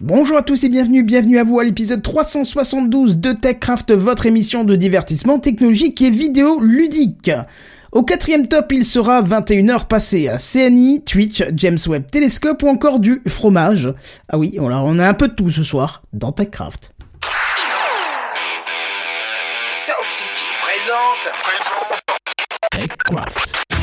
Bonjour à tous et bienvenue, bienvenue à vous à l'épisode 372 de TechCraft, votre émission de divertissement technologique et vidéo ludique. Au quatrième top, il sera 21h passé à CNI, Twitch, James Webb Telescope ou encore du fromage. Ah oui, on a, on a un peu de tout ce soir dans TechCraft. Sound City présente. TechCraft.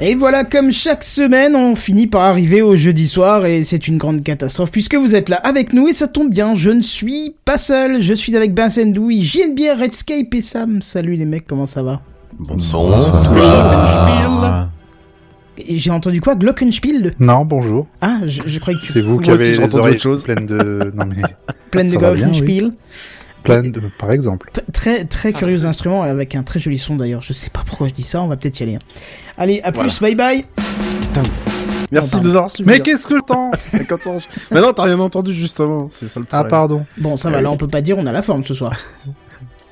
Et voilà, comme chaque semaine, on finit par arriver au jeudi soir et c'est une grande catastrophe puisque vous êtes là avec nous et ça tombe bien, je ne suis pas seul, je suis avec Ben Sendoui, JNBR, Redscape et Sam. Salut les mecs, comment ça va? Bonsoir. Et J'ai entendu quoi? Glockenspiel? Non, bonjour. Ah, je, je croyais que C'est vous qui avez les entendu oreilles autre chose. pleines de... Non mais... pleine de va pleines de... Par exemple. Très très curieux instrument avec un très joli son d'ailleurs. Je sais pas pourquoi je dis ça, on va peut-être y aller. hein. Allez, à plus, bye bye. Merci de nous avoir suivis. Mais qu'est-ce que le temps Mais non, t'as rien entendu justement. C'est ça le Ah problème. pardon. Bon, ça va, là on peut pas dire on a la forme ce soir.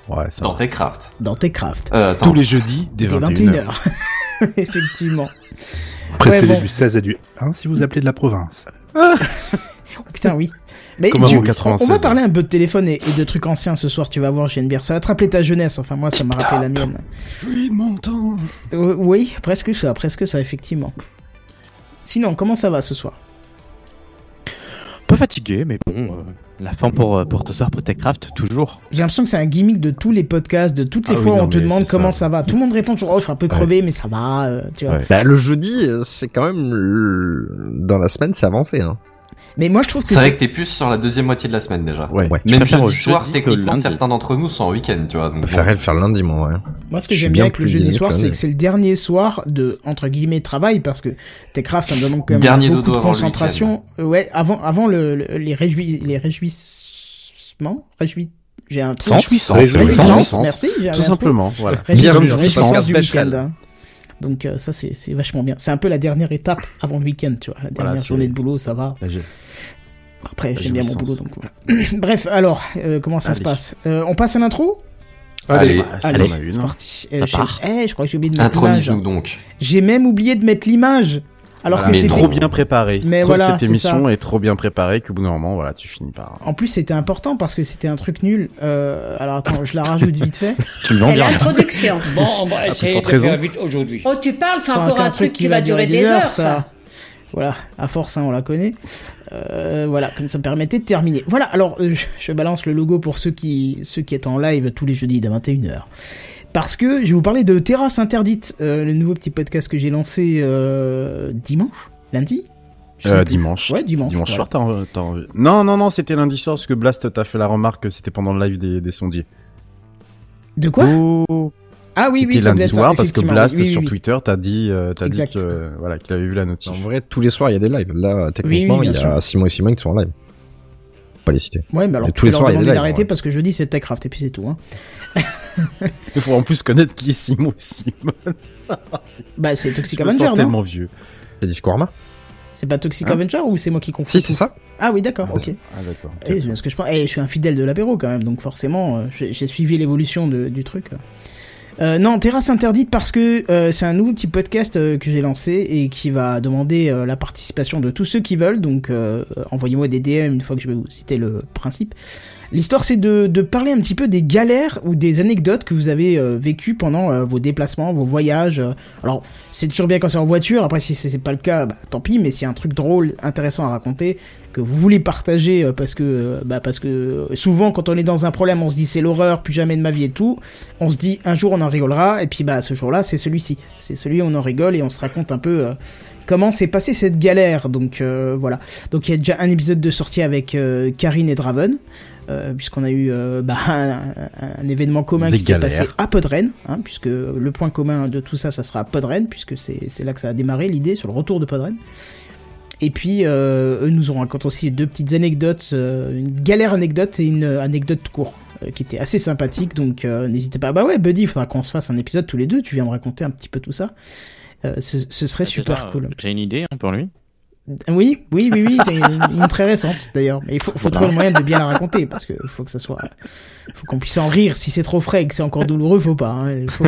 Ouais, ça Dans va. Techcraft. Dans Techcraft. Euh. Tous les jeudis, dès Dès 21h. 21h. Effectivement. Précédé bon. du 16 et du 1 si vous appelez de la province. Oh, putain, oui. Mais Comme du- avant on, 96, on va parler un peu de téléphone et, et de trucs anciens ce soir, tu vas voir, JNBR. Ça va te rappeler ta jeunesse, enfin moi ça m'a rappelé la mienne. Oui, mon temps. Euh, oui, presque ça, presque ça, effectivement. Sinon, comment ça va ce soir? Un peu fatigué, mais bon, euh, la fin pour, euh, pour ce soir pour Techcraft, toujours. J'ai l'impression que c'est un gimmick de tous les podcasts, de toutes les Ah oui, fois où non, on te demande comment ça. ça. va. Tout le monde répond toujours, oh je suis un peu crevé, mais ça va, euh, tu vois. Ouais. Bah, le jeudi, c'est quand même dans la semaine, c'est avancé. Hein. Mais moi je trouve que C'est vrai que t'es plus sur la deuxième moitié de la semaine déjà. Ouais. Ouais. Même jeudi soir, techniquement, certains d'entre nous sont en week-end, tu vois. Donc Je bon. préférerais le faire lundi, moi. Ouais. Moi, ce que j'aime bien avec le jeudi soir, c'est que c'est le dernier soir de, entre guillemets, travail, parce que Techcraft, ça me demande quand même Dernier beaucoup dodo de concentration. Ouais, avant, avant le, le- les réjouis, les réjouissements, réjouis, j'ai un truc. Réjouissance. Réjouissance, Réjouissance. merci, j'ai Tout simplement, voilà. Réjouissance, du week-end. hein. Donc euh, ça, c'est c'est vachement bien. C'est un peu la dernière étape avant le week-end, tu vois. La dernière Voilà, journée de boulot, ça va. Après, j'aime bien mon boulot, donc voilà. Bref, alors, euh, comment ça se Allez. passe? Euh, On passe à l'intro? Allez, Bah, Allez, a c'est une. parti. Ça Euh, j'ai- part. Eh, je crois que j'ai oublié de mettre l'image. Donc. J'ai même oublié de mettre l'image. Alors Voilà. que c'était trop bien préparé. Mais Trop- voilà, cette c'est émission ça. est trop bien préparée d'un moment, voilà, tu finis par. En plus, c'était important parce que c'était un truc nul. Euh, alors attends, je la rajoute vite fait. C'est bien. l'introduction. Bon, on va essayer de raison. faire vite aujourd'hui. Oh, tu parles, c'est C'est encore un truc qui va durer des heures, ça. Voilà, à force, hein, on la connaît. Euh, voilà, comme ça me permettait de terminer. Voilà, alors euh, je, je balance le logo pour ceux qui ceux qui sont en live tous les jeudis à 21h. Parce que je vais vous parler de Terrasse Interdite, euh, le nouveau petit podcast que j'ai lancé dimanche, lundi. Euh, dimanche. Ouais, dimanche. Dimanche voilà. soir, t'as en- t'as envie- Non, non, non, c'était lundi soir parce que Blast t'a fait la remarque que c'était pendant le live des, des sondiers. De quoi? Oh. Ah oui, oui, lundi être ça, soir parce que. Blast Oui, oui, sur. Twitter t'a dit, euh, t'as dit que, euh, voilà, qu'il avait vu la notif. En vrai, tous les soirs, il y a des lives. Là, techniquement, il y a Simon et Simon qui sont en live. Pas les citer. Ouais, mais alors Mais tous les soirs, il y a des lives, d'arrêter ouais. parce que jeudi c'est Techcraft et puis c'est tout. Hein. Il faut en plus connaître qui est Simon et Simon. Bah c'est Toxic Je me Avenger, sens non tellement vieux. C'est Discorama C'est pas Toxic Hein Avenger ou c'est moi qui confonds Si, c'est ça. Ah oui, d'accord, ok. Ah, d'accord. Eh, c'est parce que je pense. Eh, je suis un fidèle de l'apéro quand même, donc forcément, euh, j'ai suivi l'évolution du truc. Euh, non, Terrasse interdite parce que euh, c'est un nouveau petit podcast euh, que j'ai lancé et qui va demander la participation de tous ceux qui veulent. Donc, envoyez-moi des DM une fois que je vais vous citer le principe. L'histoire, c'est de, de parler un petit peu des galères ou des anecdotes que vous avez vécues pendant vos déplacements, vos voyages. Alors, c'est toujours bien quand c'est en voiture. Après, si c'est pas le cas, bah, tant pis. Mais s'il y a un truc drôle, intéressant à raconter, que vous voulez partager, euh, parce que, euh, bah, parce que euh, souvent, quand on est dans un problème, on se dit c'est l'horreur, plus jamais de ma vie et tout. On se dit un jour on en rigolera, et puis bah ce jour-là, c'est celui-ci. C'est celui où on en rigole et on se raconte un peu. euh, Comment s'est passée cette galère Donc euh, voilà. Donc il y a déjà un épisode de sortie avec euh, Karine et Draven, euh, puisqu'on a eu euh, bah, un, un événement commun Des qui s'est passé à Podren, hein, puisque le point commun de tout ça, ça sera à Podren, puisque c'est là que ça a démarré l'idée sur le retour de Podren. Et puis euh, eux nous ont raconté aussi deux petites anecdotes, euh, une galère anecdote et une euh, anecdote tout court. euh, qui était assez sympathique, donc euh, n'hésitez pas. Bah ouais, Buddy, il faudra qu'on se fasse un épisode tous les deux. Tu viens me raconter un petit peu tout ça. Euh, ce, ce serait super Déjà, cool. J'ai une idée hein, pour lui. Oui, oui, oui, oui, une, une très récente d'ailleurs. Mais il faut, faut trouver le moyen de bien la raconter parce que faut que ça soit, faut qu'on puisse en rire. Si c'est trop frais et que c'est encore douloureux, faut pas. Hein. Faut-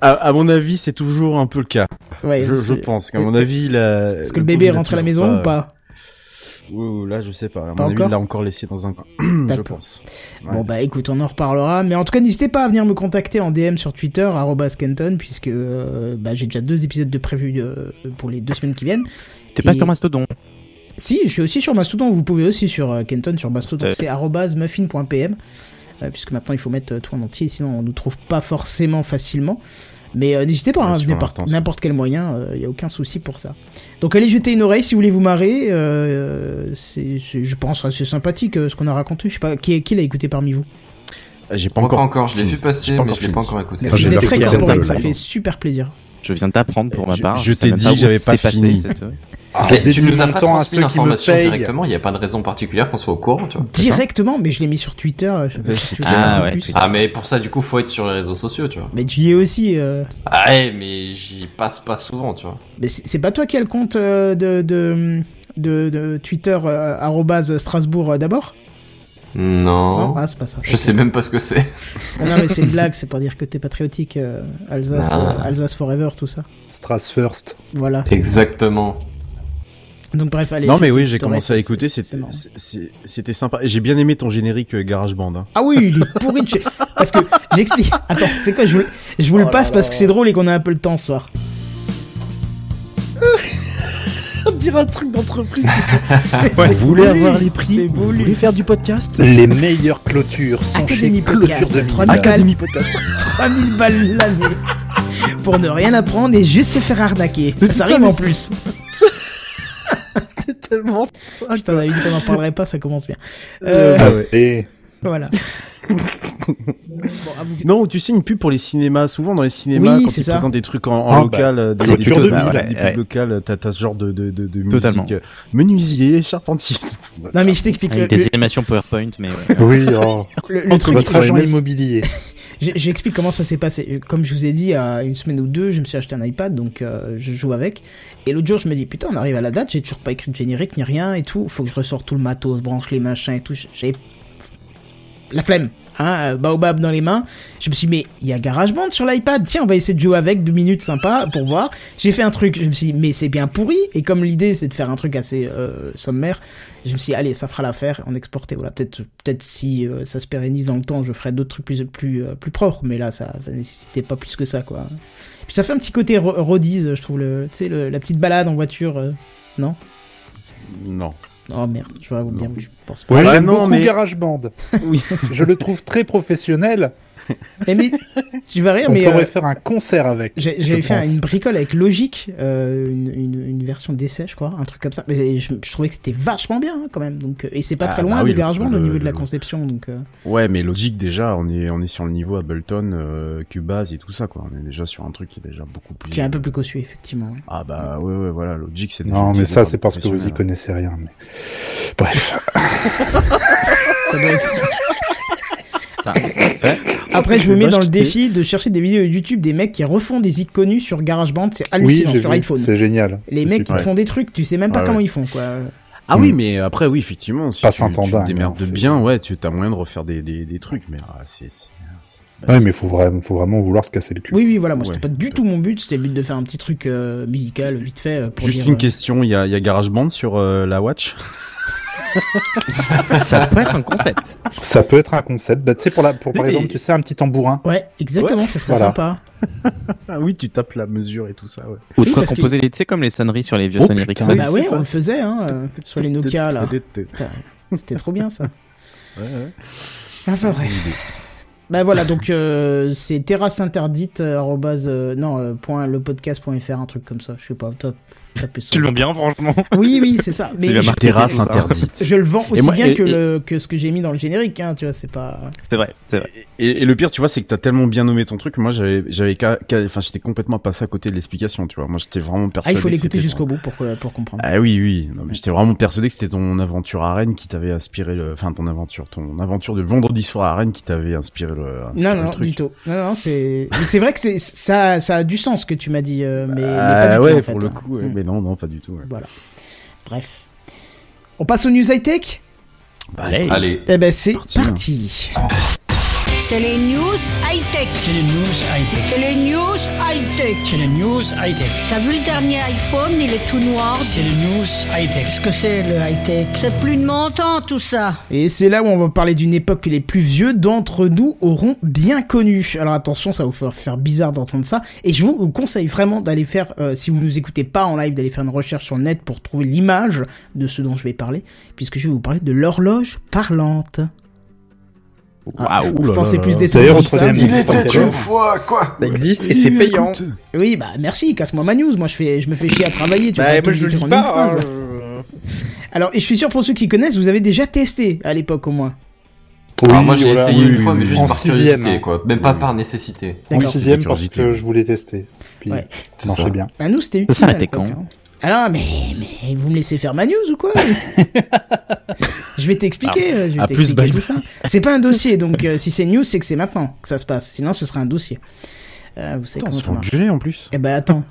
À, à mon avis, c'est toujours un peu le cas. Ouais, je, je pense qu'à mon avis, la, Est-ce que le bébé est rentré à la maison ou pas? Oui, oui, là, je sais pas. À mon Pas avis, encore il l'a encore laissé dans un coin. je pense. Ouais. Bon bah écoute, on en reparlera. Mais en tout cas, n'hésitez pas à venir me contacter en DM sur Twitter @kenton puisque euh, bah, j'ai déjà deux épisodes de prévus euh, pour les deux semaines qui viennent. T'es pas Et- sur Mastodon. Si, je suis aussi sur Mastodon. Vous pouvez aussi sur euh, Kenton sur Mastodon. C'est muffin.pm. euh, puisque maintenant il faut mettre euh, tout en entier, sinon on nous trouve pas forcément facilement. Mais euh, n'hésitez pas, Ouais, hein, par n'importe quel moyen, il y a aucun souci pour ça. Donc allez jeter une oreille si vous voulez vous marrer. euh, c'est, je pense assez sympathique euh, ce qu'on a raconté. Je sais pas qui, qui l'a écouté parmi vous? J'ai pas Pas encore. encore, je l'ai vu passer, pas mais je l'ai pas encore écouté. Vous êtes très corporate, ça fait super plaisir. Je viens d'apprendre pour ma part. je t'ai dit pas que j'avais pas passé fini. cette- Ah, tu nous as pas transmis l'information directement, il n'y a pas de raison particulière qu'on soit au courant, tu vois. Directement, mais je l'ai mis sur Twitter. Je sais pas si tu veux Ah, ouais, plus. Twitter. Ah, mais pour ça, du coup, faut être sur les réseaux sociaux, tu vois. Mais tu y es aussi. euh, Ah, ouais, mais j'y passe pas souvent, tu vois. Mais c'est pas toi qui as le compte euh, de, de, de, de Twitter euh, Strasbourg euh, d'abord? Non. Ah, c'est pas ça. Je sais même pas ce que c'est. Ah non, mais c'est une blague, c'est pour dire que t'es patriotique. euh, Alsace, Ah. euh, Alsace Forever, tout ça. Strass First. Voilà. Exactement. Donc bref, allez. Non mais oui, j'ai commencé à écouter, c'était sympa. Et J'ai bien aimé ton générique euh, GarageBand. Hein. Ah oui, il est pourri de chez... Parce que, j'explique. Attends, c'est quoi, je vous, je vous le Oh passe là parce là. que c'est drôle et qu'on a un peu le temps ce soir. On dirait un truc d'entreprise. Vous voulez avoir les prix Vous voulu. voulez faire du podcast Les meilleures clôtures sont Académie chez Podcast, Clôture de 3000 Mille. balles. Académie Podcast. 3000 balles l'année. Pour ne rien apprendre et juste se faire arnaquer. Ça rime mais en plus. Tellement ça. Putain, on avait dit qu'on n'en parlerait pas, ça commence bien. Euh, Ah ouais. Et Voilà. Bon, vous. Non, tu sais une pub pour les cinémas. Souvent dans les cinémas, Oui, quand c'est ils ça. présentent des trucs en, en Ah, local, euh, des, des, de pubs- des ouais, pubs ouais. locales, t'as t'as ce genre de de de, de Totalement. musique. euh, Menuisier, charpentier. Non, mais je t'explique. Le, Avec des animations PowerPoint, mais ouais. oui, oh, le- le truc, votre agent immobilier. J'explique comment ça s'est passé. Comme je vous ai dit, il y a une semaine ou deux, je me suis acheté un iPad, donc euh, je joue avec. Et l'autre jour, je me dis, putain, on arrive à la date, j'ai toujours pas écrit de générique ni rien et tout. Faut que je ressorte tout le matos, branche les machins et tout. J'ai la flemme. Hein, euh, baobab dans les mains. Je me suis dit, mais il y a GarageBand sur l'iPad. Tiens, on va essayer de jouer avec deux minutes sympa pour voir. J'ai fait un truc. Je me suis dit, mais c'est bien pourri. Et comme l'idée, c'est de faire un truc assez euh, sommaire, je me suis dit, allez, ça fera l'affaire. En exporter. Voilà, peut-être, peut-être si euh, ça se pérennise dans le temps, je ferai d'autres trucs plus, plus, plus propres. Mais là, ça, ça nécessitait pas plus que ça, quoi. Puis ça fait un petit côté ro- roadies, je trouve le, tu sais, la petite balade en voiture. non? Non. Oh merde, je vais vous bien, je pense pas. Ouais, Ouais, j'aime non, beaucoup mais- GarageBand. Oui. Je le trouve très professionnel. Mais tu vas rire, On mais pourrait euh, faire un concert avec. j'ai- fait une bricole avec Logic, euh, une, une, une version d'essai, je crois, un truc comme ça. Mais je, je trouvais que c'était vachement bien hein, quand même. Donc, euh, et c'est pas Ah, très bah loin oui, de GarageBand le- au niveau de la conception. Donc, euh, Ouais, mais logique déjà, on est on est sur le niveau Ableton, euh, Cubase et tout ça quoi. On est déjà sur un truc qui est déjà beaucoup plus. qui est un peu plus cossu, effectivement. Ah bah ouais ouais voilà, Logic c'est. Non, mais ça, c'est parce que vous y connaissez rien. Mais... Bref. Ça doit être- Ça. Après, je vous mets dans le défi de chercher des vidéos YouTube des mecs qui refont des icônes connus sur GarageBand. C'est hallucinant sur vu. iPhone. C'est génial. Les mecs qui font des trucs, tu sais même pas Ah comment ouais. ils font, quoi. Ah oui, Mm. mais après oui effectivement, si Pas tu, tu te démerdes hein, bien, ouais, tu as moyen de refaire des des, des trucs, mais ah, c'est Ouais, mais faut vraiment, faut vraiment vouloir se casser le cul. Oui, oui, voilà, moi c'était pas du tout mon but, c'était le but de faire un petit truc euh, musical vite fait euh, pour Juste dire, une euh, question, il y a, il y a GarageBand sur euh, la Watch? Ça peut être un concept. Ça peut être un concept. Bah, tu sais, pour la, pour par Mais- exemple, tu sais, un petit tambourin. Ouais, exactement, ce serait Voilà. sympa. Ah oui, tu tapes la mesure et tout ça, ouais. Ou de Oui, composer les, tu sais, comme les sonneries sur les vieux Oh, Sony putain. Ericsson. bah c'est ouais, ça. on le faisait, hein, euh, sur les Nokia là. C'était trop bien ça. Ouais, ouais. Enfin bref. Bah voilà, donc euh, c'est terrasse interdite, euh, arrobase, euh, non, euh, point lepodcast.fr, un truc comme ça, je sais pas, top. Tu le vends bien, franchement. Oui, oui, c'est ça. Mais je, marqué. Terrasse interdite. je le vends aussi moi- bien et- que, et- le, que ce que j'ai mis dans le générique, hein, tu vois, c'est pas... C'est vrai, c'est vrai. Et, et le pire, tu vois, c'est que t'as tellement bien nommé ton truc, que moi j'avais, enfin, j'étais complètement passé à côté de l'explication, tu vois. Moi, j'étais vraiment Ah, persuadé. il faut l'écouter jusqu'au ton- bout pour, que- pour comprendre. Ah oui, oui. Non, mais j'étais vraiment persuadé que c'était ton aventure à Rennes qui t'avait inspiré enfin, ton aventure, ton aventure de vendredi soir à Rennes qui t'avait inspiré le, inspiré non, le non, truc. du tout. Non, non, c'est... mais c'est vrai que c'est, ça, ça a du sens ce que tu m'as dit, euh, mais, mais Ah pas du ouais, tout, en fait. pour le hein. coup, ouais. Mm. mais non, non, pas du tout. ouais. Voilà. Bref. On passe aux news high-tech? Allez. Allez. Eh ben, c'est Parti, hein. parti. C'est les news high-tech. C'est les news high-tech. C'est les news high-tech. C'est les news high-tech. T'as vu le dernier iPhone, il est tout noir. C'est les news high-tech. Qu'est-ce que c'est le high-tech? C'est plus de mon temps tout ça. Et c'est là où on va parler d'une époque que les plus vieux d'entre nous auront bien connue. Alors attention, ça va vous faire- bizarre d'entendre ça. Et je vous conseille vraiment d'aller faire, euh, si vous nous écoutez pas en live, d'aller faire une recherche sur le net pour trouver l'image de ce dont je vais parler, puisque je vais vous parler de l'horloge parlante. Ah, je- Ouh je pensais plus détaillé D'ailleurs, au troisième Il était une fois, quoi. Ça existe et c'est payant. Oui, bah merci, casse-moi ma news. Moi, je fais, je me fais chier à travailler. Tu Bah, pas moi je le dis pas. hein, Alors, et je suis sûr pour ceux qui connaissent, vous avez déjà testé à l'époque au moins. Alors, Ah, moi j'ai voilà, essayé oui, une oui, fois, mais oui. juste en par sixième, curiosité, hein. quoi. Même pas Oui. par nécessité. En sixième, parce que je voulais tester. Puis, Ouais. ça marchait bien. Bah nous, c'était utile. Ça à arrêtait l'époque, quand hein. Alors, mais, mais vous me laissez faire ma news ou quoi Je vais t'expliquer, euh, je vais à plus, bye tout ça. C'est pas un dossier, donc euh, si c'est news, c'est que c'est maintenant que ça se passe. Sinon, ce serait un dossier. Euh, vous savez on comment ça marche. en plus. Eh ben attends.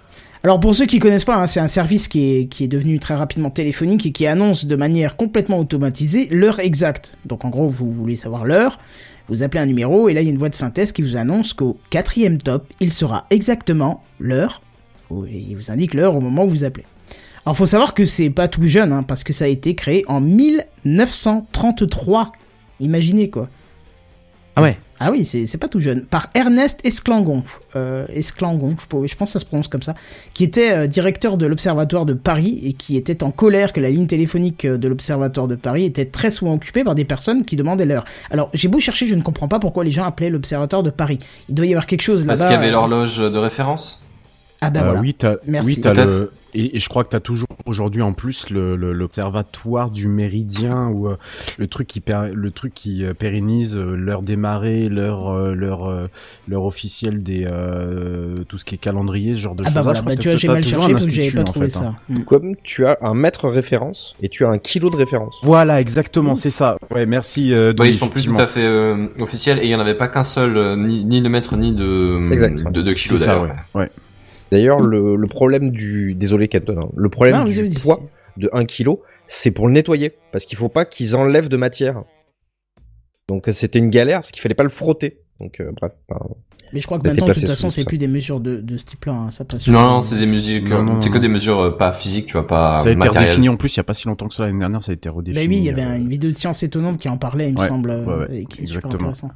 Alors pour ceux qui connaissent pas, hein, c'est un service qui est, qui est devenu très rapidement téléphonique et qui annonce de manière complètement automatisée l'heure exacte. Donc en gros, vous voulez savoir l'heure, vous appelez un numéro et là il y a une voix de synthèse qui vous annonce qu'au quatrième top, il sera exactement l'heure, il vous indique l'heure au moment où vous appelez. Alors faut savoir que c'est pas tout jeune, hein, parce que ça a été créé en 1933. Imaginez quoi. Ah ouais. Ah oui, c'est pas tout jeune. Par Ernest Esclangon. Euh, Esclangon, je, pense que ça se prononce comme ça. Qui était euh, directeur de l'Observatoire de Paris et qui était en colère que la ligne téléphonique euh, de l'Observatoire de Paris était très souvent occupée par des personnes qui demandaient l'heure. Alors, j'ai beau chercher, je ne comprends pas pourquoi les gens appelaient l'Observatoire de Paris. Il doit y avoir quelque chose là-bas. Parce qu'il y avait l'horloge de référence? Ah bah Euh, voilà. Oui, t'as, Merci. oui, le, et, et je crois que t'as toujours aujourd'hui en plus le, le- l'observatoire du méridien ou euh, le truc qui per- le truc qui euh, pérennise euh, l'heure des marées, l'heure euh, l'heure euh, l'heure officielle des euh, tout ce qui est calendrier, ce genre de Ah choses. bah voilà, bah tu vois, j'ai mal cherché parce que j'avais pas en trouvé fait, ça. hein. Mm. Comme tu as un mètre référence et tu as un kilo de référence. Voilà, exactement, c'est ça. Ouais, merci. Euh, Ouais, ils sont plus tout à fait euh, officiels et il y en avait pas qu'un seul, euh, ni, ni de mètre ni de Exact. de, de C'est kilos ça, d'ailleurs. ouais. ouais. D'ailleurs, le, le problème du... Désolé, Kenton. hein, Le problème Ah, du dit- poids de 1 kg, c'est pour le nettoyer. Parce qu'il faut pas qu'ils enlèvent de matière. Donc euh, c'était une galère parce qu'il fallait pas le frotter. Donc euh, bref. Mais je crois que maintenant, de toute façon, c'est plus des mesures de, de ce type-là. hein, ça passe. Non, non, c'est des mesures, c'est que des mesures euh, pas physiques, tu vois, pas Ça a été redéfini en plus il y a pas si longtemps que ça l'année dernière, ça a été Bah redéfini. oui, il y avait euh, une vidéo de science étonnante qui en parlait, il me semble, euh, ouais, ouais, et qui est super exactement. intéressant.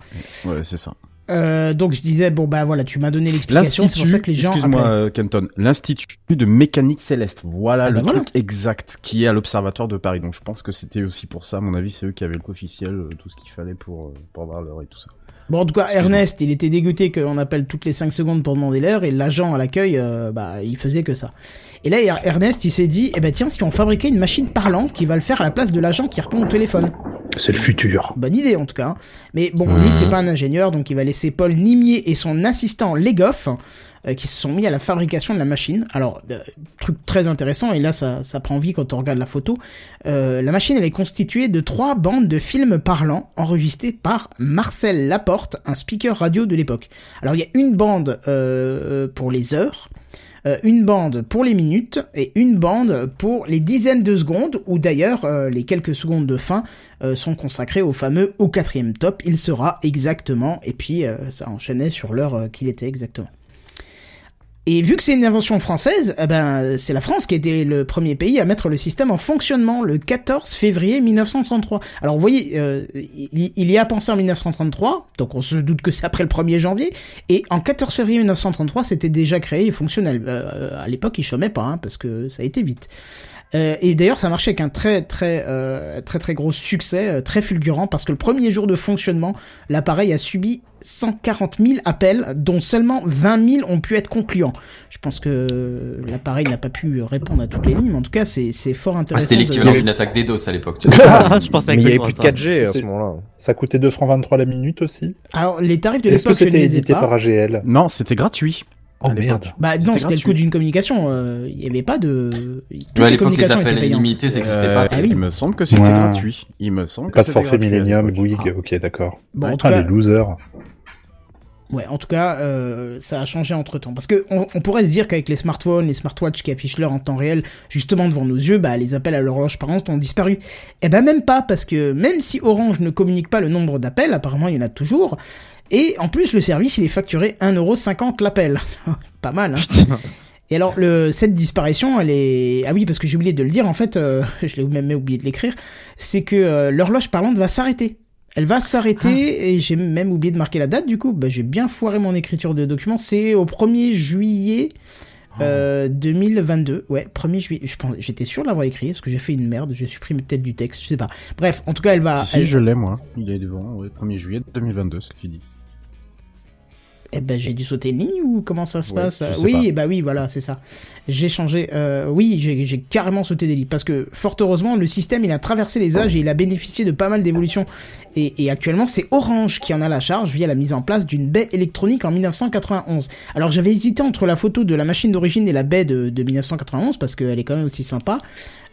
Ouais, c'est ça. Euh, donc je disais, bon bah voilà, tu m'as donné l'explication, c'est pour ça que les gens... excuse-moi euh, Kenton, l'Institut de mécanique céleste, voilà Ah le bah voilà. truc exact qui est à l'Observatoire de Paris. Donc je pense que c'était aussi pour ça, à mon avis, c'est eux qui avaient le coefficient, euh, tout ce qu'il fallait pour, euh, pour avoir l'heure et tout ça. Bon, en tout cas. Ernest, il était dégoûté qu'on appelle toutes les 5 secondes pour demander l'heure, et l'agent à l'accueil, euh, bah, il faisait que ça. Et là, Er- Ernest, il s'est dit, eh ben tiens, si on fabriquait une machine parlante qui va le faire à la place de l'agent qui répond au téléphone. C'est le futur. Bonne idée, en tout cas. hein. Mais bon, lui, c'est pas un ingénieur, donc il va laisser Paul Nimier et son assistant Legoff, qui se sont mis à la fabrication de la machine. Alors, euh, truc très intéressant, et là, ça, ça prend vie quand on regarde la photo. Euh, la machine, elle est constituée de trois bandes de films parlants enregistrées par Marcel Laporte, un speaker radio de l'époque. Alors, il y a une bande euh, pour les heures, euh, une bande pour les minutes et une bande pour les dizaines de secondes, où d'ailleurs euh, les quelques secondes de fin euh, sont consacrées au fameux au quatrième top. Il sera exactement, et puis euh, ça enchaînait sur l'heure euh, qu'il était exactement. Et vu que c'est une invention française, eh ben, c'est la France qui était le premier pays à mettre le système en fonctionnement le 14 février 1933. Alors vous voyez, euh, il, y a pensé en 1933, donc on se doute que c'est après le 1er janvier, et en 14 février 1933, c'était déjà créé et fonctionnel. Euh, à l'époque, il chômait pas, hein, parce que ça a été vite. Euh, et d'ailleurs, ça marchait avec un très très euh, très très gros succès, euh, très fulgurant, parce que le premier jour de fonctionnement, l'appareil a subi 140 000 appels, dont seulement 20 000 ont pu être concluants. Je pense que l'appareil n'a pas pu répondre à toutes les lignes, mais en tout cas, c'est c'est fort Ah, intéressant. C'était de- l'équivalent d'une attaque DDoS à l'époque. tu sais. je pensais Mais il y avait plus de ça. 4G à ce moment-là. Ça coûtait 2 francs 23 la minute aussi. Alors, les tarifs de Est-ce que je c'était ai édité pas. par AGL Non, c'était gratuit. Oh merde. Bah non, C'était le coût d'une communication. euh, Il y avait pas de. Toutes Ouais, à les l'époque, les communications appels étaient illimités, ça n'existait Euh, pas. Ah oui. Il me semble que c'était Ouais. gratuit. Il me semble que Pas de forfait Millennium. Bouygues, ok d'accord. Bon, en tout Ah, cas, les losers. Ouais, en tout cas, euh, ça a changé entre temps. Parce que on, on pourrait se dire qu'avec les smartphones, les smartwatches qui affichent l'heure en temps réel, justement devant nos yeux, bah, les appels à l'horloge parlante ont disparu. Eh ben même pas, parce que même si Orange ne communique pas le nombre d'appels, apparemment il y en a toujours. Et en plus, le service, il est facturé 1,50€ l'appel. pas mal, hein. Et alors, le, cette disparition, elle est... Ah oui, parce que j'ai oublié de le dire, en fait, euh, je l'ai même oublié de l'écrire, c'est que euh, l'horloge parlante va s'arrêter. Elle va s'arrêter, et j'ai même oublié de marquer la date, du coup, bah, j'ai bien foiré mon écriture de document, c'est au 1er juillet euh, 2022. Ouais, 1er juillet, je pense, j'étais sûr de l'avoir écrit, est-ce que j'ai fait une merde, j'ai supprimé peut-être du texte, je sais pas. Bref, en tout cas, elle va... Si, je l'ai, moi. Il est devant, ouais, 1er juillet 2022, c'est fini. Eh ben, j'ai dû sauter une ligne ou comment ça se Ouais, passe? Oui, ben oui, voilà, c'est ça. J'ai changé. Euh, oui, j'ai carrément sauté des lignes parce que fort heureusement, le système il a traversé les âges et il a bénéficié de pas mal d'évolutions. Et, et actuellement, c'est Orange qui en a la charge via la mise en place d'une baie électronique en 1991. Alors j'avais hésité entre la photo de la machine d'origine et la baie de, de 1991 parce qu'elle est quand même aussi sympa.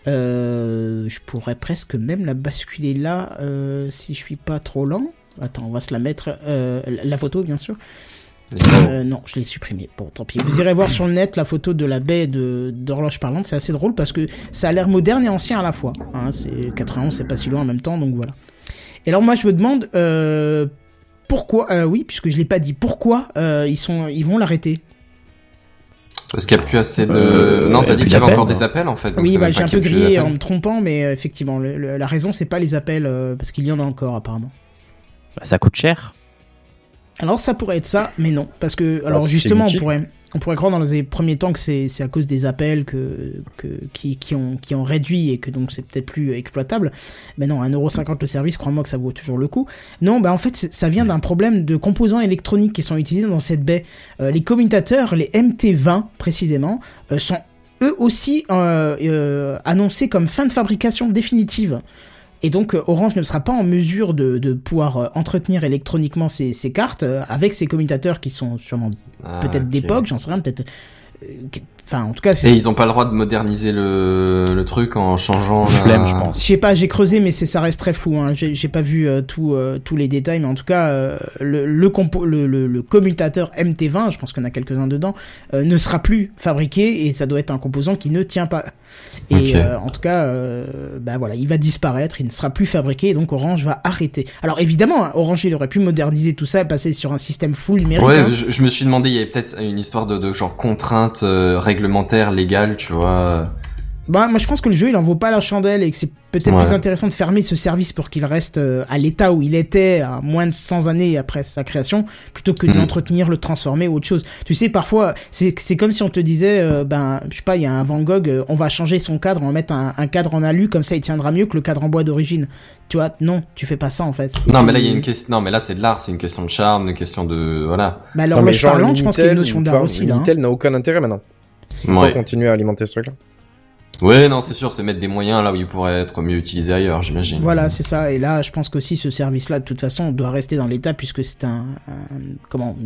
Euh, je pourrais presque même la basculer là euh, si je suis pas trop lent. Attends, on va se la mettre. euh, la photo, bien sûr. Euh, non, je l'ai supprimé. Bon, tant pis. Vous irez voir sur le net la photo de la baie de d'horloge parlante. C'est assez drôle parce que ça a l'air moderne et ancien à la fois. Hein, c'est 91, c'est pas si loin en même temps, donc voilà. Et alors moi, je me demande euh, pourquoi. euh, oui, puisque je l'ai pas dit. Pourquoi euh, ils sont, ils vont l'arrêter? Parce qu'il n'y a plus assez de. Euh, non, t'as dit qu'il y avait encore hein. des appels en fait. Oui, bah, j'ai un peu grillé en me trompant, mais euh, effectivement, le- le- la raison c'est pas les appels euh, parce qu'il y en a encore apparemment. Bah, ça coûte cher. Alors ça pourrait être ça, mais non, parce que alors justement on pourrait on pourrait croire dans les premiers temps que c'est c'est à cause des appels que que qui qui ont qui ont réduit et que donc c'est peut-être plus exploitable. Mais non, 1,50€ le service, crois-moi que ça vaut toujours le coup. Non, bah en fait ça vient d'un problème de composants électroniques qui sont utilisés dans cette baie. Euh, les commutateurs, les MT20 précisément, euh, sont eux aussi euh, euh, annoncés comme fin de fabrication définitive. Et donc euh, Orange ne sera pas en mesure de, de pouvoir euh, entretenir électroniquement ces, ces cartes euh, avec ces commutateurs qui sont sûrement Ah, peut-être d'époque, j'en sais rien, peut-être. Enfin, en tout cas, Et c'est. ils ont pas le droit de moderniser le, le truc en changeant. la- Flemme, je pense. Je sais pas, j'ai creusé, mais c'est ça reste très flou. Hein. J'ai pas vu euh, tout, euh, tous les détails, mais en tout cas, euh, le, le, compo le, le, le commutateur MT20, je pense qu'on a quelques-uns dedans, euh, ne sera plus fabriqué et ça doit être un composant qui ne tient pas. Et euh, en tout cas, euh, bah voilà, il va disparaître, il ne sera plus fabriqué et donc Orange va arrêter. Alors évidemment, hein, Orange il aurait pu moderniser tout ça et passer sur un système full numérique. Ouais, hein. je, je me suis demandé, il y avait peut-être une histoire de, de genre contrainte euh, réglementaire, légale, tu vois. Bah, moi je pense que le jeu il en vaut pas la chandelle et que c'est peut-être Ouais. plus intéressant de fermer ce service pour qu'il reste euh, à l'état où il était à moins de 100 années après sa création plutôt que de Mm. l'entretenir, le transformer ou autre chose. Tu sais, parfois c'est c'est comme si on te disait, euh, ben je sais pas, il y a un Van Gogh, euh, on va changer son cadre, on va mettre un, un cadre en alu comme ça il tiendra mieux que le cadre en bois d'origine. Tu vois, non, tu fais pas ça en fait. Non, mais là, il y a une question. Non, mais là, c'est de l'art, c'est une question de charme, une question de voilà. Bah Non, mais genre, parlante, je pense qu'il y a une notion d'art aussi là. hein. N'a aucun intérêt maintenant. Pour Ouais. continuer à alimenter ce truc-là. Ouais, non, c'est sûr, c'est mettre des moyens là où ils pourraient être mieux utilisés ailleurs, j'imagine. Voilà, c'est ça. Et là, je pense qu'aussi ce service-là, de toute façon, doit rester dans l'état puisque c'est un, un- comment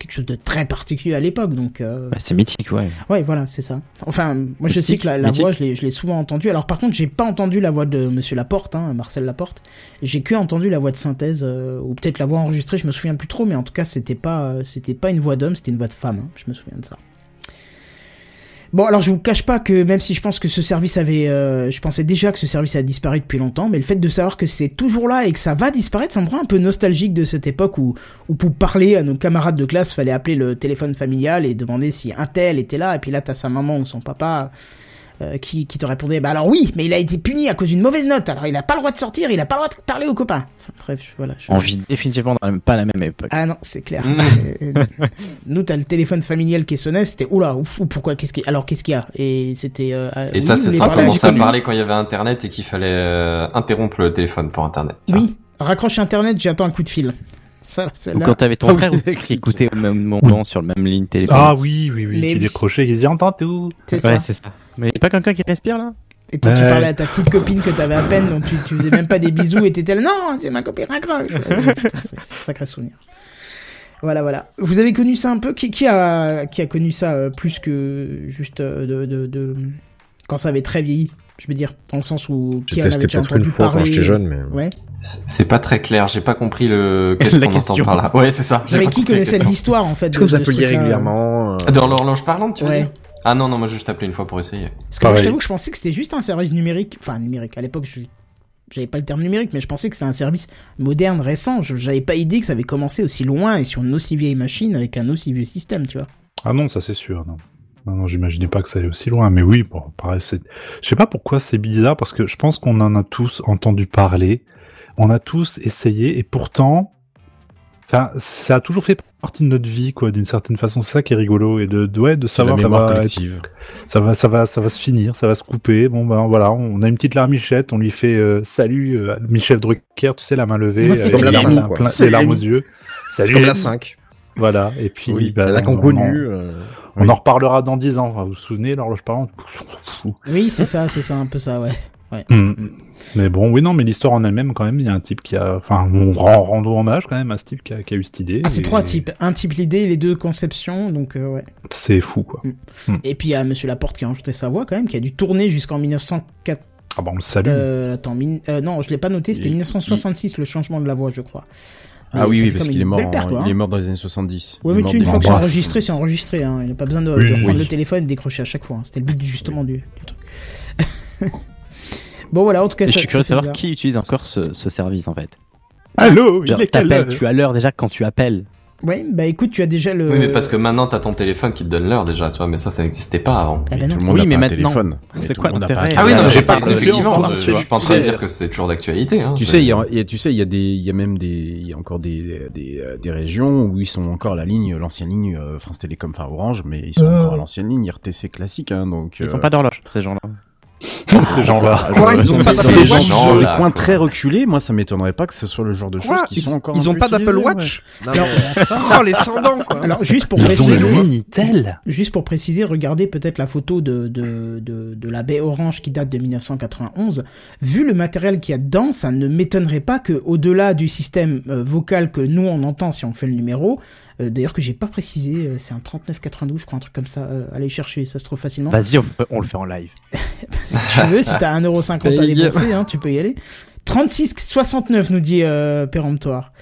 quelque chose de très particulier à l'époque. Donc, euh, Bah, c'est mythique, ouais. ouais, voilà, c'est ça. Enfin, moi, je sais que la, voix, je l'ai, je l'ai souvent entendue. Alors, par contre, j'ai pas entendu la voix de Monsieur Laporte, hein, Marcel Laporte. J'ai que entendu la voix de synthèse euh, ou peut-être la voix enregistrée. Je me souviens plus trop, mais en tout cas, c'était pas, euh, c'était pas une voix d'homme, c'était une voix de femme. hein, je me souviens de ça. Bon, alors je vous cache pas que même si je pense que ce service avait, euh, je pensais déjà que ce service a disparu depuis longtemps, mais le fait de savoir que c'est toujours là et que ça va disparaître, ça me rend un peu nostalgique de cette époque où, où pour parler à nos camarades de classe, fallait appeler le téléphone familial et demander si un tel était là, et puis là t'as sa maman ou son papa euh, qui, qui te répondait, bah alors oui, mais il a été puni à cause d'une mauvaise note, alors il a pas le droit de sortir, il a pas le droit de parler aux copains. Enfin, bref, voilà. je- On vit définitivement dans la- pas la même époque. ah non, c'est clair. C'est- Nous, t'as le téléphone familial qui sonnait, c'était oula, ouf, ou pourquoi, qu'est-ce qui, alors qu'est-ce qu'il y a? Et c'était. euh, euh, Et ça, oui, c'est les ça commençait à parler quand il y avait Internet et qu'il fallait euh, interrompre le téléphone pour Internet. Oui, raccroche internet, j'attends un coup de fil. Ça, Ou quand t'avais ton Ah frère qui écoutait au même moment sur le même ligne téléphone. Ah oui, oui, oui, Mais qui oui. décrochait, qui se dit entends tout. C'est ouais, ça. c'est ça. Mais y a pas quelqu'un qui respire là? Et toi, tu parlais à ta petite copine que t'avais à peine, donc tu, tu faisais même pas des bisous et t'étais là, non, c'est ma copine, raccroche. Putain, c'est sacré souvenir. Voilà, voilà. Vous avez connu ça un peu? Qui, qui a qui a connu ça euh, plus que juste euh, de, de, de quand ça avait très vieilli? Je veux dire, dans le sens où J'ai testé peut-être une fois quand j'étais jeune, mais. Ouais. C'est pas très clair, j'ai pas compris le. Qu'est-ce La qu'on entend question. par là Ouais, c'est ça. j'ai Mais qui connaissait l'histoire en fait Est-ce que vous appeliez régulièrement euh, Dans l'horloge parlante, tu veux Ouais. dire? Ah non, non, moi juste appelé une fois pour essayer. Parce que moi, je t'avoue que je pensais que c'était juste un service numérique. Enfin, numérique. À l'époque, je j'avais pas le terme numérique, mais je pensais que c'était un service moderne, récent. Je- J'avais pas idée que ça avait commencé aussi loin et sur une aussi vieille machine avec un aussi vieux système, tu vois. Ah non, ça c'est sûr, non. Non, non, j'imaginais pas que ça allait aussi loin, mais oui, bon, pareil, c'est... Je sais pas pourquoi c'est bizarre, parce que je pense qu'on en a tous entendu parler, on a tous essayé, et pourtant, enfin, ça a toujours fait partie de notre vie, quoi, d'une certaine façon, c'est ça qui est rigolo, et de, de, ouais, de la savoir que ça va, être- ça va, ça va, ça va se finir, ça va se couper, bon ben voilà, on a une petite larmichette, on lui fait euh, salut euh, à Michel Drucker, tu sais, la main levée, Ouais, c'est avec comme la larmes quoi. plein- C'est les larmes aux Rémi. yeux. C'est comme la Rémi. 5. Voilà, et puis, Oui, bah, la on- conconnue. on- euh, on Oui. en reparlera dans 10 ans. Vous vous souvenez, l'horloge fout. Oui, c'est ça, c'est ça, un peu ça, ouais. Hmm. Mais bon, oui, non, mais l'histoire en elle-même, quand même, il y a un type qui a. Enfin, on rend, rend hommage quand même à ce type qui a, qui a eu cette idée. Ah, c'est et trois types. Un type l'idée, les deux conceptions, donc euh, ouais. C'est fou, quoi. Et puis il y a Monsieur Laporte qui a enregistré sa voix quand même, qui a dû tourner jusqu'en 1904. Ah bah, on le salue. Euh, attends, min- euh, non, je l'ai pas noté, c'était Il- 1966 le changement de la voix, je crois. Ah Mais oui, oui, parce qu'il est mort, perte, il est hein. mort dans les années 70. Ouais, Il est mais tu, une fois que c'est enregistré, c'est enregistré. Hein. Il n'a pas besoin de, Oui, de reprendre oui. le téléphone et décrocher à chaque fois. hein. C'était le but justement du, du truc. bon, voilà, en tout cas, Et Je ça- suis curieux de ça, savoir qui utilise encore ce, ce service en fait. Allô, Genre, il est tu as l'heure déjà quand tu appelles. Ouais, bah écoute, tu as déjà le. Oui, mais parce que maintenant t'as ton téléphone qui te donne l'heure déjà, tu vois, mais ça, ça n'existait pas avant. Ah bah. Tout le monde Oui, n'a mais pas maintenant, téléphone. C'est quoi l'intérêt Ah oui, non, mais j'ai pas effectivement, je, je suis pas en train de dire que c'est toujours d'actualité. Hein, Tu sais, il y a, a- tu sais, il y a des, il y a même des, il y a encore des, des, euh, des régions où ils sont encore à la ligne, l'ancienne ligne, euh, France Télécom, enfin Orange, mais ils sont Euh. encore à l'ancienne ligne RTC classique, hein, donc. Ils euh, ont pas d'horloge, ces gens-là. Ces gens-là. Quoi, ils ont Ces pas ces d'Apple gens sur des coins très reculés, moi, ça m'étonnerait pas que ce soit le genre de choses qui Ils, sont encore. ils ont pas d'Apple Watch Oh, les sans-dents, quoi. alors, juste pour préciser. le Minitel. Juste pour préciser, regardez peut-être la photo de, de, de, de la baie orange qui date de 1991. Vu le matériel qu'il y a dedans, ça ne m'étonnerait pas que, au-delà du système euh, vocal que nous on entend si on fait le numéro, euh, d'ailleurs que j'ai pas précisé, euh, c'est un 3992, je crois, un truc comme ça. euh, allez chercher, ça se trouve facilement. Vas-y, on, on le fait en live. si tu veux, si t'as 1,50€ à débourser, hein, tu peux y aller. 36,69 nous dit euh, péremptoire.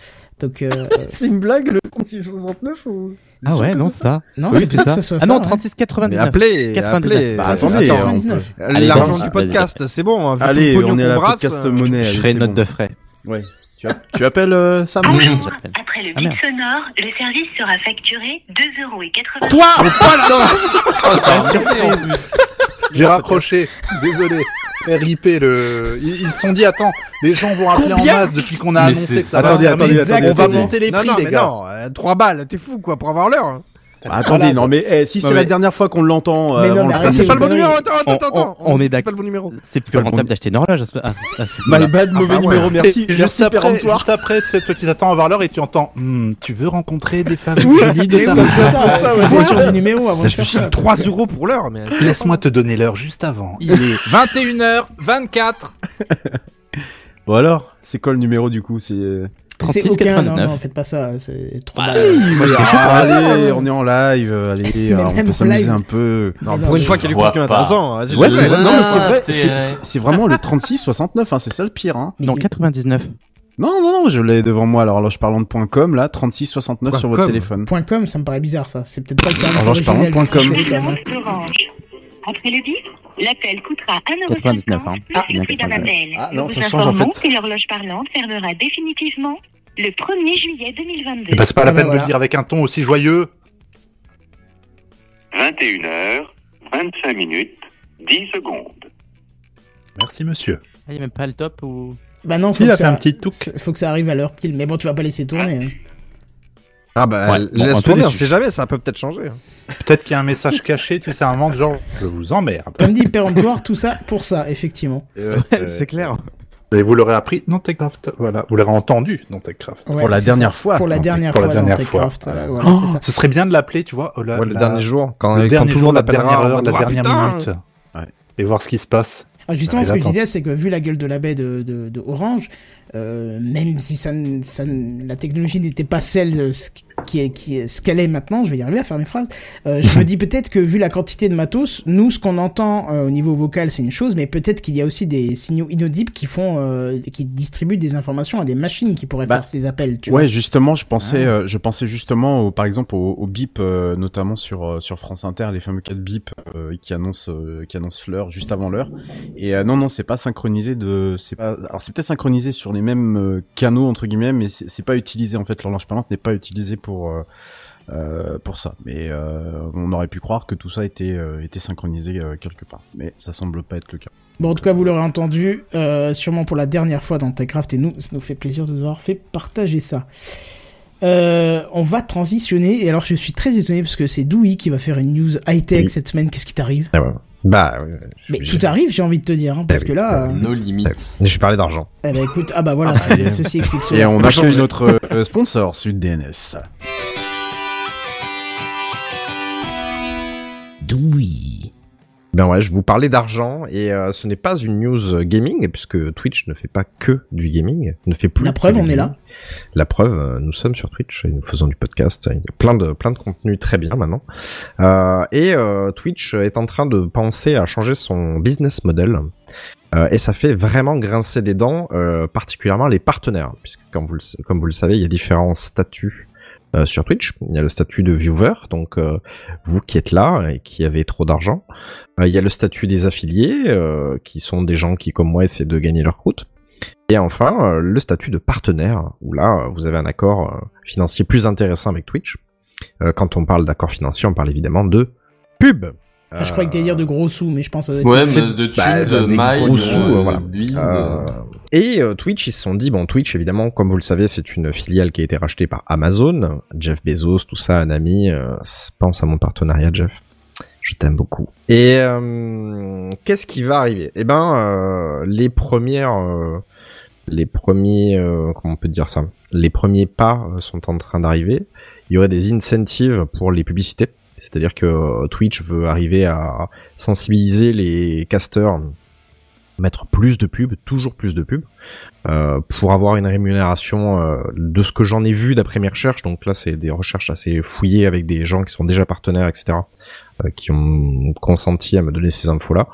Donc, euh, C'est une blague, le 3669 ou... Ah ouais, non, ça. non, Oui, c'est ça. ce soit Ah non, ça, ouais. 36,99. Mais appelez, 99. appelez. Bah, attendez, ça, on 99. Allez, L'argent du podcast, c'est bon. hein, Allez, on est à la brasse, podcast euh, monnaie. Je ferai une note bon. de frais. Ouais. Tu, app- tu appelles euh, Sam Oui. Après le Ah, bip sonore, le service sera facturé 2,80€. Toi Oh, c'est plus. J'ai raccroché. Désolé. RIP le. Ils ils se sont dit attends, les gens vont appeler en masse depuis qu'on a Mais annoncé que ça ça. va Attendez, attendez, attendez, On va monter les Non, prix, non, les mais gars. non, euh, 3 balles, t'es fou quoi pour avoir l'heure. Bah, attendez, Voilà, non mais eh, si c'est mais- la dernière fois qu'on l'entend, Mais euh, non, avant mais le arrêtez, C'est pas le bon numéro, attends, attends, On- attends. on- on est C'est d'accord. pas le bon numéro. C'est plus rentable bon- d'acheter une horloge. ce My bad, mauvais bah ouais. numéro, merci. Et juste après, péremptoire. juste après, tu sais, toi, tu t'attends à voir l'heure et tu entends, Hmm, tu veux rencontrer des femmes jolies de ta C'est c'est du numéro avant de Je suis ça. dit 3 euros pour l'heure, mais. Laisse-moi te donner l'heure juste avant. Il est 21h24. Bon alors, c'est quoi le numéro du coup? C'est. Euh, C'est aucun, non, 36,99. non, faites pas ça, c'est trop Bah, bas. moi j'étais chaud. Ah, Allez, on est en live, allez, on peut s'amuser un peu. Non, pour non, une fois qu'il y a du contenu intéressant. vas-y, Ouais, c'est vrai, non, mais c'est Ah, c'est- vraiment le 36-69, hein, c'est ça le pire, hein. Non, 99. Non, non, non, je l'ai devant moi, alors je parlant.com, là, 36-69 sur votre .com. téléphone. Point .com, ça me paraît bizarre, ça. C'est peut-être pas le service Alors, je Après le bip, l'appel coûtera 1,50 99, hein. plus Ah, le prix d'un 99. appel. Ah, non, Nous ça vous change, en informons fait. que l'horloge parlante fermera définitivement le 1er juillet 2022. Eh ben, c'est pas Ah la bah peine de voilà. le dire avec un ton aussi joyeux. 21h, 25 minutes, 10 secondes. Merci, monsieur. Il n'y a même pas le top ou. Bah non, Si, faut il que, a fait ça... un petit faut que ça arrive à l'heure pile. Mais bon, tu vas pas laisser tourner. hein. Ah bah, Ouais, bon, laisse tourner, on sait jamais, ça peut peut-être changer. hein. Peut-être qu'il y a un message caché, tu sais, un moment de genre, je vous emmerde. Comme dit péremptoire, tout ça pour ça, effectivement. c'est clair. Et vous l'aurez appris dans TechCraft. Voilà, vous l'aurez entendu dans TechCraft. Ouais, Pour la dernière ça. fois. Pour la dernière pour la fois dans dernière fois. Euh, voilà, Oh, ça. ce serait bien de l'appeler, tu vois. oh, la- Ouais, le la- dernier jour, quand, le quand dernier tout le jour, monde la dernière heure, la Ah, dernière putain minute. Et voir ce qui se passe. Ah, justement, ce que je disais, c'est que vu la gueule de la baie de, de, de Orange, euh, même si ça, ça, la technologie n'était pas celle de ce qui est, qui est, ce qu'elle est maintenant, je vais y arriver à faire mes phrases. Euh, je me dis peut-être que vu la quantité de matos, nous, ce qu'on entend euh, au niveau vocal, c'est une chose, mais peut-être qu'il y a aussi des signaux inaudibles qui font, euh, qui distribuent des informations à des machines qui pourraient Bah, faire ces appels. Tu ouais, vois. justement, je pensais, Ah. euh, je pensais justement, au, par exemple, au, au bip, euh, notamment sur euh, sur France Inter, les fameux 4 bip euh, qui annoncent euh, qui annoncent l'heure juste avant l'heure. Et euh, non, non, c'est pas synchronisé de, c'est pas, alors c'est peut-être synchronisé sur les mêmes euh, canaux entre guillemets, mais c'est c'est pas utilisé en fait. L'horloge parlante n'est pas utilisée pour euh, euh, pour ça. Mais euh, on aurait pu croire que tout ça était euh, était synchronisé euh, quelque part, mais ça semble pas être le cas. Bon, en tout cas, vous l'aurez entendu, euh, sûrement pour la dernière fois dans TechCraft, et nous, ça nous fait plaisir de vous avoir fait partager ça. Euh, on va transitionner, et alors je suis très étonné parce que c'est Dewey qui va faire une news high-tech Oui. cette semaine. Qu'est-ce qui t'arrive? Ouais, je- Mais j'ai- tout arrive, j'ai envie de te dire, hein, parce Eh que oui, là... euh, No limites. Je parlais d'argent. Eh ben écoute, ah bah voilà, Ah bah, et- ceci explique Et cela. on peut accueille changer. notre euh, sponsor Sud DNS. Ben ouais, je vous parlais d'argent et euh, ce n'est pas une news euh, gaming puisque Twitch ne fait pas que du gaming, ne fait plus. La preuve, on est là. La preuve, euh, nous sommes sur Twitch et nous faisons du podcast. Il y a plein de plein de contenus très bien maintenant. Euh, et euh, Twitch est en train de penser à changer son business model. Euh, et ça fait vraiment grincer des dents, euh, particulièrement les partenaires, puisque comme vous le, comme vous le savez, il y a différents statuts euh, sur Twitch. Il y a le statut de viewer, donc euh, vous qui êtes là et qui avez trop d'argent. Euh, il y a le statut des affiliés, qui sont des gens qui, comme moi, essaient de gagner leur croûte. Et enfin, le statut de partenaire, où là, vous avez un accord financier plus intéressant avec Twitch. Quand on parle d'accord financier, on parle évidemment de pub. Ah, je croyais que t'allais dire de gros sous, mais je pense que ça doit être- Ouais, c'est- mais de thunes, bah, de des mailles, gros de, sous, euh, de voilà. Euh, de- et euh, Twitch, ils se sont dit, bon, Twitch, évidemment, comme vous le savez, c'est une filiale qui a été rachetée par Amazon, Jeff Bezos, tout ça, un ami. euh, pense à mon partenariat, Jeff. Je t'aime beaucoup. Et euh, qu'est-ce qui va arriver? Eh ben, euh, les premières, euh, les premiers, euh, comment on peut dire ça? Les premiers pas euh, sont en train d'arriver. Il y aurait des incentives pour les publicités. C'est-à-dire que euh, Twitch veut arriver à sensibiliser les casteurs, mettre plus de pubs, toujours plus de pubs, euh, pour avoir une rémunération euh, de ce que j'en ai vu d'après mes recherches. Donc là, c'est des recherches assez fouillées avec des gens qui sont déjà partenaires, etc., qui ont consenti à me donner ces infos-là.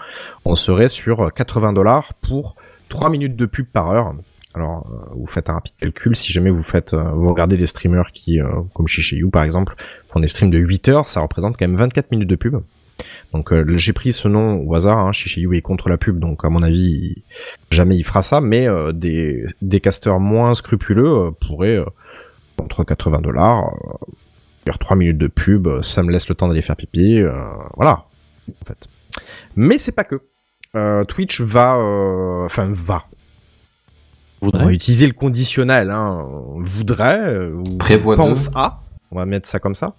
On serait sur 80 dollars pour 3 minutes de pub par heure. Alors, vous faites un rapide calcul. Si jamais vous faites, vous regardez des streamers qui, comme chez You par exemple, font des streams de 8 heures, ça représente quand même 24 minutes de pub. Donc euh, j'ai pris ce nom au hasard, hein, You est contre la pub, donc à mon avis, jamais il fera ça, mais euh, des, des casteurs moins scrupuleux euh, pourraient, entre 80 dollars, faire 3 minutes de pub, ça me laisse le temps d'aller faire pipi, voilà, en fait. Mais c'est pas que. Twitch va, enfin va, on va Voudrait. utiliser le conditionnel, hein, voudrait, ou Prévoit pense à, on va mettre ça comme ça,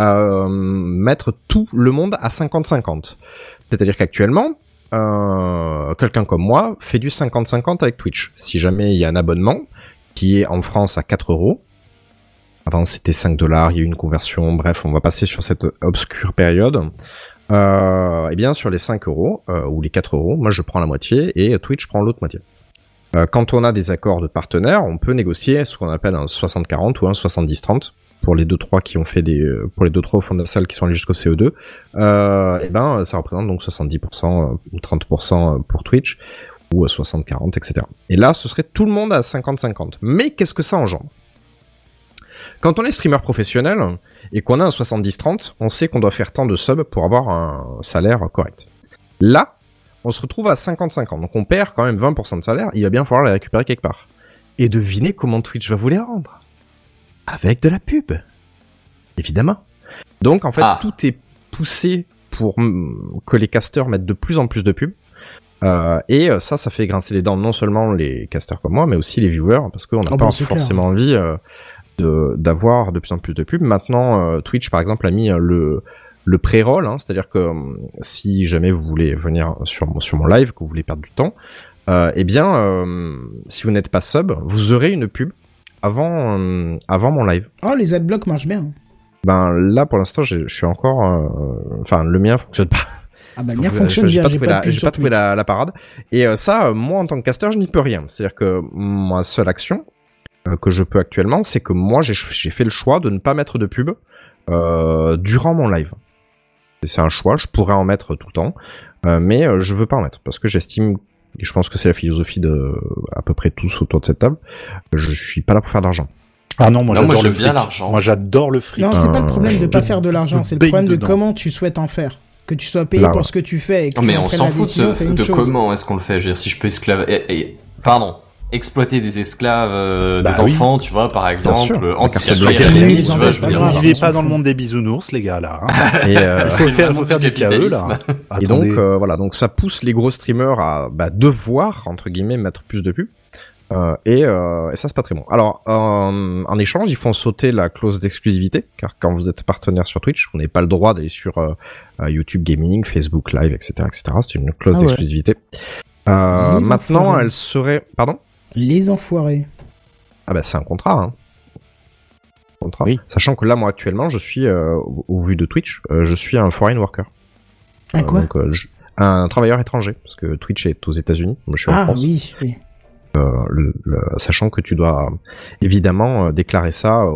euh, mettre tout le monde à 50-50. C'est-à-dire qu'actuellement, euh, quelqu'un comme moi fait du 50-50 avec Twitch. Si jamais il y a un abonnement qui est en France à 4 euros, avant c'était 5 dollars, il y a eu une conversion, bref, on va passer sur cette obscure période. Euh, eh bien, sur les 5 euros, euh, ou les 4 euros, moi je prends la moitié et Twitch prend l'autre moitié. Quand on a des accords de partenaires, on peut négocier ce qu'on appelle un 60-40 ou un 70-30 pour les deux trois qui ont fait des euh, pour les deux trois au fond de la salle qui sont allés jusqu'au CO2 euh, et ben ça représente donc 70% euh, ou 30% pour Twitch ou euh, 60-40 etc et là ce serait tout le monde à 50-50 mais qu'est-ce que ça engendre? Quand on est streamer professionnel et qu'on a un 70-30, on sait qu'on doit faire tant de subs pour avoir un salaire correct. Là, on se retrouve à 50-50, donc on perd quand même 20% de salaire, il va bien falloir les récupérer quelque part. Et devinez comment Twitch va vous les rendre Avec de la pub Évidemment. Donc en fait, Ah. tout est poussé pour que les casteurs mettent de plus en plus de pubs. Euh, et euh, ça, ça fait grincer les dents non seulement les casteurs comme moi, mais aussi les viewers, parce qu'on n'a Oh, pas bah, forcément envie euh, d'avoir de plus en plus de pubs. Maintenant, euh, Twitch, par exemple, a mis le le pré-roll, hein, c'est-à-dire que hum, si jamais vous voulez venir sur mon, sur mon live, que vous voulez perdre du temps, euh, eh bien, euh, si vous n'êtes pas sub, vous aurez une pub avant euh, avant mon live. Oh, les adblocks marchent bien. Ben là, pour l'instant, je suis encore, euh, enfin, le mien fonctionne pas. Ah bah, le mien Donc, fonctionne j'ai bien, pas j'ai trouvé pas la, de pub j'ai sur pas trouvé Twitch. la, la parade. Et euh, ça, euh, moi, en tant que caster, je n'y peux rien. C'est-à-dire que ma seule action euh, que je peux actuellement, c'est que moi, j'ai j'ai fait le choix de ne pas mettre de pub euh, durant mon live. Et C'est un choix, je pourrais en mettre tout le temps, euh, mais euh, je veux pas en mettre parce que j'estime, et je pense que c'est la philosophie de à peu près tous autour de cette table, je suis pas là pour faire d'argent. Ah non, moi j'aime bien fric. l'argent. Moi j'adore le fric. Non, c'est pas le Euh, problème de pas faire de l'argent, c'est le problème de comment tu souhaites en faire. Que tu sois payé Là, pour ce que tu fais et que Non, tu mais on s'en fout de, de comment est-ce qu'on le fait. Je veux dire, si je peux esclaver, pardon, exploiter des esclaves, euh, Bah des oui. enfants, tu vois, par exemple, euh, Les tu vois, je veux dire, vivez pas dans le monde des bisounours, les gars, là. hein. Et, euh, Il faut faire, faut faire du KE, là. capitalisme. Et donc euh, voilà, donc ça pousse les gros streamers à bah, devoir entre guillemets mettre plus de pubs. Euh, et, euh, et ça c'est pas très bon. Alors en, en échange, ils font sauter la clause d'exclusivité, car quand vous êtes partenaire sur Twitch, vous n'avez pas le droit d'aller sur euh, euh, YouTube Gaming, Facebook Live, etc., etc. C'est une clause Ah ouais. d'exclusivité. Euh, maintenant, enfoirés. elle serait, pardon? Les enfoirés. Ah bah c'est un contrat. Hein. Contrat. Oui. Sachant que là, moi actuellement, je suis euh, au, au vu de Twitch, euh, je suis un foreign worker. Un Euh, quoi donc, euh, je- un travailleur étranger, parce que Twitch est aux États-Unis, moi je suis en Ah France. oui, oui. le- le- sachant que tu dois évidemment euh, déclarer ça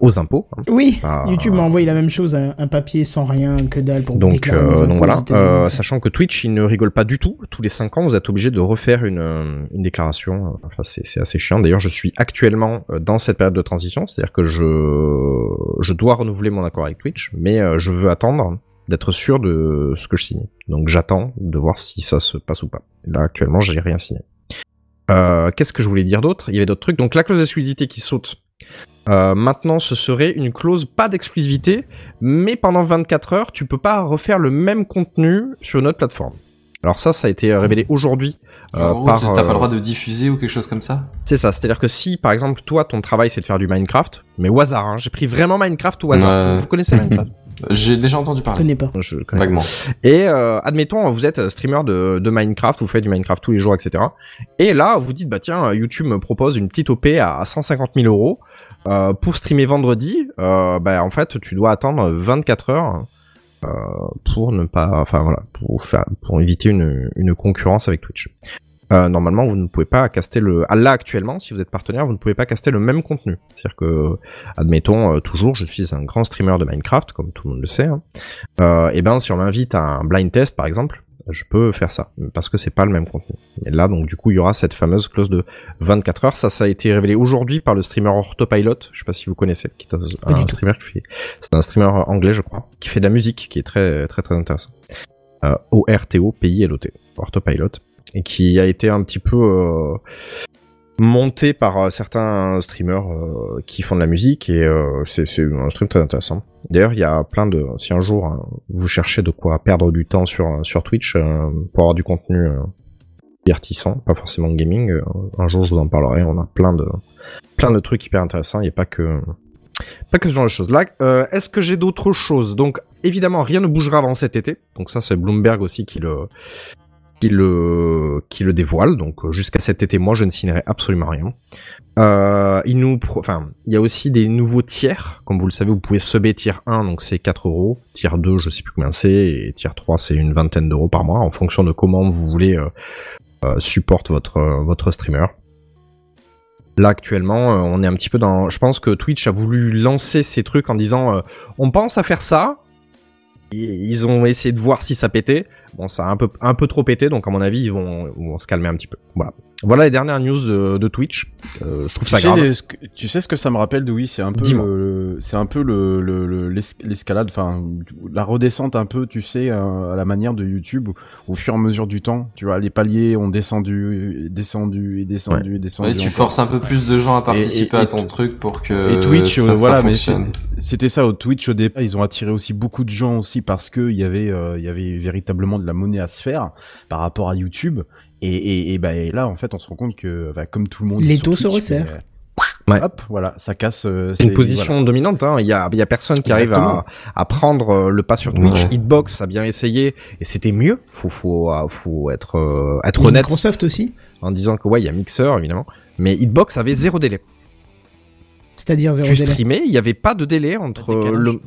aux impôts. hein. Oui, Ah. YouTube m'a envoyé la même chose, un, papier sans rien, que dalle pour Donc, déclarer euh, mes impôts donc voilà. Euh, sachant que Twitch, il ne rigole pas du tout. Tous les 5 ans, vous êtes obligé de refaire une, euh, une déclaration. Enfin, c'est c'est assez chiant. D'ailleurs, je suis actuellement euh, dans cette période de transition, c'est-à-dire que je, je dois renouveler mon accord avec Twitch, mais euh, je veux attendre d'être sûr de ce que je signe. Donc j'attends de voir si ça se passe ou pas. Là, actuellement, j'ai rien signé. Euh, Qu'est-ce que je voulais dire d'autre? Il y avait d'autres trucs. Donc la clause d'exclusivité qui saute. Euh, maintenant, ce serait une clause pas d'exclusivité, mais pendant 24 heures, tu peux pas refaire le même contenu sur une autre plateforme. Alors ça, ça a été révélé aujourd'hui euh, par. t'as pas euh, le droit de diffuser ou quelque chose comme ça C'est ça, c'est-à-dire que si, par exemple, toi, ton travail, c'est de faire du Minecraft, mais au hasard, hein, j'ai pris vraiment Minecraft au hasard. Vous connaissez Minecraft? J'ai déjà entendu Je parler. connais pas. Je connais. Vaguement. Et euh, admettons, vous êtes streamer de, de Minecraft, vous faites du Minecraft tous les jours, etc. Et là, vous dites, bah tiens, YouTube me propose une petite OP à 150 000 euros euh, pour streamer vendredi. Euh, bah en fait, tu dois attendre 24 heures euh, pour ne pas, enfin voilà, pour faire, pour éviter une, une concurrence avec Twitch. Euh, normalement, vous ne pouvez pas caster le. Là actuellement, si vous êtes partenaire, vous ne pouvez pas caster le même contenu. C'est-à-dire que, admettons, euh, toujours, je suis un grand streamer de Minecraft, comme tout le monde le sait. Hein. Euh, et ben, si on m'invite à un blind test, par exemple, je peux faire ça parce que c'est pas le même contenu. Et là, donc, du coup, il y aura cette fameuse clause de 24 heures. Ça, ça a été révélé aujourd'hui par le streamer Orthopilot. Je sais pas si vous connaissez, qui est un, du un tout. streamer qui fait. C'est un streamer anglais, je crois, qui fait de la musique, qui est très, très, très intéressant. Euh, O-R-T-O, P-I-L-O-T, Orthopilot, et qui a été un petit peu euh, monté par euh, certains streamers euh, qui font de la musique et c'est un stream très intéressant. D'ailleurs, il y a plein de si un jour hein, vous cherchez de quoi perdre du temps sur sur Twitch pour avoir du contenu divertissant, pas forcément gaming, un jour je vous en parlerai, on a plein de plein de trucs hyper intéressants, il n'y a pas que pas que ce genre de choses là. Est-ce que j'ai d'autres choses? Donc évidemment, rien ne bougera avant cet été. Donc ça, c'est Bloomberg aussi qui le qui le qui le dévoile. Donc euh, jusqu'à cet été, moi, je ne signerai absolument rien. Euh, il nous, enfin, il y a aussi des nouveaux tiers. Comme vous le savez, vous pouvez subber tier 1, donc c'est 4 euros. Tier 2, je sais plus combien c'est, et tier 3, c'est une vingtaine d'euros par mois, en fonction de comment vous voulez euh, euh, support votre votre streamer. Là actuellement, on est un petit peu dans. Je pense que Twitch a voulu lancer ces trucs en disant, on pense à faire ça, ils ont essayé de voir si ça pétait. Bon, ça a un peu, un peu trop pété, donc à mon avis, ils vont, vont se calmer un petit peu. Voilà. Voilà les dernières news de, de Twitch. Euh, je trouve Tu ça sais, grave. les- ce que, tu sais ce que ça me rappelle de oui, c'est un peu, c'est un peu le le- le- l'es- l'escalade, enfin la redescente un peu, tu sais, euh, à la manière de YouTube, au fur et à mesure du temps, tu vois, les paliers ont descendu, et descendu et descendu et descendu. Ouais, tu encore. forces un peu plus de gens à participer et- à et ton t- truc pour que Et Twitch, ça, euh, ça voilà, mais c'était ça au Twitch au départ. Ils ont attiré aussi beaucoup de gens aussi parce que il y avait, euh, il y avait véritablement de la monnaie à se faire par rapport à YouTube. Et, et, et, bah, et là, en fait, on se rend compte que, bah, comme tout le monde, L'étau sur se Twitch, resserre. mais, Ouais. Hop, voilà, ça casse. euh, C'est une position voilà. dominante. Hein. Il y a, il y a personne qui arrive à, à prendre euh, le pas sur Twitch. Ouais. Hitbox a bien essayé et c'était mieux. Faut, faut, euh, faut être, euh, être honnête Microsoft aussi en disant que ouais, il y a Mixer évidemment, mais Hitbox avait zéro délai. C'est-à-dire zéro tu délai. streamais, il n'y avait pas de délai entre le.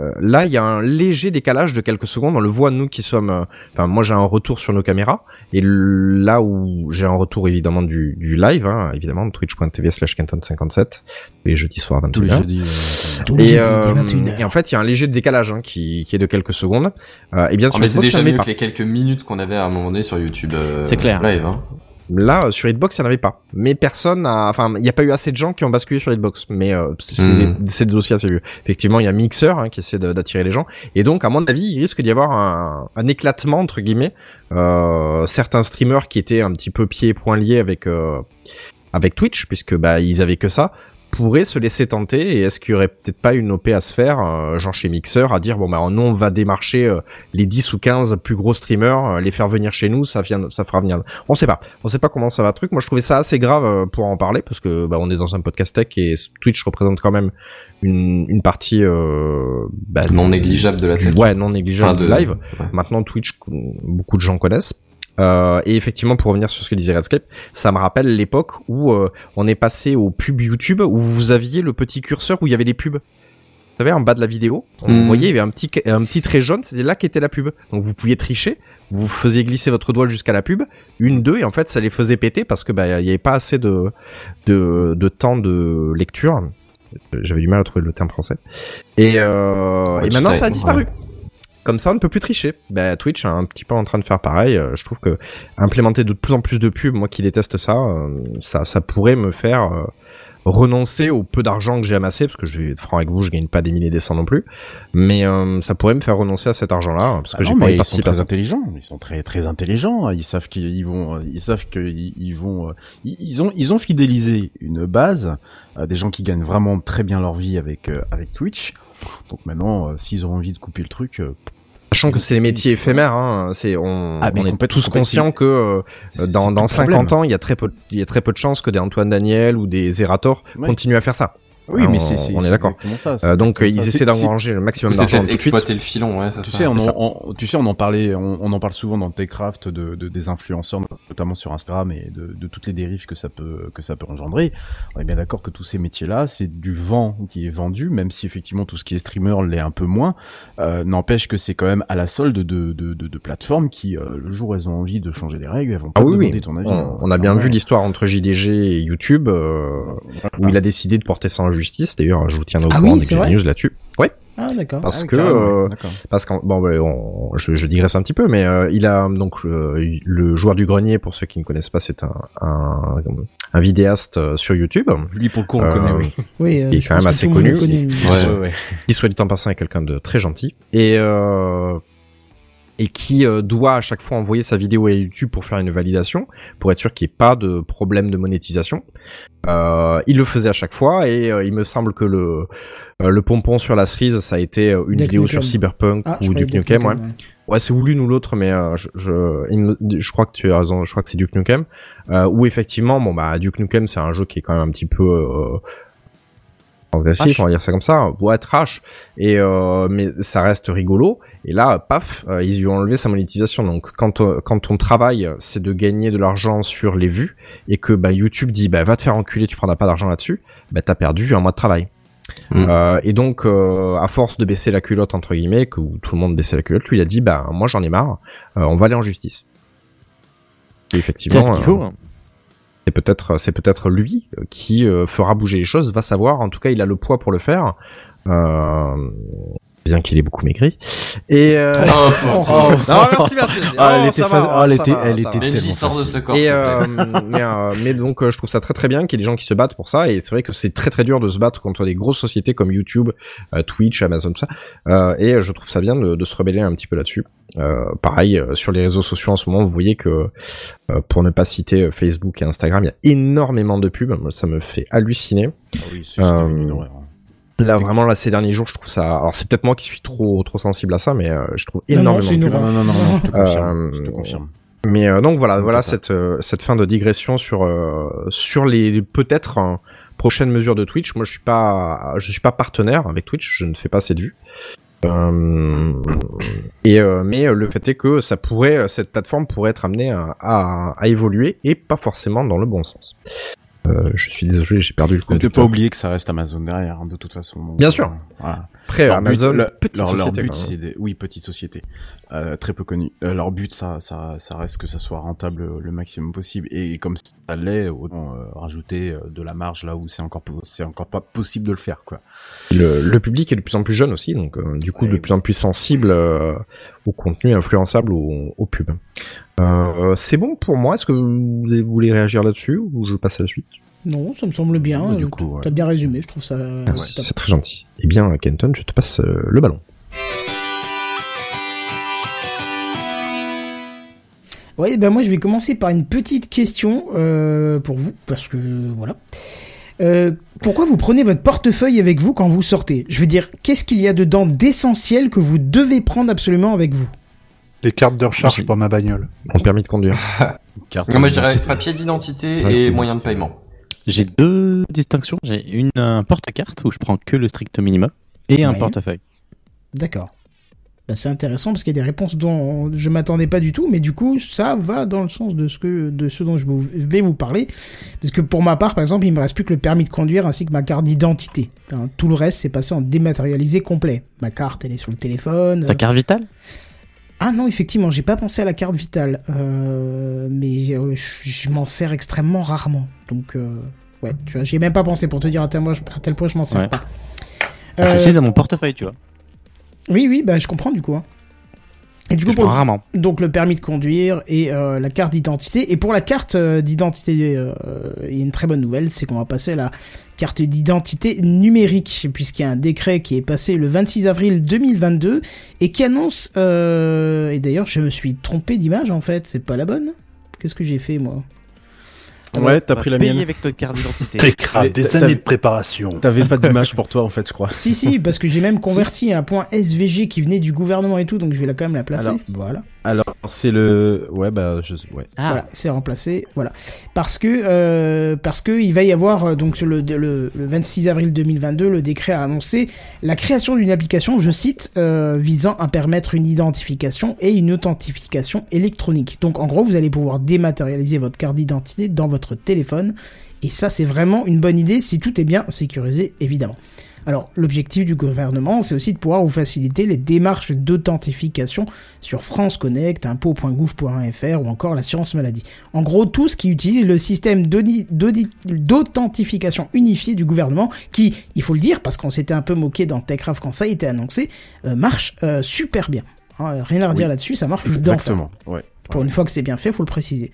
Euh, là, il y a un léger décalage de quelques secondes. On le voit nous qui sommes. euh, Enfin, moi, j'ai un retour sur nos caméras et là où j'ai un retour évidemment du, du live, hein, évidemment, twitch.tv/slash Canton57 les jeudis soirs à 21h. tous les jeudis. euh, Tous les Et, jeudis, euh, 21h. et en fait, il y a un léger décalage hein, qui, qui est de quelques secondes. Euh, et bien Ah, sûr, mais c'est déjà mieux pas. que les quelques minutes qu'on avait à un moment donné sur YouTube euh, C'est clair. live. Hein. Là, euh, sur Hitbox, il n'y en avait pas. Mais personne a... Enfin, il n'y a pas eu assez de gens qui ont basculé sur Hitbox. Mais euh, c'est Hmm. c'est aussi assez vieux. Effectivement, il y a Mixer hein, qui essaie d'attirer les gens. Et donc, à mon avis, il risque d'y avoir un, un éclatement, entre guillemets. Euh, certains streamers qui étaient un petit peu pieds et poings liés avec, euh, avec Twitch, puisque bah ils avaient que ça, pourraient se laisser tenter. Et est-ce qu'il y aurait peut-être pas une OP à se faire, euh, genre chez Mixer, à dire, bon, bah nous, on va démarcher euh, les 10 ou 15 plus gros streamers, euh, les faire venir chez nous, ça, vient, ça fera venir... On sait pas. On sait pas comment ça va truc. Moi, je trouvais ça assez grave euh, pour en parler parce que bah, on est dans un podcast tech et Twitch représente quand même une, une partie euh, bah, Non négligeable de la tech. Ouais, non négligeable Enfin, de live. ouais. Maintenant, Twitch, beaucoup de gens connaissent. Euh, et effectivement, pour revenir sur ce que disait Redscape, ça me rappelle l'époque où euh, on est passé aux pubs YouTube, où vous aviez le petit curseur où il y avait les pubs. Vous savez, en bas de la vidéo, on Mhm. voyait, il y avait un petit, un petit trait jaune, c'était là qu'était la pub. Donc vous pouviez tricher, vous faisiez glisser votre doigt jusqu'à la pub, une, deux, et en fait ça les faisait péter parce que bah il y avait pas assez de, de, de temps de lecture. J'avais du mal à trouver le terme français. Et, euh, et maintenant ça a ouais. Comme ça, on ne peut plus tricher. Bah, Twitch est un petit peu en train de faire pareil. Euh, Je trouve que implémenter de plus en plus de pubs, moi qui déteste ça, euh, ça, ça pourrait me faire euh, renoncer au peu d'argent que j'ai amassé, parce que je vais être franc avec vous, je gagne pas des milliers des cents non plus, mais euh, ça pourrait me faire renoncer à cet argent-là, parce que Ah j'ai pas ils sont très intelligents. Ils sont très très intelligents. hein. Ils savent qu'ils vont, ils savent qu'ils ils vont, ils ils ont ils ont fidélisé une base, euh, des gens qui gagnent vraiment très bien leur vie avec euh, avec Twitch. Donc maintenant, euh, s'ils ont envie de couper le truc, euh, Sachant que c'est les métiers éphémères, hein, c'est on, Ah, on est tous conscients que euh, dans, dans tout le 50 problème. ans, il y a très peu, il y a très peu de chances que des Antoine Daniel ou des Zerator Ouais. continuent à faire ça. Oui, On- mais c'est c'est on est c'est d'accord. exactement ça, c'est Euh, donc exactement ils ça. essaient d'engranger le maximum d'argent peut-être exploiter le filon, ouais, Tu ça. sais, on en, on- tu sais, on en parlait, on, on en parle souvent dans Techcraft de, de des influenceurs, notamment sur Instagram et de, de toutes les dérives que ça peut que ça peut engendrer. On est bien d'accord que tous ces métiers-là, c'est du vent qui est vendu, même si effectivement tout ce qui est streamer l'est un peu moins. Euh, N'empêche que c'est quand même à la solde de de, de, de plateformes qui, euh, le jour où elles ont envie de changer les règles, elles vont pas Ah oui, demander oui. ton avis. On, on a bien vu l'histoire entre JDG et YouTube, euh, où il a décidé de porter ça en justice. D'ailleurs, je vous tiendrai au Ah courant oui, dès que news là-dessus. Ouais, Ah, d'accord. parce Ah que euh, parce qu'en bon, ouais, on- je, je digresse un petit peu, mais euh, il a donc euh, le joueur du grenier. Pour ceux qui ne connaissent pas, c'est un, un un vidéaste sur YouTube. Lui pour le coup on Euh, le connaît, oui. Oui, euh, il est quand même que assez connu. lui. Ouais. Ouais, ouais. qui soit dit en passant est quelqu'un de très gentil et euh, et qui euh, doit à chaque fois envoyer sa vidéo à YouTube pour faire une validation pour être sûr qu'il n'y ait pas de problème de monétisation. Euh, il le faisait à chaque fois et euh, il me semble que le euh, le pompon sur la cerise ça a été euh, une Duke vidéo Nukem. sur Cyberpunk Ah, ou Duke Nukem ouais. ouais. Ouais, c'est ou l'une ou l'autre, mais euh, je, je, je crois que tu as raison. Je crois que c'est Duke Nukem. Euh, où effectivement, bon bah Duke Nukem, c'est un jeu qui est quand même un petit peu euh, agressif, on va dire ça comme ça. Ouais, trash. Et euh, mais ça reste rigolo. Et là, paf, euh, ils lui ont enlevé sa monétisation. Donc quand euh, quand ton travail, c'est de gagner de l'argent sur les vues, et que bah YouTube dit bah va te faire enculer, tu prendras pas d'argent là-dessus, bah t'as perdu un mois de travail. Mm. Euh, et donc, euh, à force de baisser la culotte entre guillemets, que tout le monde baissait la culotte, lui il a dit bah moi j'en ai marre, euh, on va aller en justice. Et effectivement, C'est ce qu'il faut. euh, hein? C'est peut-être lui euh, qui euh, fera bouger les choses, va savoir. En tout cas, il a le poids pour le faire. Euh, bien qu'il ait beaucoup maigri. Et euh... Oh, non, oh, merci, merci. Ah, elle Oh, était va, ah, elle était- va, elle était sort de ce corps. Et euh, mais, euh, mais donc euh, je trouve ça très très bien qu'il y ait des gens qui se battent pour ça et c'est vrai que c'est très très dur de se battre contre des grosses sociétés comme YouTube, euh, Twitch, Amazon tout ça euh, et je trouve ça bien de, de se rebeller un petit peu là-dessus. Euh, pareil euh, sur les réseaux sociaux en ce moment vous voyez que euh, pour ne pas citer Facebook et Instagram il y a énormément de pubs Moi, ça me fait halluciner. Ah oui, c'est Là vraiment là ces derniers jours je trouve ça alors c'est peut-être moi qui suis trop trop sensible à ça mais euh, je trouve Non, non, énormément. Non, non, non, non, je te confirme. Euh, je te confirme. Mais euh, donc voilà, voilà cette euh, cette fin de digression sur euh, sur les peut-être euh, prochaines mesures de Twitch. Moi, je suis pas je suis pas partenaire avec Twitch, je ne fais pas cette vue. Euh, et euh, mais euh, le fait est que ça pourrait cette plateforme pourrait être amenée à, à, à évoluer et pas forcément dans le bon sens. Euh, je suis désolé, j'ai perdu le Ne conducteur. pas oublier que ça reste Amazon derrière, hein, de toute façon. Bien sûr. voilà. Après Leur Amazon, but, petite leur, leur société, but, même. c'est des... oui, petite société, euh, très peu connue. Euh, leur but, ça, ça, ça reste que ça soit rentable le maximum possible. Et comme ça l'est, autant euh, rajouter euh, de la marge là où c'est encore, c'est encore pas possible de le faire, quoi. le, le public est de plus en plus jeune aussi, donc euh, du coup Ouais. de plus en plus sensible euh, au contenu influençable ou au pub. Euh, c'est bon pour moi. Est-ce que vous voulez réagir là-dessus ou je passe à la suite? Non, ça me semble bien. Bah, du euh, coup, ouais. T'as bien résumé, je trouve ça. Top. C'est très gentil. Eh bien, Kenton, je te passe euh, le ballon. Oui, ben moi je vais commencer par une petite question euh, pour vous, parce que voilà. Euh, pourquoi vous prenez votre portefeuille avec vous quand vous sortez? Je veux dire, qu'est-ce qu'il y a dedans d'essentiel que vous devez prendre absolument avec vous? Les cartes de recharge Merci. pour ma bagnole. Mon permis de conduire. Carte Non, moi je dirais papier d'identité Ouais, et moyen de paiement. J'ai deux distinctions. J'ai une un porte-carte où je prends que le strict minimum et un portefeuille. D'accord. Bah, c'est intéressant parce qu'il y a des réponses dont je m'attendais pas du tout, mais du coup ça va dans le sens de ce que de ce dont je vais vous parler. Parce que pour ma part, par exemple, il me reste plus que le permis de conduire ainsi que ma carte d'identité. Hein, tout le reste, c'est passé en dématérialisé complet. Ma carte, elle est sur le téléphone. Ta carte vitale? Ah non, effectivement, j'ai pas pensé à la carte vitale, euh, mais euh, je, m'en sers extrêmement rarement. Donc, euh, ouais, tu vois, j'y ai même pas pensé pour te dire à tel, point- à tel point je m'en sers Ouais. pas. Ah, Euh, Ça c'est dans mon portefeuille, tu vois. Oui, oui, bah je comprends du coup. hein. Et du coup, pour rarement. donc le permis de conduire et euh, la carte d'identité. Et pour la carte euh, d'identité, euh, il y a une très bonne nouvelle, c'est qu'on va passer à la carte d'identité numérique, puisqu'il y a un décret qui est passé le 26 avril 2022 et qui annonce. et d'ailleurs, je me suis trompé d'image en fait, c'est pas la bonne. Qu'est-ce que j'ai fait moi? Ouais, t'as pris la Payer mienne. avec ta carte d'identité. T'es des années de préparation. T'avais pas d'image pour toi, en fait, je crois. Si, si, parce que j'ai même converti un point SVG qui venait du gouvernement et tout, donc je vais là quand même la placer. Alors, voilà. Alors, c'est le, ouais, bah, je, ouais. Ah, Voilà, c'est remplacé. Voilà, parce que euh, parce que il va y avoir euh, donc sur le, le le 26 avril 2022, le décret a annoncé la création d'une application, je cite, euh, visant à permettre une identification et une authentification électronique. Donc en gros, vous allez pouvoir dématérialiser votre carte d'identité dans votre téléphone, et ça c'est vraiment une bonne idée si tout est bien sécurisé, évidemment. Alors, l'objectif du gouvernement, c'est aussi de pouvoir vous faciliter les démarches d'authentification sur France Connect, impôt.gouv.fr ou encore l'assurance maladie. En gros, tout ce qui utilise le système d'authentification unifié du gouvernement, qui, il faut le dire, parce qu'on s'était un peu moqué dans TechCraft quand ça a été annoncé, euh, marche euh, super bien. Hein, rien à redire Oui. là-dessus, ça marche. Exactement, ouais. Pour une fois que c'est bien fait, faut le préciser.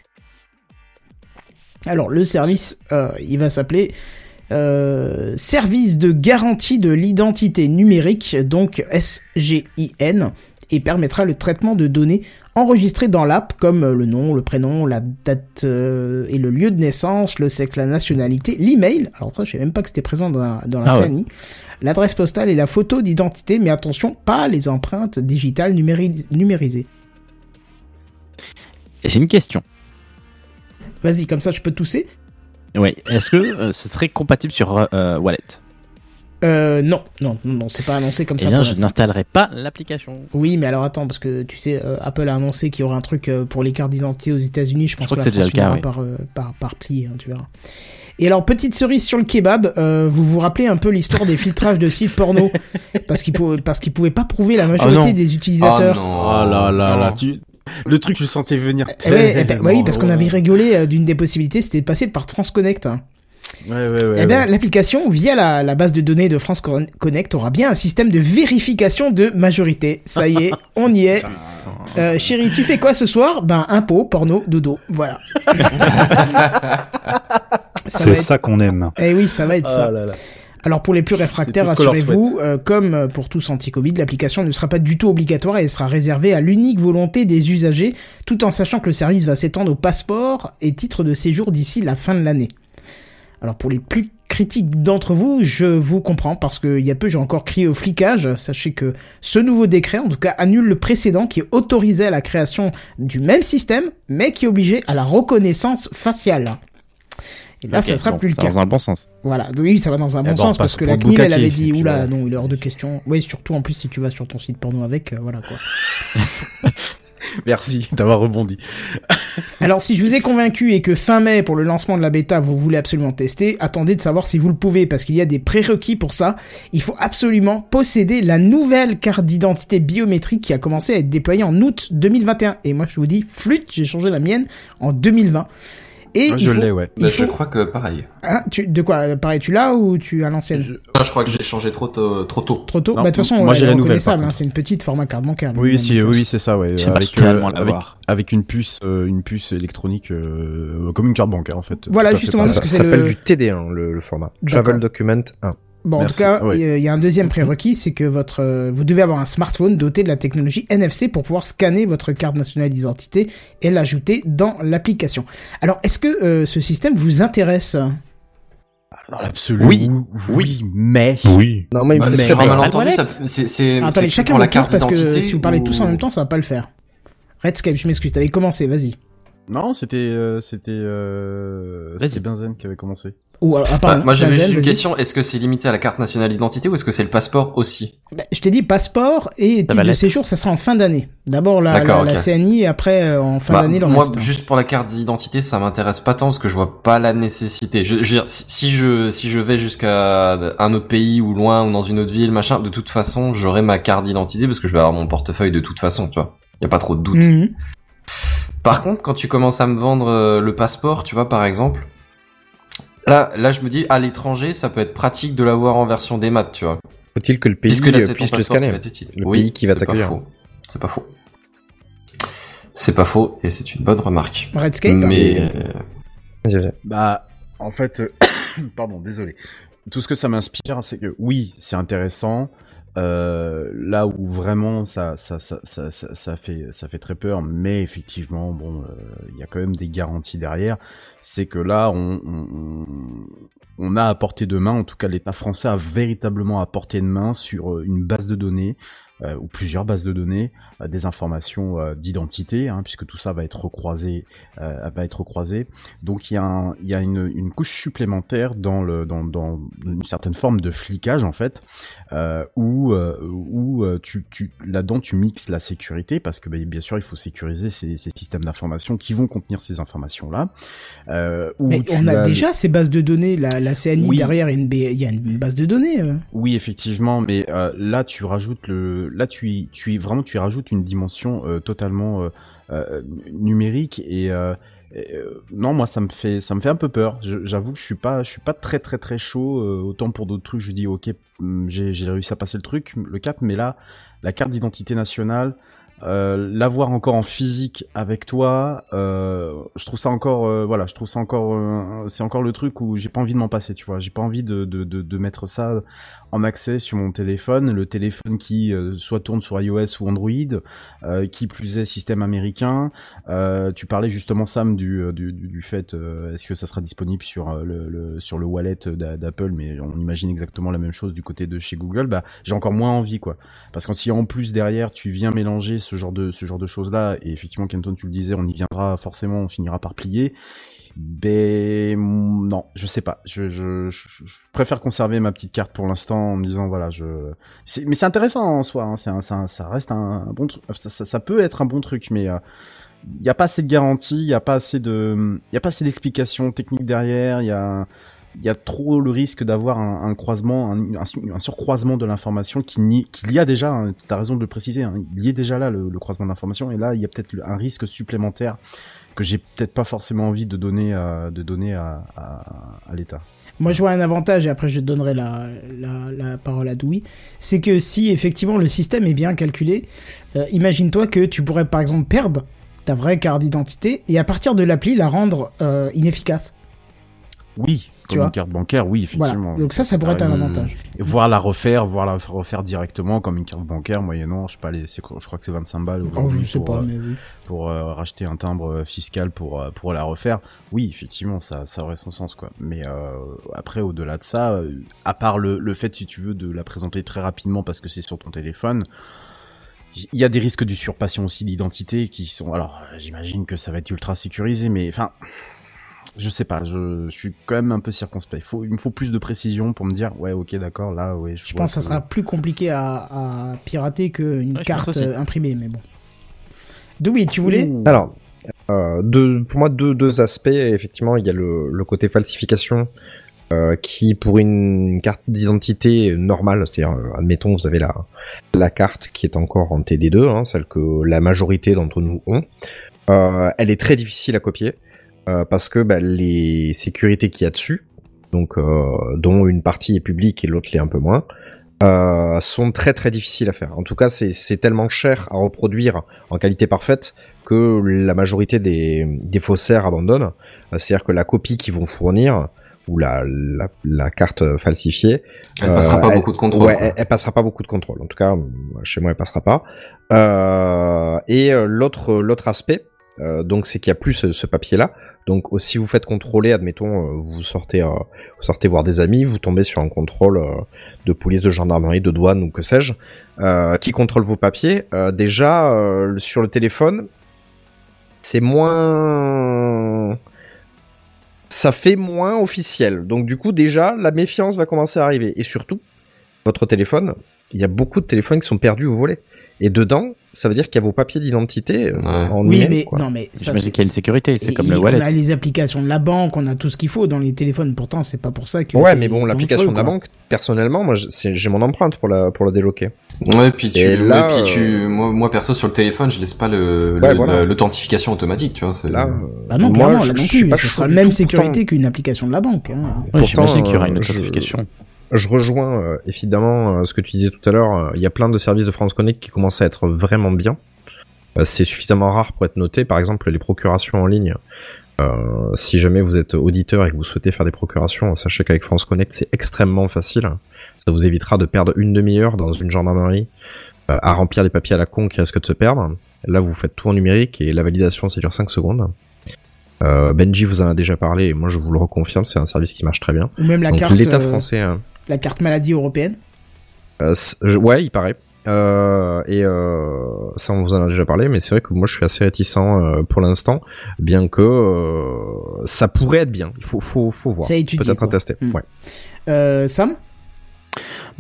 Alors le service, euh, il va s'appeler euh, Service de garantie de l'identité numérique, donc SGIN, et permettra le traitement de données enregistrées dans l'app comme euh, le nom, le prénom, la date euh, et le lieu de naissance, le sexe, la nationalité, l'email. Alors ça, je savais même pas que c'était présent dans la, dans la Ah ouais. L'adresse postale et la photo d'identité, mais attention, pas les empreintes digitales numéri- numérisées. J'ai une question. Vas-y, comme ça, je peux tousser. Oui. Est-ce que euh, ce serait compatible sur euh, Wallet? Euh, non, non, non, non, c'est pas annoncé comme Eh ça. bien, je n'installerai pas l'application. Oui, mais alors attends, parce que tu sais, euh, Apple a annoncé qu'il y aurait un truc euh, pour les cartes d'identité aux États-Unis. Je pense que, c'est déjà le cas, oui. par, euh, par, par pli, hein, tu verras. Et alors, petite cerise sur le kebab, euh, vous vous rappelez un peu l'histoire des filtrages de sites porno Parce qu'ils pou- pouvaient pas prouver la majorité non. des utilisateurs. Oh non. Oh là là là, tu, le truc, je le sentais venir Eh ouais, eh ben, tellement. oui, parce qu'on avait rigolé euh, d'une des possibilités, c'était de passer par Transconnect. hein. Ouais, ouais, ouais. Eh bien, ouais. l'application, via la, la base de données de France Con- Connect, aura bien un système de vérification de majorité. Ça y est, on y est. Euh, chérie, tu fais quoi ce soir? Ben, impôt, porno, dodo. Voilà. Ça C'est être- ça qu'on aime. Eh oui, ça va être ça. Ah là là. Alors pour les plus réfractaires, rassurez-vous, euh, comme euh, pour tous anti-Covid, l'application ne sera pas du tout obligatoire et elle sera réservée à l'unique volonté des usagers, tout en sachant que le service va s'étendre aux passeports et titres de séjour d'ici la fin de l'année. Alors pour les plus critiques d'entre vous, je vous comprends parce qu'il y a peu j'ai encore crié au flicage. Sachez que ce nouveau décret, en tout cas, annule le précédent qui autorisait la création du même système, mais qui obligeait à la reconnaissance faciale. Et là, Ok, ça sera bon, plus le ça cas. va dans un bon sens. Voilà, oui, ça va dans un bon on sens parce que la CNIL, elle avait dit, oula, non, il est hors de question. Oui, surtout en plus si tu vas sur ton site porno avec, euh, voilà quoi. Merci d'avoir rebondi. Alors, si je vous ai convaincu et que fin mai, pour le lancement de la bêta, vous voulez absolument tester, attendez de savoir si vous le pouvez, parce qu'il y a des prérequis pour ça. Il faut absolument posséder la nouvelle carte d'identité biométrique qui a commencé à être déployée en août 2021. Et moi, je vous dis, flûte, j'ai changé la mienne en 2020. Et Moi, il je faut- l'ai, ouais. Bah, faut- Je crois que pareil. Tu, de quoi Pareil, tu l'as ou tu as l'ancienne Ah, je crois que j'ai changé trop tôt. Trop tôt. Trop tôt Non, Bah, de toute façon, moi, j'ai la nouvelle, hein, c'est une petite format carte bancaire. Oui, si, oui, c'est ça, ouais. Avec, euh, avec, une puce, euh, une puce électronique, euh, comme une carte bancaire, en fait. Voilà, à justement, parce Ça que c'est s'appelle le- du TD1, le, le format. Travel Document 1. Bon, en tout cas, il y a- il y a un deuxième prérequis, c'est que votre, euh, vous devez avoir un smartphone doté de la technologie NFC pour pouvoir scanner votre carte nationale d'identité et l'ajouter dans l'application. Alors, est-ce que euh, ce système vous intéresse? Dans l'absolu, Oui. oui, mais. Oui. Non, mais il Bah, me sur un malentendu, c'est c'est Attendez, chacun pour la carte parce que si vous parlez tous en même temps, ça va pas le faire. Redscape, je m'excuse, t'avais commencé, vas-y. Non, c'était, euh, c'était, euh, c'était Benzen qui avait commencé. Ou alors, ah, Bah, moi j'avais juste une question, est-ce que c'est limité à la carte nationale d'identité ou est-ce que c'est le passeport aussi Bah, je t'ai dit passeport et titre de séjour, ça sera en fin d'année. D'abord la. CNI et après euh, en fin Bah, d'année Moi, reste. juste pour la carte d'identité, ça m'intéresse pas tant parce que je vois pas la nécessité. Je, je veux dire, si je si je vais jusqu'à un autre pays ou loin ou dans une autre ville, machin, de toute façon, j'aurai ma carte d'identité parce que je vais avoir mon portefeuille de toute façon, tu vois. Y a pas trop de doute. Mhm. Par contre, quand tu commences à me vendre euh, le passeport, tu vois, par exemple, là, là, je me dis, à l'étranger, ça peut être pratique de l'avoir en version des maths, tu vois. Faut-il que le pays Puisque là, euh, puisse le passeport scanner va être utile. Le oui, pays qui va c'est pas t'accueillir. faux. C'est pas faux. C'est pas faux, et c'est une bonne remarque. Redscape. Mais, euh, Vas-y, vas-y. Bah, en fait, euh, pardon, désolé. Tout ce que ça m'inspire, c'est que oui, c'est intéressant. Euh, là où vraiment ça, ça, ça, ça, fait, ça fait très peur, mais effectivement, bon, euh, il y a quand même des garanties derrière. C'est que là, on, on, on a à portée de main, en tout cas, l'État français a véritablement à portée de main sur euh, une base de données ou plusieurs bases de données, euh, des informations euh, d'identité, hein, puisque tout ça va être recroisé, euh, va être recroisé. Donc il y a, un- il y a une, une couche supplémentaire dans, le, dans, dans une certaine forme de flicage en fait, euh, où, euh, où euh, tu, tu, là-dedans tu mixes la sécurité, parce que bah, bien sûr il faut sécuriser ces, ces systèmes d'information qui vont contenir ces informations-là. Euh, où Mais on a as- déjà ces bases de données, la, la CNI Oui. derrière, il y a une, B- il y a une base de données. euh. Oui, effectivement, mais euh, là tu rajoutes le, là tu rajoutes une dimension euh, totalement euh, euh, numérique et, non moi ça me fait ça me fait un peu peur. J'avoue que je suis pas suis pas très très très chaud. autant pour d'autres trucs je dis ok hum, j'ai réussi à passer le truc le cap, mais là la carte d'identité nationale. L'avoir encore en physique avec toi, je trouve ça encore, voilà, je trouve ça encore, c'est encore le truc où j'ai pas envie de m'en passer, tu vois, j'ai pas envie de mettre ça accès sur mon téléphone, le téléphone qui euh, soit tourne sur iOS ou Android, euh, qui plus est système américain. Euh, tu parlais justement Sam du du, fait, est-ce que ça sera disponible sur le, sur le wallet d'a- d'Apple, mais on imagine exactement la même chose du côté de chez Google. Bah j'ai encore moins envie quoi, parce que si en plus derrière tu viens mélanger ce genre de ce genre de choses là, et effectivement Kenton tu le disais, on y viendra forcément, on finira par plier. Ben non, je sais pas. Je, je, je, je préfère conserver ma petite carte pour l'instant en me disant voilà je. Mais c'est intéressant en soi. Hein, un- ça reste un, bon truc. Ça, ça, ça peut être un bon truc, mais il y a pas assez de garanties, il y a pas assez de, il y a pas assez d'explications techniques derrière. Il y a il y a trop le risque d'avoir un, un croisement, un, un, surcroisement de l'information qu'il y a déjà. Hein, T'as raison de le préciser. Hein, il y est déjà là le, le croisement d'information et là il y a peut-être un risque supplémentaire que j'ai peut-être pas forcément envie de donner à, l'État. Moi, je vois un avantage, et après je donnerai la, parole à Doui. C'est que si effectivement le système est bien calculé, euh, imagine-toi que tu pourrais par exemple perdre ta vraie carte d'identité et à partir de l'appli la rendre euh, inefficace. Oui, Tu comme vois une carte bancaire, oui, effectivement. Voilà. Donc ça, ça pourrait être un raison. avantage. Voir la refaire, voir la refaire directement comme une carte bancaire, moyennant, je sais pas, les, je crois que c'est 25 balles Oh, aujourd'hui je sais pour, pas, euh, mais oui. pour euh, racheter un timbre euh, fiscal pour euh, pour la refaire. Oui, effectivement, ça ça aurait son sens quoi. Mais euh, après, au-delà de ça, euh, à part le le fait si tu veux de la présenter très rapidement parce que c'est sur ton téléphone. Il y a des risques d'usurpation aussi d'identité qui sont. Alors, j'imagine que ça va être ultra sécurisé, mais enfin, je sais pas. Je, je suis quand même un peu circonspect. Il faut, il me faut plus de précision pour me dire, ouais, ok, d'accord, là, ouais. Je pense que ça sera plus compliqué à, à pirater qu'une Ouais, carte euh, imprimée, mais bon. Doui, tu voulais Alors, euh, deux, pour moi, deux, deux aspects. Effectivement, il y a le, le côté falsification euh, qui, pour une carte d'identité normale, c'est-à-dire, admettons, vous avez la, la carte qui est encore en TD2, hein, celle que la majorité d'entre nous ont, euh, elle est très difficile à copier euh, parce que bah, les sécurités qu'il y a dessus, donc euh, dont une partie est publique et l'autre l'est un peu moins, euh, sont très très difficiles à faire. En tout cas, c'est c'est tellement cher à reproduire en qualité parfaite que la majorité des, des faussaires abandonnent. Euh, C'est-à-dire que la copie qu'ils vont fournir ou la, la, la carte falsifiée, Elle passera pas elle- beaucoup de contrôle. Ouais, elle, elle passera pas beaucoup de contrôle. En tout cas, chez moi, elle passera pas. Euh, et euh, l'autre l'autre aspect, euh, donc c'est qu'il y a plus ce, papier-là. Donc euh, si vous faites contrôler, admettons, euh, vous sortez voir des amis, vous tombez sur un contrôle de police, de gendarmerie, de douane ou que sais-je, qui contrôle vos papiers. Déjà sur le téléphone, c'est moins ça fait moins officiel. Donc du coup déjà la méfiance va commencer à arriver et surtout votre téléphone, il y a beaucoup de téléphones qui sont perdus ou volés. Et dedans, ça veut dire qu'il y a vos papiers d'identité euh, en Oui, mais quoi. non, mais ça, J'imagine c'est- qu'il y a une sécurité, c'est comme le On wallet. a les applications de la banque, on a tout ce qu'il faut dans les téléphones. Pourtant, c'est pas pour ça que. Ouais, mais bon, l'application de la banque, personnellement, moi, j'ai mon empreinte pour la pour la débloquer. Ouais, puis tu, Et là, ouais, puis tu, euh, moi, moi perso sur le téléphone, je laisse pas le, Ouais, le- voilà. l'authentification automatique, tu vois. c'est- Là, Bah non, Moi, clairement, je- là non plus. Ce sera la même sécurité qu'une application de la banque. hein. Ouais, j'imagine qu'il y aura euh, une je- authentification. Je rejoins euh, évidemment euh, ce que tu disais tout à l'heure. euh, Il y a plein de services de France Connect qui commencent à être vraiment bien. C'est suffisamment rare pour être noté. Par exemple, les procurations en ligne. Si jamais vous êtes auditeur et que vous souhaitez faire des procurations, sachez qu'avec France Connect, c'est extrêmement facile. Ça vous évitera de perdre une demi-heure dans une gendarmerie à remplir des papiers à la con qui risquent de se perdre. Là, vous faites tout en numérique et la validation, ça dure 5 secondes. Benji vous en a déjà parlé et moi je vous le reconfirme, c'est un service qui marche très bien. Ou même la Donc carte. l'État euh, français, hein, La carte maladie européenne. euh, ouais, il paraît. Euh, et euh, ça, on vous en a déjà parlé, mais c'est vrai que moi, je suis assez réticent euh, pour l'instant, bien que euh, ça pourrait être bien. Il faut, faut, faut voir. Peut-être quoi. à tester. Mm. Ouais. Euh, Sam?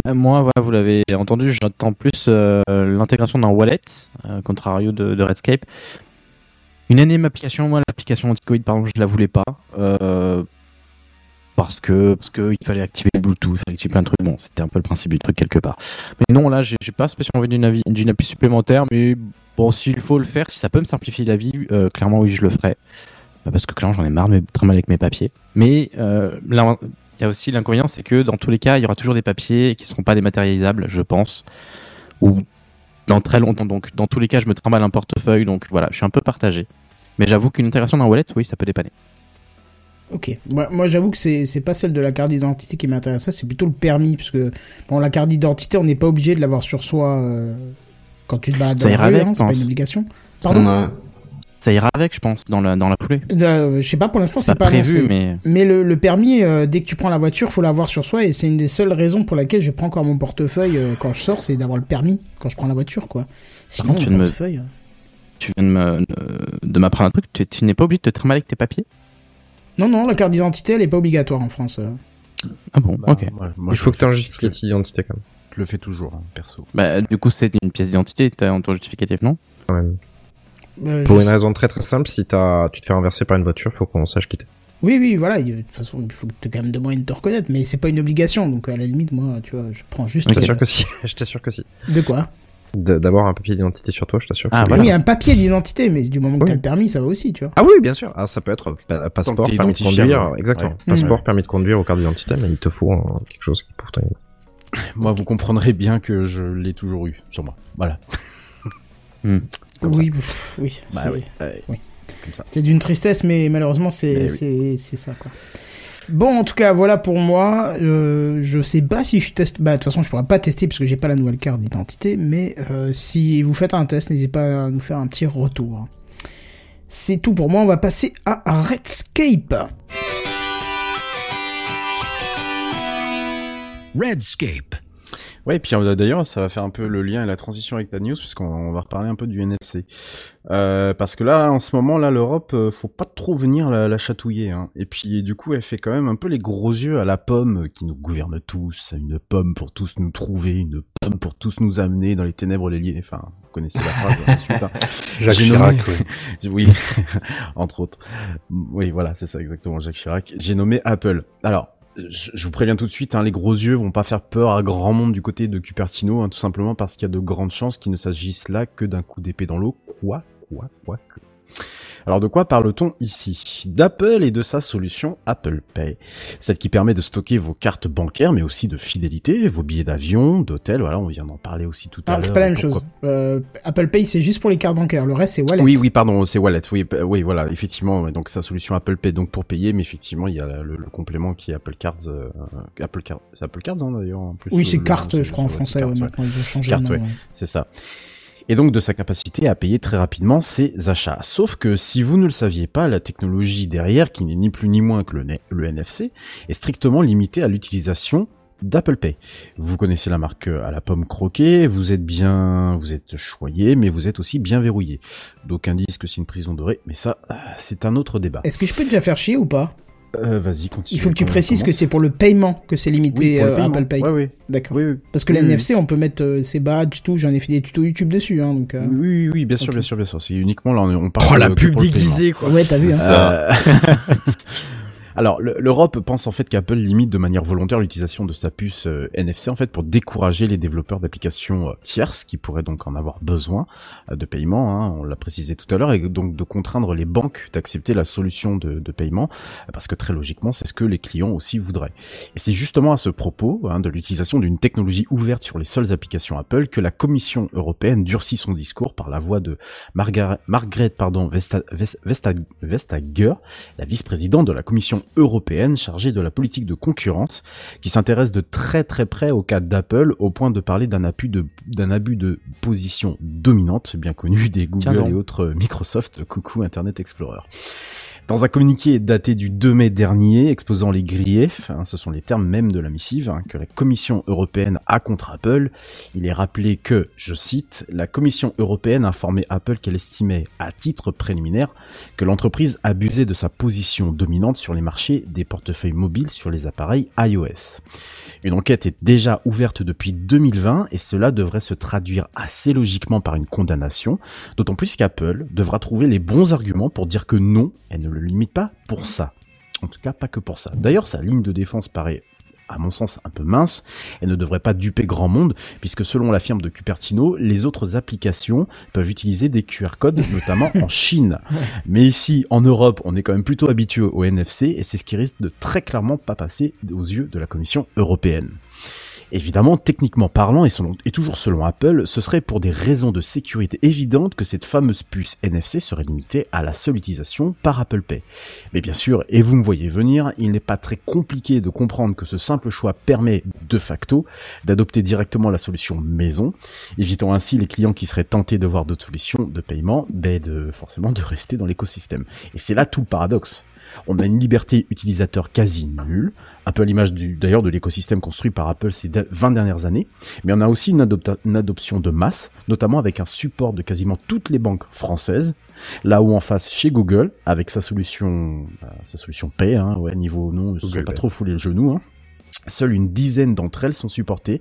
Bah, moi, voilà, vous l'avez entendu, j'attends plus euh, l'intégration d'un wallet, euh, contrario de, de Redscape. Une énième application, moi, l'application anti-Covid, par exemple, je la voulais pas. Parce que parce que fallait activer le Bluetooth, il fallait activer plein de trucs. Bon, c'était un peu le principe du truc quelque part. Mais non, là, j'ai pas spécialement envie d'une appli supplémentaire, mais bon, s'il faut le faire, si ça peut me simplifier la vie, euh, clairement, oui, je le ferai. Euh, Parce que clairement, j'en ai marre de mal avec mes papiers. Mais euh, il y a aussi l'inconvénient, c'est que dans tous les cas, il y aura toujours des papiers qui seront pas dématérialisables, je pense, ou dans très longtemps. Donc, dans tous les cas, je me trimballe un portefeuille, donc voilà, je suis un peu partagé. Mais j'avoue qu'une intégration d'un wallet, oui, ça peut dépanner. Ok. Moi, moi j'avoue que c'est pas celle de la carte d'identité qui m'intéresse, c'est plutôt le permis. Parce que, bon, la carte d'identité, on n'est pas obligé de l'avoir sur soi euh, quand tu te balades Ça dans la ira rue, avec, hein, c'est pas une obligation. Pardon? Ça ira avec, je pense, dans la, dans la foulée. Euh, Je sais pas, pour l'instant, C'est pas pas, prévu, annoncé. mais Mais le, le permis, euh, dès que tu prends la voiture, faut l'avoir sur soi et c'est une des seules raisons pour laquelle je prends encore mon portefeuille euh, quand je sors, c'est d'avoir le permis quand je prends la voiture, quoi. Sinon, contre, tu mon viens de me- portefeuille. tu viens de me- de m'apprendre un truc, tu, tu n'es pas obligé de te trimballer avec tes papiers? Non, non, la carte d'identité, elle est pas obligatoire en France. euh. Ah bon, Bah, ok. moi- moi, Il je faut que tu aies un justificatif d'identité quand même. Je le fais toujours, hein, perso. Bah, du coup, c'est une pièce d'identité, t'as un ton justificatif, non? Quand même. Euh, Pour une sais- raison très très simple, si t'as, tu te fais renverser par une voiture, faut qu'on sache quitter. Oui, oui, voilà. il- De toute façon, il faut que tu aies quand même de moyens de te reconnaître, mais c'est pas une obligation. Donc à la limite, moi, tu vois, je prends juste. Je t'assure que si. Je t'assure que si. De quoi? D'avoir un papier d'identité sur toi, je t'assure Ah, voilà. Oui, un papier d'identité, mais du moment que Oui. t'as le permis, ça va aussi, tu vois. Ah oui, bien sûr. Ah, ça peut être pa- passeport, permis de conduire. Exactement. Ouais. Passeport, Ouais. permis de conduire ou carte d'identité, mais il te faut euh, quelque chose qui prouve ton identité. Moi, vous comprendrez bien que je l'ai toujours eu sur moi. Voilà. Comme oui, pff, oui. Bah c'est- oui. oui. Comme ça. C'est d'une tristesse, mais malheureusement, c'est ça, quoi. Bon, en tout cas, voilà pour moi. Euh, je sais pas si je teste. Bah, de toute façon, je pourrais pas tester parce que j'ai pas la nouvelle carte d'identité. Mais euh, si vous faites un test, n'hésitez pas à nous faire un petit retour. C'est tout pour moi. On va passer à Redscape. Redscape. Ouais, et puis euh, d'ailleurs, ça va faire un peu le lien et la transition avec ta news, puisqu'on on va reparler un peu du NFC. Euh, parce que là, en ce moment, là, l'Europe, euh, faut pas trop venir la, la chatouiller. Hein. Et puis, du coup, elle fait quand même un peu les gros yeux à la pomme qui nous gouverne tous, une pomme pour tous nous trouver, une pomme pour tous nous amener dans les ténèbres les lier. Enfin, vous connaissez la phrase ensuite. Hein. Jacques Chirac, oui. Oui, entre autres. Oui, voilà, c'est ça exactement, Jacques Chirac. J'ai nommé Apple. Alors, je, vous préviens tout de suite, hein, les gros yeux vont pas faire peur à grand monde du côté de Cupertino, hein, tout simplement parce qu'il y a de grandes chances qu'il ne s'agisse là que d'un coup d'épée dans l'eau. Quoi, quoi, quoi que. Alors de quoi parle-t-on ici? D'Apple et de sa solution Apple Pay, celle qui permet de stocker vos cartes bancaires, mais aussi de fidélité, vos billets d'avion, d'hôtel. Voilà, on vient d'en parler aussi tout à Ah, l'heure. c'est pas la même chose. Euh, Apple Pay, c'est juste pour les cartes bancaires. Le reste, c'est Wallet. oui, oui, pardon, c'est Wallet. Oui, p- oui, voilà, effectivement. Donc sa solution Apple Pay, donc pour payer, mais effectivement, il y a le, le complément qui est Apple Cards. euh, Apple Cards, c'est Apple Cards hein, d'ailleurs. en plus, Oui, euh, c'est carte, je crois, en français. Cards, ouais, ils ont changé Carte, ouais. C'est ça. Et donc de sa capacité à payer très rapidement ses achats. Sauf que si vous ne le saviez pas, la technologie derrière, qui n'est ni plus ni moins que le, NFC, est strictement limitée à l'utilisation d'Apple Pay. Vous connaissez la marque à la pomme croquée, vous êtes bien, vous êtes choyé, mais vous êtes aussi bien verrouillé. D'aucuns disent que c'est une prison dorée, mais ça, euh, c'est un autre débat. Est-ce que je peux déjà faire chier ou pas? Euh, Vas-y, continue. Il faut que tu précises que c'est pour le paiement que c'est Oui, limité pour le euh, paiement. Apple Pay. Ouais, oui. D'accord. Oui, oui. Parce que Oui, la oui. NFC, on peut mettre euh, ses badges, tout. J'en ai fait des tutos YouTube dessus, hein, donc. euh, Oui, oui, oui, bien sûr, bien sûr, bien sûr. C'est uniquement là, on, on parle. Oh, la pub déguisée, quoi. Ouais, t'as vu, hein. Alors, le- l'Europe pense en fait qu'Apple limite de manière volontaire l'utilisation de sa puce euh, NFC en fait pour décourager les développeurs d'applications euh, tierces qui pourraient donc en avoir besoin euh, de paiement. Hein, on l'a précisé tout à l'heure et donc de contraindre les banques d'accepter la solution de, paiement parce que très logiquement c'est ce que les clients aussi voudraient. Et c'est justement à ce propos hein, de l'utilisation d'une technologie ouverte sur les seules applications Apple que la Commission européenne durcit son discours par la voix de Margaret, Margaret pardon, Vesta, Ves- Vesta- Vestager, la vice-présidente de la Commission européenne chargée de la politique de concurrence, qui s'intéresse de très très près au cas d'Apple au point de parler d'un abus de d'un abus de position dominante, bien connu des Google et autres Microsoft. Coucou Internet Explorer. Dans un communiqué daté du 2 mai dernier, exposant les griefs, hein, ce sont les termes même de la missive, hein, que la Commission européenne a contre Apple, il est rappelé que, je cite, la Commission européenne a informé Apple qu'elle estimait, à titre préliminaire, que l'entreprise abusait de sa position dominante sur les marchés des portefeuilles mobiles sur les appareils iOS. Une enquête est déjà ouverte depuis 2020 et cela devrait se traduire assez logiquement par une condamnation, d'autant plus qu'Apple devra trouver les bons arguments pour dire que non, elle ne le limite pas pour ça. En tout cas, pas que pour ça. D'ailleurs, sa ligne de défense paraît à mon sens un peu mince, elle ne devrait pas duper grand monde, puisque selon la firme de Cupertino, les autres applications peuvent utiliser des QR codes, notamment en Chine. Mais ici, en Europe, on est quand même plutôt habitué au NFC, et c'est ce qui risque de très clairement pas passer aux yeux de la Commission européenne. Évidemment, techniquement parlant, et, toujours selon Apple, ce serait pour des raisons de sécurité évidentes que cette fameuse puce NFC serait limitée à la seule utilisation par Apple Pay. Mais bien sûr, et vous me voyez venir, il n'est pas très compliqué de comprendre que ce simple choix permet, de facto, d'adopter directement la solution maison, évitant ainsi les clients qui seraient tentés de voir d'autres solutions de paiement, ben de, forcément de rester dans l'écosystème. Et c'est là tout le paradoxe. On a une liberté utilisateur quasi nulle, un peu à l'image d'ailleurs de l'écosystème construit par Apple ces de- 20 dernières années, mais on a aussi une, adoption de masse, notamment avec un support de quasiment toutes les banques françaises, là où en face chez Google, avec sa solution, euh, sa solution Pay, hein, ouais, niveau nom, ils Google pas trop foulé le genou, hein. Seule une dizaine d'entre elles sont supportées,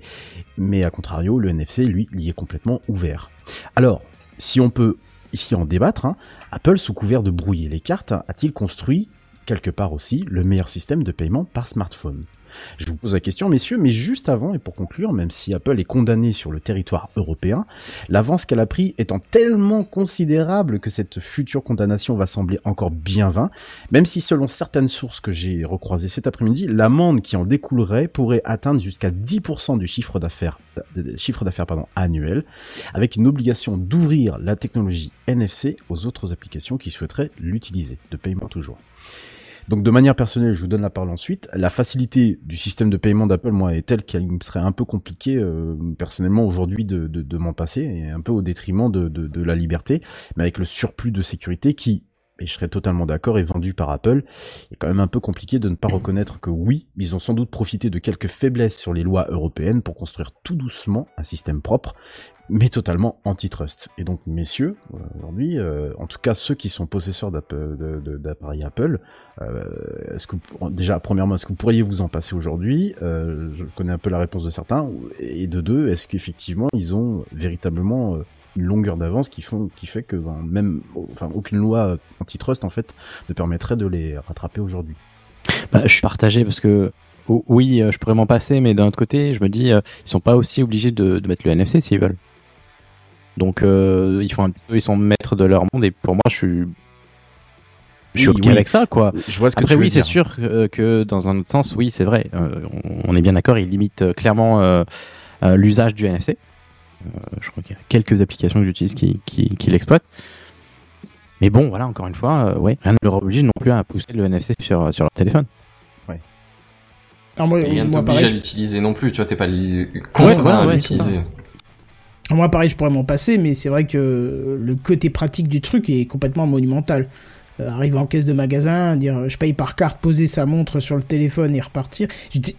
mais à contrario, le NFC, lui, y est complètement ouvert. Alors, si on peut ici en débattre, hein, Apple, sous couvert de brouiller les cartes, a-t-il construit quelque part aussi le meilleur système de paiement par smartphone je vous pose la question, messieurs, mais juste avant, et pour conclure, même si Apple est condamné sur le territoire européen, l'avance qu'elle a pris étant tellement considérable que cette future condamnation va sembler encore bien vain, même si selon certaines sources que j'ai recroisées cet après-midi, l'amende qui en découlerait pourrait atteindre jusqu'à 10% du chiffre d'affaires, annuel, avec une obligation d'ouvrir la technologie NFC aux autres applications qui souhaiteraient l'utiliser, de paiement toujours. Donc de manière personnelle, je vous donne la parole ensuite. La facilité du système de paiement d'Apple, moi, est telle qu'il me serait un peu compliqué euh, personnellement aujourd'hui de, de, de m'en passer, et un peu au détriment de, de, de la liberté, mais avec le surplus de sécurité qui, et je serais totalement d'accord, est vendu par Apple. Il est quand même un peu compliqué de ne pas reconnaître que oui, ils ont sans doute profité de quelques faiblesses sur les lois européennes pour construire tout doucement un système propre, mais totalement antitrust. Et donc, messieurs, euh, aujourd'hui, euh, en tout cas ceux qui sont possesseurs d'appareils Apple, euh, est-ce que déjà, premièrement, est-ce que vous pourriez vous en passer aujourd'hui? Euh, Je connais un peu la réponse de certains. Et de deux, est-ce qu'effectivement ils ont véritablement euh, une longueur d'avance qui font qui fait que ben, même enfin aucune loi antitrust en fait ne permettrait de les rattraper aujourd'hui. Bah, je suis partagé parce que oui, euh, je pourrais m'en passer, mais d'un autre côté, je me dis, euh, ils sont pas aussi obligés de, de mettre le NFC s'ils veulent. Donc, euh, ils font un petit peu, ils sont maîtres de leur monde et pour moi, je suis, je suis ok oui. avec ça, quoi. Je vois ce que Après, tu oui, c'est sûr que, que dans un autre sens, oui, c'est vrai. euh, on, on est bien d'accord, ils limitent euh, clairement euh, euh, l'usage du NFC. Euh, je crois qu'il y a quelques applications que j'utilise qui, qui, qui l'exploitent. Mais bon, voilà, encore une fois, euh, ouais, rien ne leur oblige non plus à pousser le NFC sur, sur leur téléphone. Alors moi, Et rien ne moi, t'oblige à l'utiliser non plus, tu vois, t'es pas contraint ouais, à ouais, l'utiliser. moi, pareil, je pourrais m'en passer, mais c'est vrai que le côté pratique du truc est complètement monumental. Euh, arriver en caisse de magasin, dire je paye par carte, poser sa montre sur le téléphone et repartir.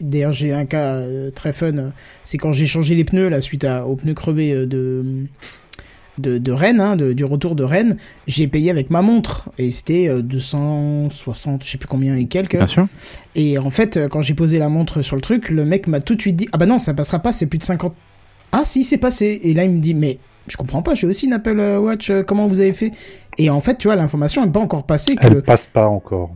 D'ailleurs, j'ai un cas euh, très fun. C'est quand j'ai changé les pneus là suite à, aux pneus crevés euh, de de, de Rennes, hein, de- du retour de Rennes. J'ai payé avec ma montre et c'était euh, 260, je sais plus combien et quelques. Bien sûr. Et en fait, quand j'ai posé la montre sur le truc, le mec m'a tout de suite dit Ah bah non, ça passera pas, c'est plus de 50. Ah si, c'est passé. Et là, il me dit Mais je comprends pas, j'ai aussi une Apple euh, Watch, euh, comment vous avez fait? Et en fait, tu vois, l'information n'est pas encore passée. Que Elle le- passe pas encore.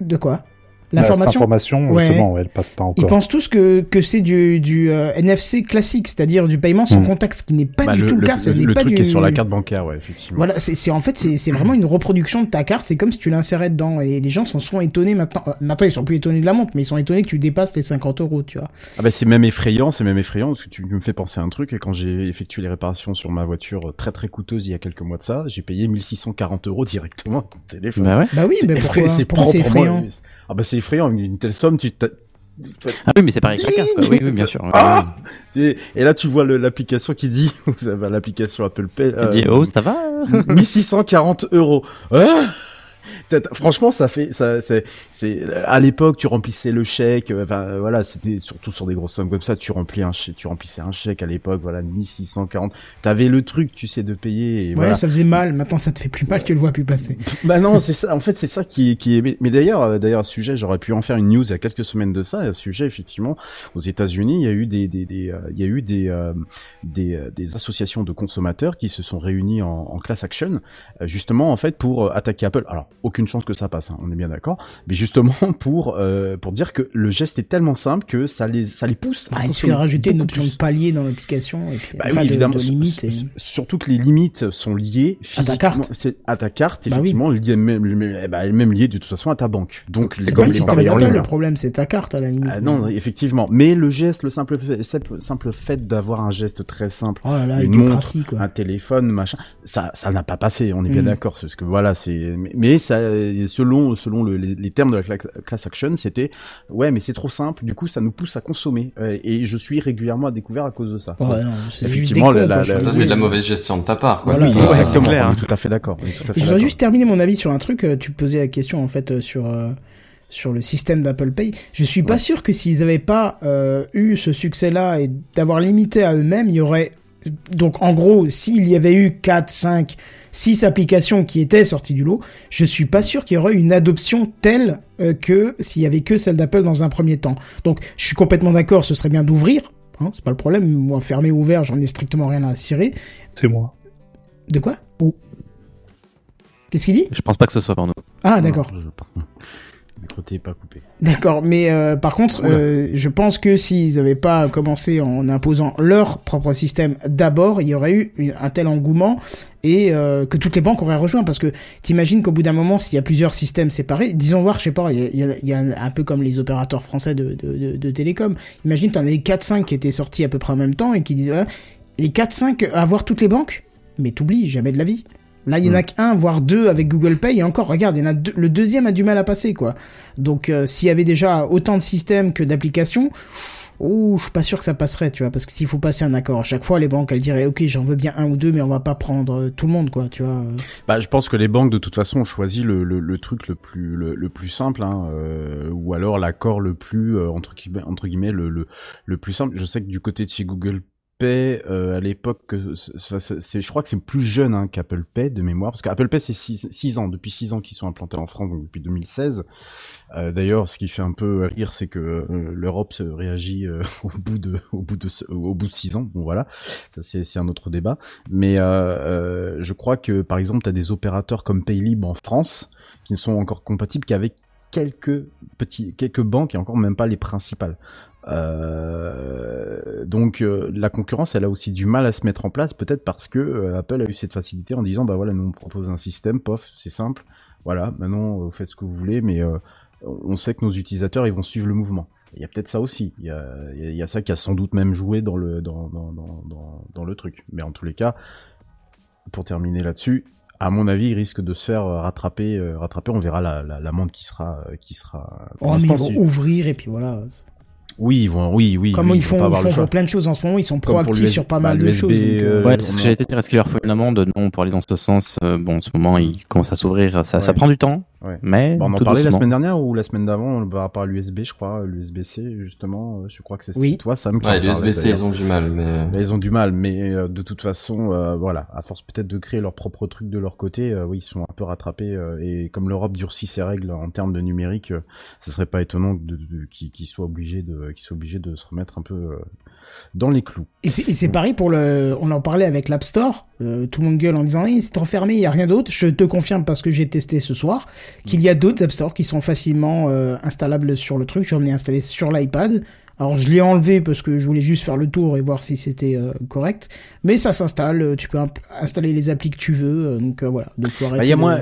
De quoi? Cette L'information. information, Ouais. justement, ouais, elle passe pas Ils encore. pensent tous que, que c'est du, du euh, NFC classique, c'est-à-dire du paiement sans Mm. contact, ce qui n'est pas Bah, du tout le, cas. Ce n'est le pas truc du... est sur la carte bancaire, ouais, effectivement. Voilà, c'est en fait c'est c'est vraiment une reproduction de ta carte. C'est comme si tu l'insérais dedans et les gens s'en sont étonnés maintenant. Euh, maintenant ils sont plus étonnés de la montre, mais ils sont étonnés que tu dépasses les 50 euros, tu vois. Ah bah c'est même effrayant, c'est même effrayant parce que tu me fais penser à un truc et quand j'ai effectué les réparations sur ma voiture euh, très très coûteuse il y a quelques mois de ça, j'ai payé 1640 euros directement avec mon téléphone. Bah ouais. Bah oui, C'est mais pourquoi, c'est effrayant Ah bah c'est effrayant, une telle somme, tu Ah oui, mais c'est pareil quoi. Oui, oui, bien sûr. Ah et, et là tu vois l'application qui dit, vous avez l'application Apple Pay, dit, oh, ça va 1640 euros. Ah t'as- Franchement, ça fait, ça, c'est, c'est, à l'époque, tu remplissais le chèque, euh, enfin, euh, voilà, c'était surtout sur des grosses sommes comme ça, tu remplis un chèque, tu remplissais un chèque à l'époque, voilà, 1640. T'avais le truc, tu sais, de payer, et Ouais, voilà. ça faisait mal. Maintenant, ça te fait plus mal, tu le vois plus passer. Bah non, c'est ça. En fait, c'est ça qui qui est. Mais, d'ailleurs, euh, d'ailleurs, à ce sujet, j'aurais pu en faire une news il y a quelques semaines de ça. À ce sujet, effectivement, aux États-Unis, il y a eu des, des, des euh, il y a eu des, euh, des, des associations de consommateurs qui se sont réunies en, en class action, justement, en fait, pour attaquer Apple. Alors, aucune chance que ça passe, hein, on est bien d'accord. Mais justement, pour euh, pour dire que le geste est tellement simple que ça les, ça les pousse. Bah, à il suffit de rajouter une option de palier dans l'application et puis Bah oui, de- évidemment. de limite. et- Surtout que les limites sont liées physiquement. carte. C'est à ta carte, Bah oui. effectivement, liées même, même, bah, même liées de toute façon à ta banque. Donc, les pas le banques système sont en ligne. le problème, c'est ta carte à la limite. Ah non, effectivement. Mais le geste, le simple fait, simple, simple fait d'avoir un geste très simple, Oh là là, une montre, quoi. un téléphone, machin, ça, ça n'a pas passé. On est bien Mm. d'accord, parce que voilà, c'est. mais- Mais ça, selon, selon le- les, les termes de la cla- class action, c'était ouais, mais c'est trop simple. Du coup, ça nous pousse à consommer. Euh, et je suis régulièrement à découvert à cause de ça. Ouais, effectivement, la- la- la- Ça, c'est de la mauvaise gestion de ta part, quoi. Voilà, C'est- exactement. clair, On hein. est tout à fait d'accord. je voudrais juste terminer mon avis sur un truc. euh, Tu posais la question en fait euh, sur euh, sur le système d'Apple Pay. Je suis pas Ouais. sûr que s'ils avaient pas euh, eu ce succès-là et d'avoir limité à eux-mêmes, il y aurait donc en gros s'il y avait eu 4, 5, 6 applications qui étaient sorties du lot, je suis pas sûr qu'il y aurait une adoption telle euh, que s'il y avait que celle d'Apple dans un premier temps. Donc je suis complètement d'accord, ce serait bien d'ouvrir. Hein, c'est pas le problème. Moi, fermé ou ouvert, j'en ai strictement rien à cirer. C'est moi. De quoi? Qu'est-ce qu'il dit? Je pense pas que ce soit pour nous. Ah, d'accord. Je pense- T pas coupé. D'accord, mais euh, par contre, euh, je pense que s'ils n'avaient pas commencé en imposant leur propre système d'abord, il y aurait eu un tel engouement et euh, que toutes les banques auraient rejoint. Parce que t'imagines qu'au bout d'un moment, s'il y a plusieurs systèmes séparés, disons voir, je sais pas, il y a, y y un peu comme les opérateurs français de, de, de, de télécom. Imagine, t'en as les 4-5 qui étaient sortis à peu près en même temps et qui disaient, voilà, les 4-5 à avoir toutes les banques? Mais t'oublies, jamais de la vie. Là, il y en a qu'un, voire deux avec Google Pay, et encore, regarde, il y en a deux, le deuxième a du mal à passer, quoi. Donc, euh, s'il y avait déjà autant de systèmes que d'applications, oh, je suis pas sûr que ça passerait, tu vois, parce que s'il faut passer un accord à chaque fois, les banques, elles diraient, ok, j'en veux bien un ou deux, mais on va pas prendre euh, tout le monde, quoi, tu vois. Bah, je pense que les banques de toute façon ont choisi le, le, le truc le plus le, le plus simple, hein, euh, ou alors l'accord le plus euh, entre guillemets, entre guillemets le, le le plus simple. Je sais que du côté de chez Google Pay, euh, à l'époque, c'est- je crois que c'est plus jeune hein, qu'Apple Pay de mémoire, parce qu'Apple Pay c'est 6 ans, depuis 6 ans qu'ils sont implantés en France, donc depuis 2016. Euh, D'ailleurs, ce qui fait un peu rire, c'est que euh, l'Europe se réagit euh, au bout de au bout de au bout de 6 ans. Bon voilà, ça c'est un autre débat. Mais euh, je crois que par exemple, tu as des opérateurs comme Paylib en France qui ne sont encore compatibles qu'avec quelques petits quelques banques et encore même pas les principales. Euh, donc euh, la concurrence, elle a aussi du mal à se mettre en place, peut-être parce que euh, Apple a eu cette facilité en disant bah voilà, nous on propose un système, pof, c'est simple, voilà, maintenant vous faites ce que vous voulez, mais on sait que nos utilisateurs ils vont suivre le mouvement. Il y a peut-être ça aussi. Il y a, il y ça qui a sans doute même joué dans le dans, dans, dans, le truc. Mais en tous les cas, pour terminer là-dessus, à mon avis, il risque de se faire rattraper. rattraper. On verra la la- l'amende qui sera qui sera. pour Oh, mais ils l'instant, vont si- ouvrir et puis voilà. Oui, ils vont. Oui, oui. Comme oui, ils font, ils font plein de choses en ce moment, ils sont proactifs sur pas bah, mal de choses. donc, euh, Ouais, c'est ce que j'allais te dire. Est-ce qu'il leur faut une amende? Non, pour aller dans ce sens. euh, bon, en ce moment, il commence à s'ouvrir. Ça, ça prend du temps, Ouais. mais. Bah, on en parlait la semaine dernière ou la semaine d'avant par rapport à l'USB, je crois, l'USB-C justement. euh, Je crois que c'est Oui. toi, Sam. Qui Ouais, l'USB-C, ils ont du mal, mais... Là, ils ont du mal, mais euh, de toute façon, euh, voilà, à force peut-être de créer leur propre truc de leur côté, euh, oui, ils sont un peu rattrapés. euh, et comme l'Europe durcit ses règles en termes de numérique, euh, ce serait pas étonnant de, de- qu'ils qu'ils soient obligés de, qu'ils soient obligés de se remettre un peu euh, dans les clous. Et c'est pareil pour le. On en parlait avec l'App Store. euh, tout le monde gueule en disant Eh, c'est enfermé, il y a rien d'autre. Je te confirme parce que j'ai testé ce soir qu'il y a d'autres App Store qui sont facilement euh, installables sur le truc. J'en ai installé sur l'iPad. Alors je l'ai enlevé parce que je voulais juste faire le tour et voir si c'était euh, correct. Mais ça s'installe. euh, Tu peux installer les applis que tu veux. euh, donc euh, voilà. Faut Bah, il y a moins.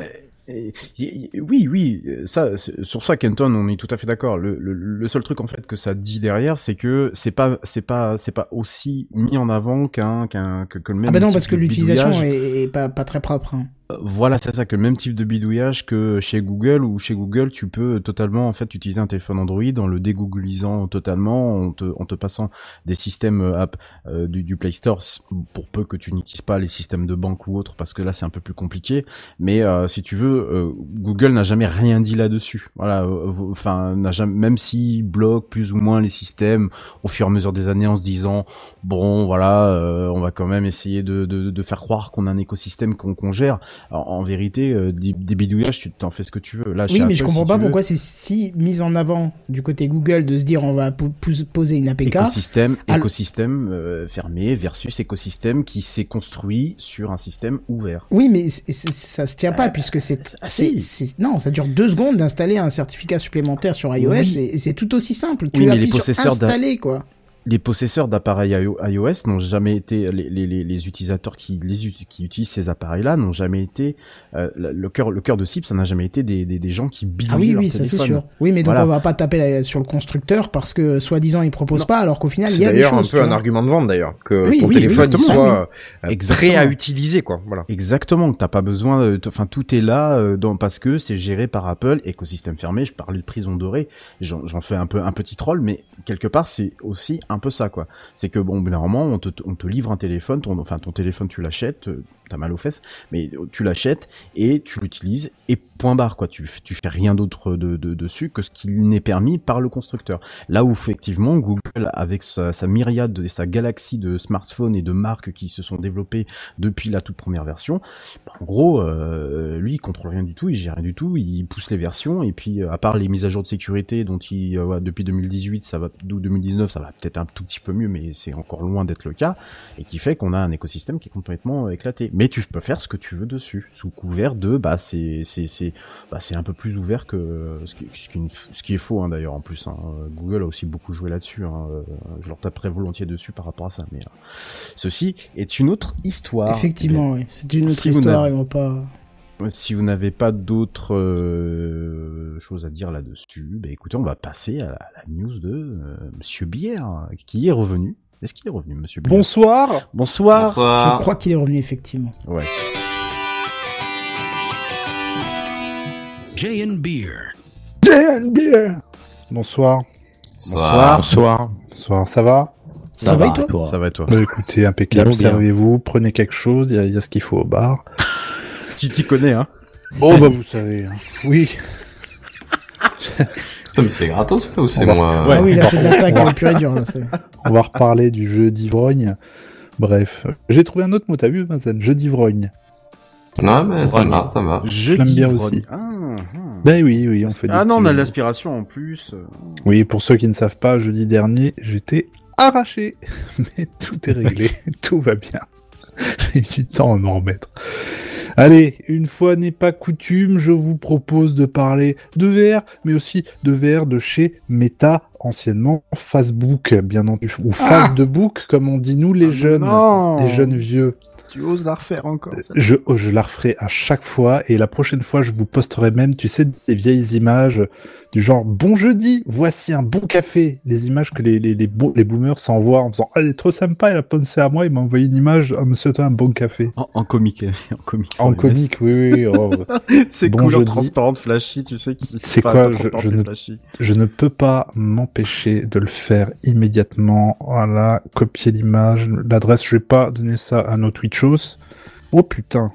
Oui, oui, euh, ça, sur ça, Kenton, on est tout à fait d'accord. Le, le, le seul truc en fait que ça dit derrière, c'est que c'est pas, c'est pas, c'est pas aussi mis en avant qu'un, qu'un, que, que le même. Ah bah non parce que l'utilisation est, est pas, pas très propre. hein. Voilà, c'est ça, que le même type de bidouillage que chez Google, où chez Google, tu peux totalement, en fait, utiliser un téléphone Android en le dégooglisant totalement, en te, en te passant des systèmes euh, app euh, du, du Play Store, pour peu que tu n'utilises pas les systèmes de banque ou autres, parce que là, c'est un peu plus compliqué. Mais euh, si tu veux, euh, Google n'a jamais rien dit là-dessus. Voilà, enfin, n'a jamais, même s'il bloque plus ou moins les systèmes au fur et à mesure des années en se disant, bon, voilà, on va quand même essayer de, de, faire croire qu'on a un écosystème qu'on qu'on gère. En, en vérité, euh, des, des bidouillages, tu t'en fais ce que tu veux. Là, Oui, mais je Apple, comprends si pas pourquoi c'est si mis en avant du côté Google de se dire on va po- pos- poser une APK. Écosystème, écosystème euh, fermé versus écosystème qui s'est construit sur un système ouvert. Oui, mais c'est- ça se tient pas puisque c'est, ah, c'est, non, ça dure deux secondes d'installer un certificat supplémentaire sur iOS Oui. et, et c'est tout aussi simple. Tu Oui, mais appuies les sur possesseurs d'un- installer quoi. Les possesseurs d'appareils IO- iOS n'ont jamais été les, les, les, les utilisateurs qui les qui utilisent ces appareils-là n'ont jamais été euh, le cœur le cœur de cible ça n'a jamais été des, des, des gens qui bidouillent Ah oui, leur oui, ça c'est sûr. Oui, mais donc Voilà. on va pas taper la- sur le constructeur parce que soi-disant il propose Non. pas alors qu'au final il y a des d'ailleurs un peu un argument de vente d'ailleurs que Oui, ton oui, téléphone exactement. soit euh, prêt à utiliser quoi. Voilà. Exactement, que t'as pas besoin, de- t- enfin tout est là euh, dans, parce que c'est géré par Apple, écosystème fermé. Je parlais de prison dorée, j'en j'en fais un peu un petit troll, mais quelque part c'est aussi un peu ça quoi. C'est que bon, moment on te, on te livre un téléphone, ton, enfin ton téléphone tu l'achètes, euh, t'as mal aux fesses, mais tu l'achètes et tu l'utilises et barre quoi. Tu fais rien d'autre de, de- dessus que ce qui n'est permis par le constructeur. Là où effectivement Google avec sa, myriade et sa galaxie de smartphones et de marques qui se sont développées depuis la toute première version, bah, en gros, euh, lui, il contrôle rien du tout, il gère rien du tout, il pousse les versions, et puis euh, à part les mises à jour de sécurité dont il, euh, depuis 2018, ça va, d'où 2019, ça va peut-être un tout petit peu mieux, mais c'est encore loin d'être le cas, et qui fait qu'on a un écosystème qui est complètement éclaté. Mais tu peux faire ce que tu veux dessus, sous couvert de, bah, c'est, c'est, c'est, bah, c'est un peu plus ouvert que ce qui, ce qui, ce qui est faux hein, d'ailleurs en plus. Hein. Google a aussi beaucoup joué là-dessus. Hein. Euh, Je leur taperais volontiers dessus par rapport à ça. Mais euh, ceci est une autre histoire. Effectivement, oui. C'est une autre Si vous histoire n'avez- et on va pas. Si vous n'avez pas d'autres euh, choses à dire là-dessus, bah écoutez, on va passer à la, à la news de euh, Monsieur Bière, qui est revenu. Est-ce qu'il est revenu, Monsieur Bière? Bonsoir. Bonsoir. Je crois qu'il est revenu effectivement. Ouais. Jay and Beer. Bonsoir. Bonsoir. Bonsoir. Bonsoir, ça va? Ça va et toi? Ça va et toi? Bah, Écoutez, impeccable, servez-vous, prenez quelque chose, il y, a- il y a ce qu'il faut au bar. Tu t'y connais, hein? Oh bah vous savez, hein. oui. Mais c'est gratos ça ou c'est On va- moi Ah oui, là c'est de l'attaque euh, pure et dure. Là, c'est- On va reparler du jeu d'ivrogne. Bref, j'ai trouvé un autre mot, t'as vu, Mazen Jeu d'ivrogne. Non, mais ça va, ça va. Je l'aime bien aussi. Ah, ah. Ben oui, oui, on fait des Ah non, on a jeux. l'aspiration en plus. Oui, pour ceux qui ne savent pas, jeudi dernier, j'étais arraché. Mais tout est réglé, tout va bien. J'ai eu du temps à m'en remettre. Allez, une fois n'est pas coutume, je vous propose de parler de VR, mais aussi de VR de chez Meta, anciennement Facebook, bien entendu. Ou face de book, comme on dit nous les Ah jeunes, non. les jeunes vieux. Tu oses la refaire encore Je, oh, je la referai à chaque fois et la prochaine fois je vous posterai même, tu sais, des vieilles images du genre bon jeudi, voici un bon café. Les images que les, les, les, bo- les boomers s'envoient en disant ah, elle est trop sympa, elle a pensé à moi, il m'a envoyé une image, ah, monsieur, toi un bon café. en, en comique, en comique. En comique, oui, oui. oh. C'est Bon couleur jeudi. transparente flashy, tu sais qui. C'est quoi, je- transparente, je ne- flashy. je ne peux pas m'empêcher de le faire immédiatement. Voilà, copier l'image, l'adresse, je vais pas donner ça à nos Twitchos. Oh putain.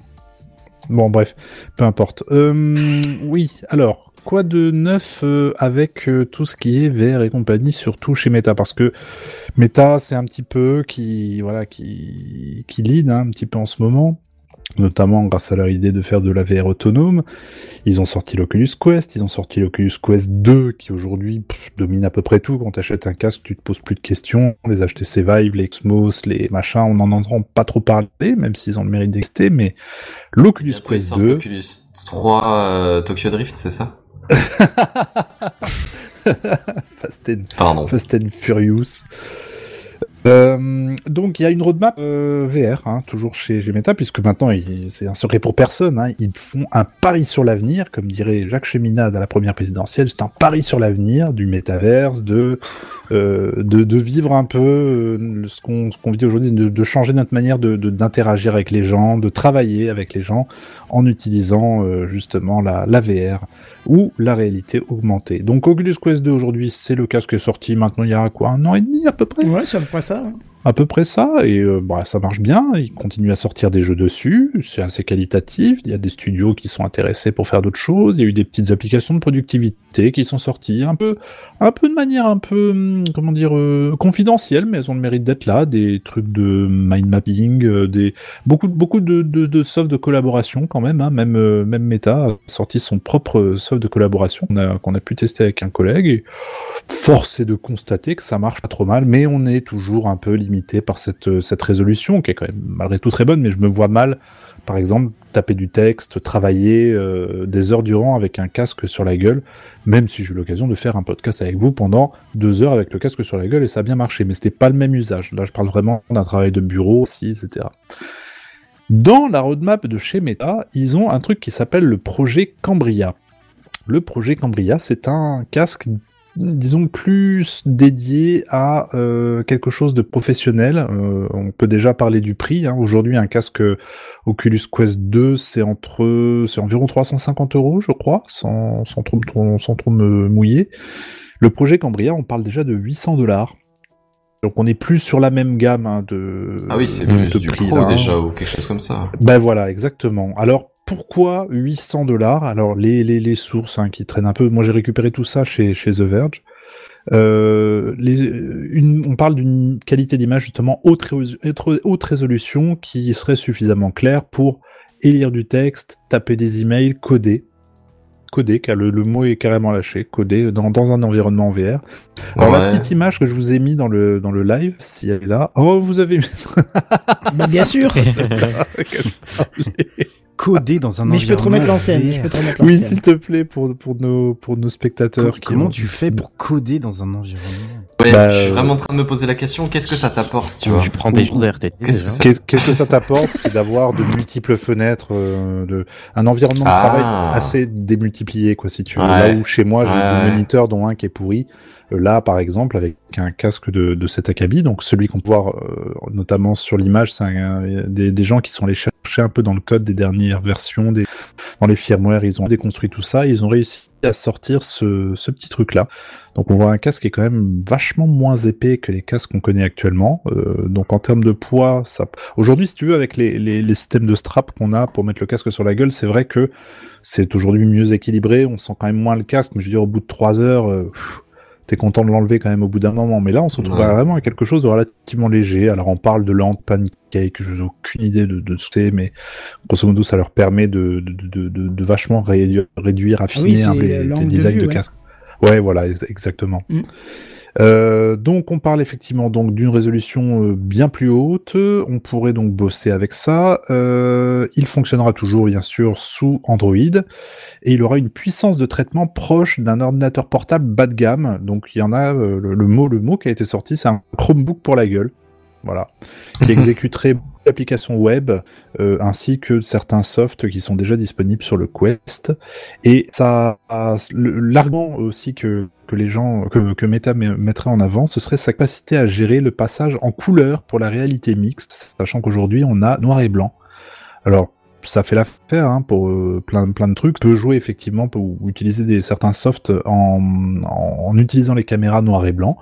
Bon, bref, peu importe. Euh, oui, alors, quoi de neuf euh, avec euh, tout ce qui est VR et compagnie, surtout chez Meta? Parce que Meta, c'est un petit peu qui, voilà, qui, qui lead hein, un petit peu en ce moment notamment grâce à leur idée de faire de la VR autonome. Ils ont sorti l'Oculus Quest, ils ont sorti l'Oculus Quest 2 qui aujourd'hui domine à peu près tout. Quand tu achètes un casque, tu te poses plus de questions. Les HTC Vive, les Xmos, les machins, on n'en entend pas trop parler, même s'ils ont le mérite d'exister, mais l'Oculus Quest sort 2... Oculus 3 euh, Tokyo Drift, c'est ça? Fast and Pardon. Fast and Furious. Euh, donc il y a une roadmap euh, VR, hein, toujours chez, chez Meta, puisque maintenant c'est un secret pour personne. Hein, ils font un pari sur l'avenir, comme dirait Jacques Cheminade à la première présidentielle. C'est un pari sur l'avenir du métaverse, de, euh, de de vivre un peu euh, ce qu'on qu'on vit aujourd'hui, de, de changer notre manière de- d'interagir avec les gens, de travailler avec les gens en utilisant euh, justement la, la VR ou la réalité augmentée. Donc Oculus Quest 2 aujourd'hui, c'est le casque sorti maintenant il y a quoi un an et demi à peu près? Ouais, c'est à peu près ça. À peu près ça, et euh, bah, ça marche bien, ils continuent à sortir des jeux dessus, c'est assez qualitatif, il y a des studios qui sont intéressés pour faire d'autres choses, il y a eu des petites applications de productivité qui sont sorties, un peu, un peu de manière un peu, hum, comment dire, euh, confidentielle, mais elles ont le mérite d'être là, des trucs de mind mapping, euh, des, beaucoup, beaucoup de, de, de soft de collaboration quand même, hein, même, même Meta a sorti son propre soft de collaboration qu'on a, qu'on a pu tester avec un collègue, et force est de constater que ça marche pas trop mal, mais on est toujours un peu limité par cette, euh, cette résolution qui est quand même malgré tout très bonne, mais je me vois mal, par exemple, taper du texte, travailler euh, des heures durant avec un casque sur la gueule, même si j'ai eu l'occasion de faire un podcast avec vous pendant deux heures avec le casque sur la gueule et ça a bien marché, mais c'était pas le même usage. Là, je parle vraiment d'un travail de bureau aussi, etc. Dans la roadmap de chez Meta, ils ont un truc qui s'appelle le projet Cambria. Le projet Cambria, c'est un casque disons plus dédié à euh, quelque chose de professionnel. Euh, on peut déjà parler du prix. hein. Aujourd'hui, un casque Oculus Quest 2, c'est entre, c'est environ 350 euros, je crois, sans, sans trop, sans trop me mouiller. Le projet Cambria, on parle déjà de 800 dollars. Donc on est plus sur la même gamme hein, de, Ah oui, c'est de plus du prix, pro là. déjà ou quelque chose comme ça. Ben voilà, exactement. Alors pourquoi 800 dollars? Alors les, les, les sources hein, qui traînent un peu, moi j'ai récupéré tout ça chez, chez The Verge. Euh, les, une, on parle d'une qualité d'image justement haute, haute- résolution qui serait suffisamment claire pour élire du texte, taper des emails, coder. Coder, car le, le mot est carrément lâché, coder dans, dans un environnement VR. Alors la petite image que je vous ai mis dans le, dans le live, si elle est là, oh vous avez mis Bah bien sûr. coder dans un Mais je peux te remettre environnement l'ancienne. VR. Je peux te remettre Oui, l'ancienne. s'il te plaît, pour, pour, nos, pour nos spectateurs. qui Comment ont- tu fais pour coder dans un environnement Ouais, Bah, je suis euh, vraiment en train de me poser la question, qu'est-ce que ça t'apporte, tu vois Tu prends tes jours de RTT. Qu'est-ce que ça- Qu'est-ce qu'est-ce que ça t'apporte C'est d'avoir de multiples fenêtres, euh, de, un environnement de Ah. travail assez démultiplié, quoi, si tu veux. Ouais. Là où chez moi, j'ai Ouais, deux moniteurs, dont un qui est pourri. Là, par exemple, avec un casque de, cet Akabi, donc celui qu'on peut voir euh, notamment sur l'image, c'est des, gens qui sont allés chercher un peu dans le code des dernières versions, des, dans les firmware, ils ont déconstruit tout ça, ils ont réussi à sortir ce, petit truc-là. Donc on voit un casque qui est quand même vachement moins épais que les casques qu'on connaît actuellement. Euh, donc en termes de poids, ça. Aujourd'hui, si tu veux, avec les, les, systèmes de strap qu'on a pour mettre le casque sur la gueule, c'est vrai que c'est aujourd'hui mieux équilibré. On sent quand même moins le casque, mais je veux dire, au bout de trois heures, euh, t'es content de l'enlever quand même au bout d'un moment. Mais là, on se retrouve Ouais. vraiment à quelque chose de relativement léger. Alors on parle de lampe pancake, je n'ai aucune idée de, de ce que c'est, mais grosso modo, ça leur permet de, de, de, vachement réduire, réduire affiner Ah oui, les, de designs vue, de ouais. casque. Ouais, voilà, ex- exactement. Mm. Euh, donc on parle effectivement d'une résolution euh, bien plus haute. On pourrait donc bosser avec ça. Euh, il fonctionnera toujours bien sûr sous Android et il aura une puissance de traitement proche d'un ordinateur portable bas de gamme. Donc il y en a le mot le mot qui a été sorti, c'est un Chromebook pour la gueule. Voilà, qui exécuterait l'application web euh, ainsi que certains softs qui sont déjà disponibles sur le Quest. Et ça, l'argument aussi que, que les gens, que, que Meta met- mettrait en avant, ce serait sa capacité à gérer le passage en couleur pour la réalité mixte, sachant qu'aujourd'hui on a noir et blanc. Alors, ça fait l'affaire hein, pour euh, plein, plein de trucs. Tu peux jouer effectivement pour utiliser des, certains softs en, en, en utilisant les caméras noir et blanc.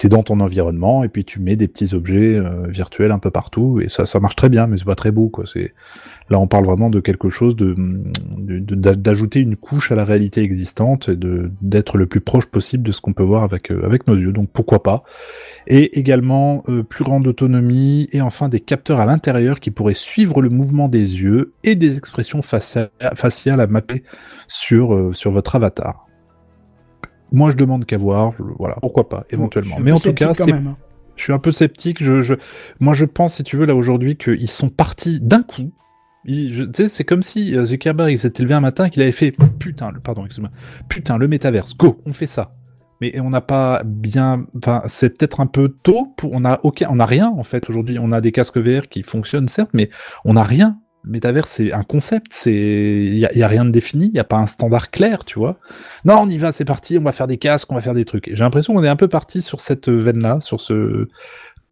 T'es dans ton environnement et puis tu mets des petits objets euh, virtuels un peu partout et ça, ça marche très bien, mais c'est pas très beau quoi. C'est là on parle vraiment de quelque chose de d'ajouter une couche à la réalité existante et de d'être le plus proche possible de ce qu'on peut voir avec euh, avec nos yeux. Donc pourquoi pas? Et également euh, plus grande autonomie et enfin des capteurs à l'intérieur qui pourraient suivre le mouvement des yeux et des expressions facia- faciales à mapper sur euh, sur votre avatar. Moi, je demande qu'à voir. je- voilà, pourquoi pas, éventuellement. Mais en tout cas, c'est hein. je suis un peu sceptique. Je, je, moi, je pense, si tu veux, là aujourd'hui, qu'ils sont partis d'un coup. Tu sais, c'est comme si euh, Zuckerberg il s'était levé un matin et qu'il avait fait putain, le, pardon, excuse-moi, putain, le métaverse, go, on fait ça. Mais on n'a pas bien, enfin, c'est peut-être un peu tôt pour, on a aucun, on a rien en fait aujourd'hui. On a des casques VR qui fonctionnent certes, mais on n'a rien. Métaverse, c'est un concept, c'est, il y a, rien de défini, il y a pas un standard clair, tu vois. Non, on y va, c'est parti, on va faire des casques, on va faire des trucs. J'ai l'impression qu'on est un peu parti sur cette veine-là, sur ce,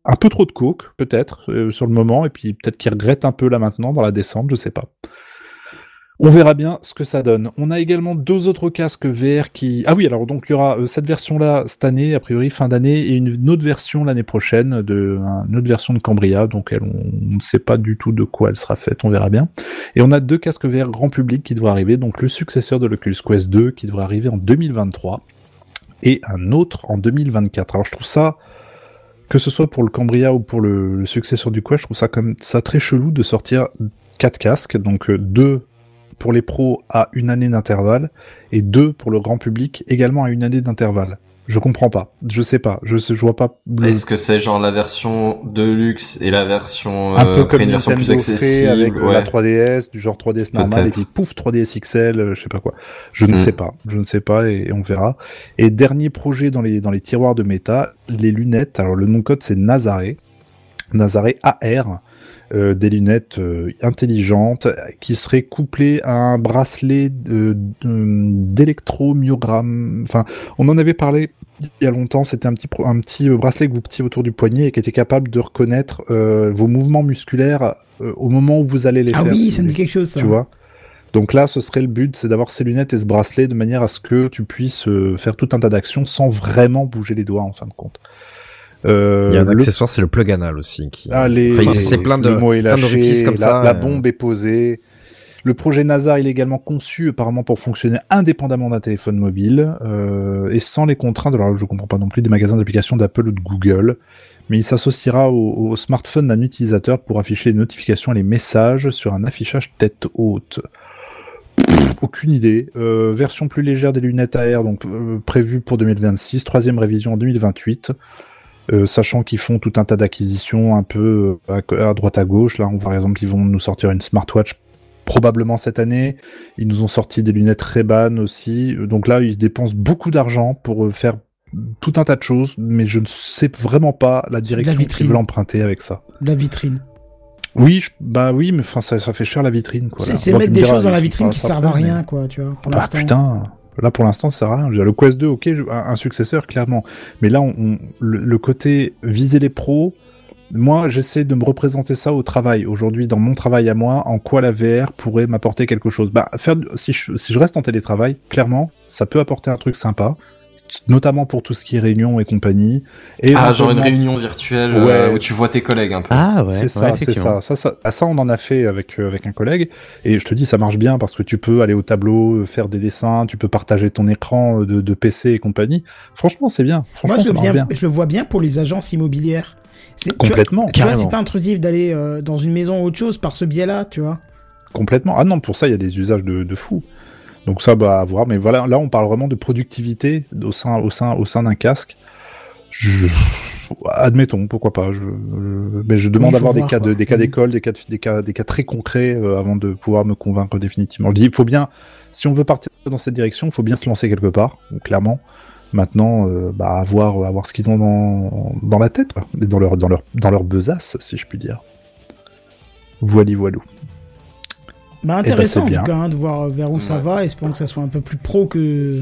un peu trop de coke, peut-être, euh, sur le moment, et puis peut-être qu'ils regrettent un peu là maintenant, dans la descente, je sais pas. On verra bien ce que ça donne. On a également deux autres casques VR qui... Ah oui, alors donc il y aura euh, cette version-là cette année, a priori fin d'année, et une autre version l'année prochaine, de, une autre version de Cambria, donc on ne sait pas du tout de quoi elle sera faite, on verra bien. Et on a deux casques VR grand public qui devraient arriver, donc le successeur de l'Oculus Quest 2 qui devrait arriver en 2023, et un autre en 2024. Alors je trouve ça que ce soit pour le Cambria ou pour le, successeur du Quest, je trouve ça comme ça très chelou de sortir quatre casques, donc euh, deux pour les pros à une année d'intervalle et deux pour le grand public également à une année d'intervalle. Je comprends pas, je sais pas, je, vois pas. le- Est-ce que c'est genre la version de luxe et la version un euh, peu comme une version plus accessible avec euh, ouais. la 3DS, du genre 3DS normal, et puis pouf 3DS XL, euh, je sais pas quoi. Je ne Hmm. sais pas, je ne sais pas et, et on verra. Et dernier projet dans les dans les tiroirs de méta, les lunettes. Alors le nom code c'est Nazare, Nazare AR. Euh, des lunettes euh, intelligentes qui seraient couplées à un bracelet d'électromyogramme. Enfin, on en avait parlé il y a longtemps. C'était un petit un petit euh, bracelet que vous petitiez autour du poignet et qui était capable de reconnaître euh, vos mouvements musculaires euh, au moment où vous allez les Ah faire. oui, si ça me dit quelque chose, ça. Tu vois? Donc là, ce serait le but, c'est d'avoir ces lunettes et ce bracelet de manière à ce que tu puisses euh, faire tout un tas d'actions sans vraiment bouger les doigts en fin de compte. Euh, Il y a un le- accessoire, c'est le plug anal aussi. Qui... ah, les, Enfin, c'est plein de, le mot est plein lâché, d'orifices comme la, ça. la bombe est posée. Le projet NASA, il est également conçu apparemment pour fonctionner indépendamment d'un téléphone mobile euh, et sans les contraintes, alors je comprends pas non plus, des magasins d'applications d'Apple ou de Google, mais il s'associera au, au smartphone d'un utilisateur pour afficher les notifications et les messages sur un affichage tête haute. Aucune idée. Euh, version plus légère des lunettes AR, donc euh, prévue pour 2026, troisième révision en 2028. Euh, sachant qu'ils font tout un tas d'acquisitions un peu euh, à, à droite à gauche. Là, on voit par exemple qu'ils vont nous sortir une smartwatch probablement cette année. Ils nous ont sorti des lunettes Ray-Ban aussi. Donc là, ils dépensent beaucoup d'argent pour euh, faire tout un tas de choses, mais je ne sais vraiment pas la direction qu'ils vitrine. veulent emprunter avec ça. La vitrine. Oui, je- bah oui, mais enfin ça, ça fait cher la vitrine. quoi. C'est mettre des choses dans la vitrine qui servent à mais- rien, quoi, tu vois, pour Bah putain, là pour l'instant ça sert à rien. Le Quest 2, ok, un, successeur clairement, mais là le, côté viser les pros, moi j'essaie de me représenter ça au travail. Aujourd'hui, dans mon travail à moi, en quoi la VR pourrait m'apporter quelque chose? Bah faire, si je reste en télétravail, clairement, ça peut apporter un truc sympa, notamment pour tout ce qui est réunion et compagnie. Et Ah, genre une réunion virtuelle euh, Ouais, où tu vois tes collègues un peu. Ah ouais, c'est ouais, ça, c'est ça. Ça, ça, ah, ça, on en a fait avec, euh, avec un collègue. Et je te dis, ça marche bien parce que tu peux aller au tableau, euh, faire des dessins, tu peux partager ton écran de, de PC et compagnie. Franchement, c'est bien. Franchement, Moi, je ça le, marche viens- bien. je le vois bien pour les agences immobilières. Complètement. Tu vois, c'est pas intrusif d'aller euh, dans une maison ou autre chose par ce biais-là, tu vois. Complètement. Ah non, pour ça, il y a des usages de, de fou. Donc ça, bah, à voir. Mais voilà, là, on parle vraiment de productivité au sein, au sein, au sein d'un casque. Je... Admettons, pourquoi pas. Je, Mais je demande Oui, d'avoir des cas de, des cas Mhm. d'école, des cas, de- des cas, des cas très concrets euh, avant de pouvoir me convaincre définitivement. Je dis, il faut bien, si on veut partir dans cette direction, il faut bien se lancer quelque part, clairement. Maintenant, euh, bah, à voir, à voir ce qu'ils ont dans, dans la tête, quoi, et dans leur, dans leur, dans leur besace, si je puis dire. Voili voilou. Bah, Eh ben, intéressant en tout cas hein, de voir euh, vers où ça va. Espérons que ça soit un peu plus pro que.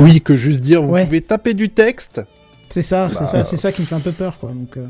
Oui, que juste dire, vous Ouais. pouvez taper du texte. C'est ça, c'est Bah, ça, c'est ça qui me fait un peu peur, quoi. Donc, euh,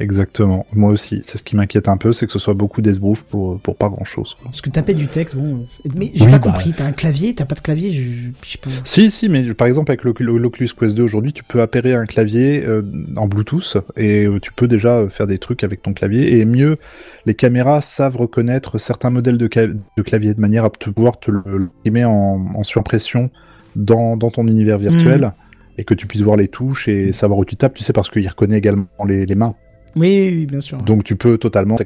Exactement. Moi aussi, c'est ce qui m'inquiète un peu, c'est que ce soit beaucoup d'esbrouf pour, pour pas grand chose. parce que taper du texte, bon. euh, Mais j'ai Oui, pas bah. compris. T'as un clavier, t'as pas de clavier, je, je sais pas. Si, si, mais par exemple, avec l'Ocu- l'Oculus Quest 2 aujourd'hui, tu peux appairer un clavier euh, en Bluetooth et euh, tu peux déjà euh, faire des trucs avec ton clavier. Et mieux, les caméras savent reconnaître certains modèles de, de clavier de manière à te pouvoir te le l'imprimer en, en surimpression dans, dans ton univers virtuel et que tu puisses voir les touches et savoir où tu tapes, tu sais, parce qu'il reconnaît également les, les mains. Oui, oui, bien sûr. Donc tu peux totalement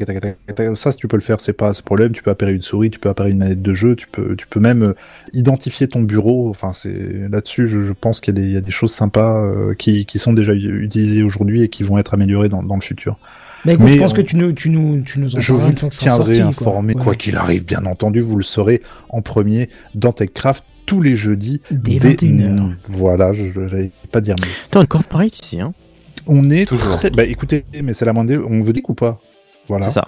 ça si tu peux le faire c'est pas ce problème tu peux appairer une souris tu peux appairer une manette de jeu tu peux tu peux même euh, identifier ton bureau enfin c'est là-dessus je, je pense qu'il y a des il y a des choses sympas euh, qui qui sont déjà utilisées aujourd'hui et qui vont être améliorées dans, dans le futur. Bah écoute, mais je pense que tu nous, tu nous, tu nous en Je vous tiendrai informé quoi. Ouais. qu'il arrive bien entendu vous le saurez en premier dans TechCraft tous les jeudis Dès 21h. Voilà je vais pas dire mieux. T'es un corporate ici, hein On est Toujours. très bah écoutez mais c'est la moindre des- on veut dire ou pas? Voilà. C'est ça,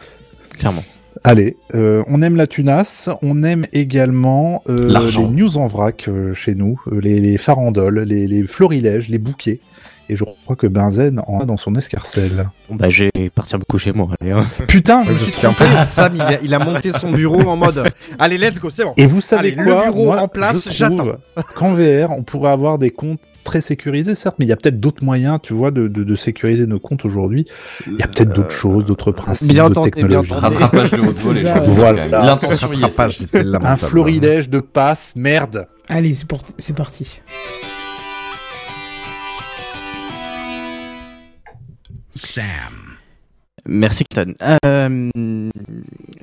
clairement. Allez, euh, on aime la tunasse, on aime également euh, les news en vrac euh, chez nous, euh, les, les farandoles, les, les florilèges, les bouquets. Et je crois que Benzen en a dans son escarcelle. Bon, bah, je vais partir me coucher, moi. Allez, hein. Putain, je me suis trompé. fait, Sam, il a, il a monté son bureau en mode Allez, let's go, c'est bon. Et vous savez Allez, le quoi bureau Moi, en place, je trouve Qu'en VR, on pourrait avoir des comptes très sécurisés, certes, mais il y a peut-être d'autres moyens, tu vois, de, de, de sécuriser nos comptes aujourd'hui. Il y a peut-être d'autres choses, d'autres principes, bien d'autres bien technologies. entendu. Rattrapage de haute volée. Voilà. L'intention y était. Un florilège de passe, merde Allez, c'est pour- parti. Merci, Clayton. Euh,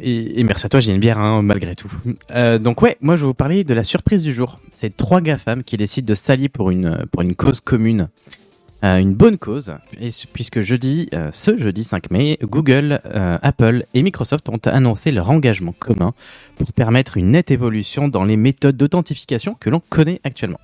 et, merci à toi, j'ai une bière, hein, malgré tout. Euh, donc ouais, moi je vais vous parler de la surprise du jour. C'est trois GAFAM qui décident de s'allier pour une, pour une cause commune. Euh, une bonne cause, et puisque jeudi, ce jeudi 5 mai, Google, Apple et Microsoft ont annoncé leur engagement commun pour permettre une nette évolution dans les méthodes d'authentification que l'on connaît actuellement.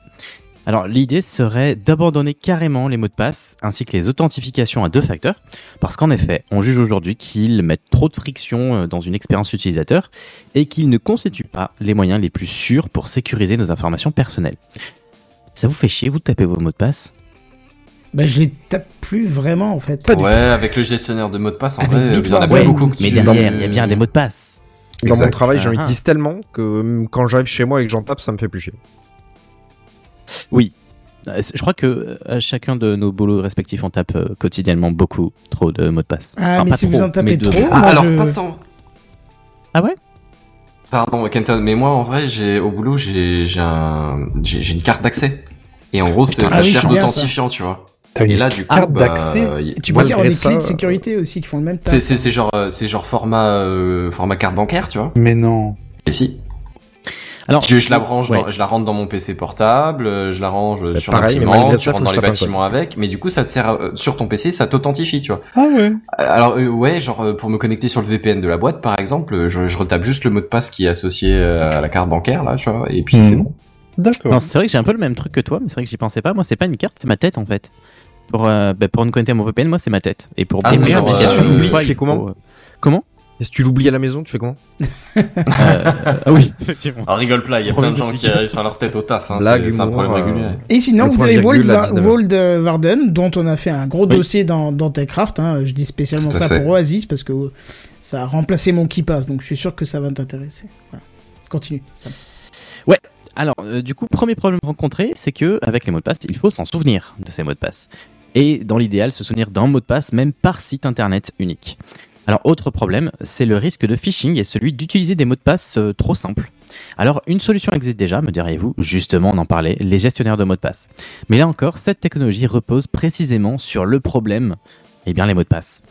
Alors l'idée serait d'abandonner carrément les mots de passe ainsi que les authentifications à deux facteurs, parce qu'en effet, on juge aujourd'hui qu'ils mettent trop de friction euh, dans une expérience utilisateur et qu'ils ne constituent pas les moyens les plus sûrs pour sécuriser nos informations personnelles. Ça vous fait chier, vous de taper vos mots de passe? Bah, je les tape plus vraiment, en fait. Ouais, avec le gestionnaire de mots de passe, en Avec vrai, il y en a beaucoup que Mais tu- derrière, il y a bien des mots de passe. Dans mon travail, j'en Ah, utilise tellement que euh, quand j'arrive chez moi et que j'en tape, ça me fait plus chier. Euh, Je crois que euh, à chacun de nos boulots respectifs, on tape euh, quotidiennement beaucoup trop de mots de passe. Ah, Enfin, mais pas si vous en tapez de- trop, Ah, alors je- pas tant. Ah ouais? Pardon, Kenton, mais moi, en vrai, j'ai au boulot, j'ai j'ai un, j'ai j'ai une carte d'accès. Et en gros, c'est- Putain, ça ah oui, sert d'authentifiant, tu vois. T'as Et une là, du coup, carte bah, d'accès y- Tu peux dire des clés de euh, sécurité aussi qui font le même c'est taf. c'est c'est genre euh, c'est genre format euh, format carte bancaire, tu vois. Mais non. Et si. Alors, Je, je la branche, ouais. dans- je la rentre dans mon PC portable, euh, je la range Bah, sur pareil, mais malgré tu ça, rentres dans les bâtiments avec, mais du coup ça te sert à- sur ton PC, ça t'authentifie, tu vois. Ah ouais. Alors euh, ouais, genre euh, pour me connecter sur le VPN de la boîte par exemple, euh, je, je retape juste le mot de passe qui est associé euh, à la carte bancaire là, tu vois, et puis Mhm. c'est bon. D'accord. C'est vrai que j'ai un peu le même truc que toi, mais c'est vrai que j'y pensais pas. Moi, c'est pas une carte, c'est ma tête en fait. Pour, euh, bah, pour me connecter à mon VPN, moi, c'est ma tête. Et pour Ah, c'est genre, euh, des fois, tu fais comment euh, Comment? Et si tu l'oublies à la maison, tu fais comment Euh, Ah oui, effectivement. Alors rigole pas, il y a plein de gens qui arrivent sur leur tête au taf, hein, c'est c'est un problème euh, régulier. Et sinon, vous avez Wold, à Va- 19. Wold, euh, Varden, dont on a fait un gros Oui. dossier dans, dans TechCraft. Hein. Je dis spécialement à ça fait. pour Oasis parce que ça a remplacé mon KeePass, donc je suis sûr que ça va t'intéresser. Voilà. Continue. Sam. Alors, euh, du coup, premier problème rencontré, c'est que avec les mots de passe, il faut s'en souvenir de ces mots de passe. Et dans l'idéal, se souvenir d'un mot de passe, même par site internet unique. Alors, autre problème, c'est le risque de phishing et celui d'utiliser des mots de passe euh, trop simples. Alors, une solution existe déjà, me diriez-vous, justement, on en parlait, les gestionnaires de mots de passe. Mais là encore, cette technologie repose précisément sur le problème, eh bien, les mots de passe.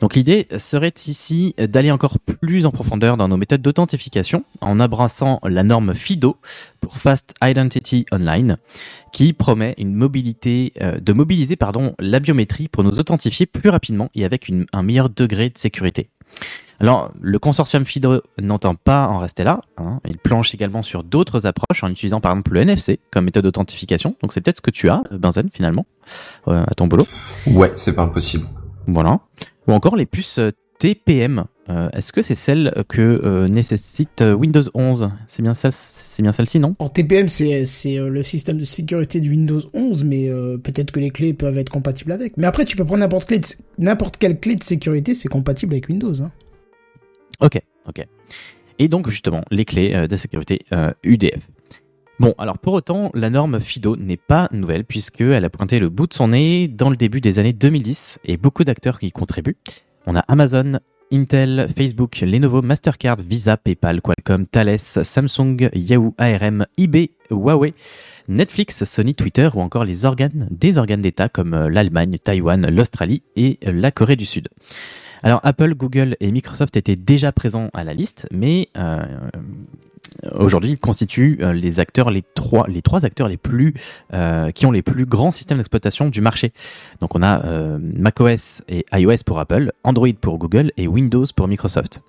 Donc l'idée serait ici d'aller encore plus en profondeur dans nos méthodes d'authentification en abraçant la norme FIDO pour Fast Identity Online qui promet une mobilité, euh, de mobiliser pardon, la biométrie pour nous authentifier plus rapidement et avec une- un meilleur degré de sécurité. Alors, le consortium FIDO n'entend pas en rester là. hein. Il planche également sur d'autres approches en utilisant par exemple le NFC comme méthode d'authentification. Donc c'est peut-être ce que tu as, Benzen, finalement, euh, à ton boulot. Ouais, c'est pas impossible. Voilà. Ou encore les puces euh, TPM. Euh, Est-ce que c'est celle que euh, nécessite Windows 11 C'est bien c'est bien celle-ci, non? En TPM, c'est le système de sécurité de Windows 11, mais euh, peut-être que les clés peuvent être compatibles avec. Mais après, tu peux prendre n'importe quelle clé de sécurité, c'est compatible avec Windows. Hein. Ok, ok. Et donc justement, les clés de sécurité UDF. Bon, alors pour autant, la norme FIDO n'est pas nouvelle puisqu'elle a pointé le bout de son nez dans le début des années 2010 et beaucoup d'acteurs qui y contribuent. On a Amazon, Intel, Facebook, Lenovo, Mastercard, Visa, PayPal, Qualcomm, Thales, Samsung, Yahoo, ARM, eBay, Huawei, Netflix, Sony, Twitter ou encore les organes, des organes d'État comme euh, l'Allemagne, Taïwan, l'Australie et euh, la Corée du Sud. Alors Apple, Google et Microsoft étaient déjà présents à la liste, mais euh, aujourd'hui ils constituent euh, les acteurs, les trois, les trois acteurs les plus euh, qui ont les plus grands systèmes d'exploitation du marché. Donc on a euh, macOS et iOS pour Apple, Android pour Google et Windows pour Microsoft.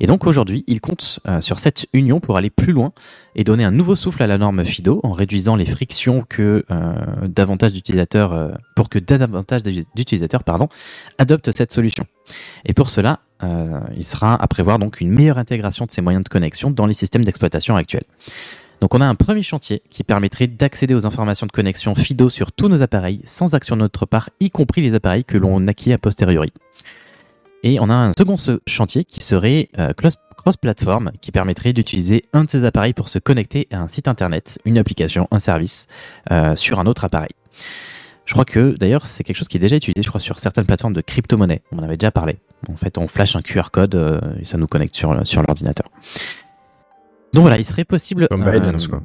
Et donc aujourd'hui ils comptent sur cette union pour aller plus loin et donner un nouveau souffle à la norme FIDO en réduisant les frictions que davantage d'utilisateurs pour que davantage d'utilisateurs pardon adoptent cette solution. Et pour cela, euh, il sera à prévoir donc une meilleure intégration de ces moyens de connexion dans les systèmes d'exploitation actuels. Donc on a un premier chantier qui permettrait d'accéder aux informations de connexion FIDO sur tous nos appareils sans action de notre part, y compris les appareils que l'on acquiert a posteriori. Et on a un second se- chantier qui serait euh, cross-platform, qui permettrait d'utiliser un de ces appareils pour se connecter à un site internet, une application, un service euh, sur un autre appareil. Je crois que d'ailleurs c'est quelque chose qui est déjà utilisé, je crois, sur certaines plateformes de crypto-monnaie. On en avait déjà parlé. En fait, on flash un QR code euh, et ça nous connecte sur, sur l'ordinateur. Donc voilà, il serait possible. Comme Binance, quoi.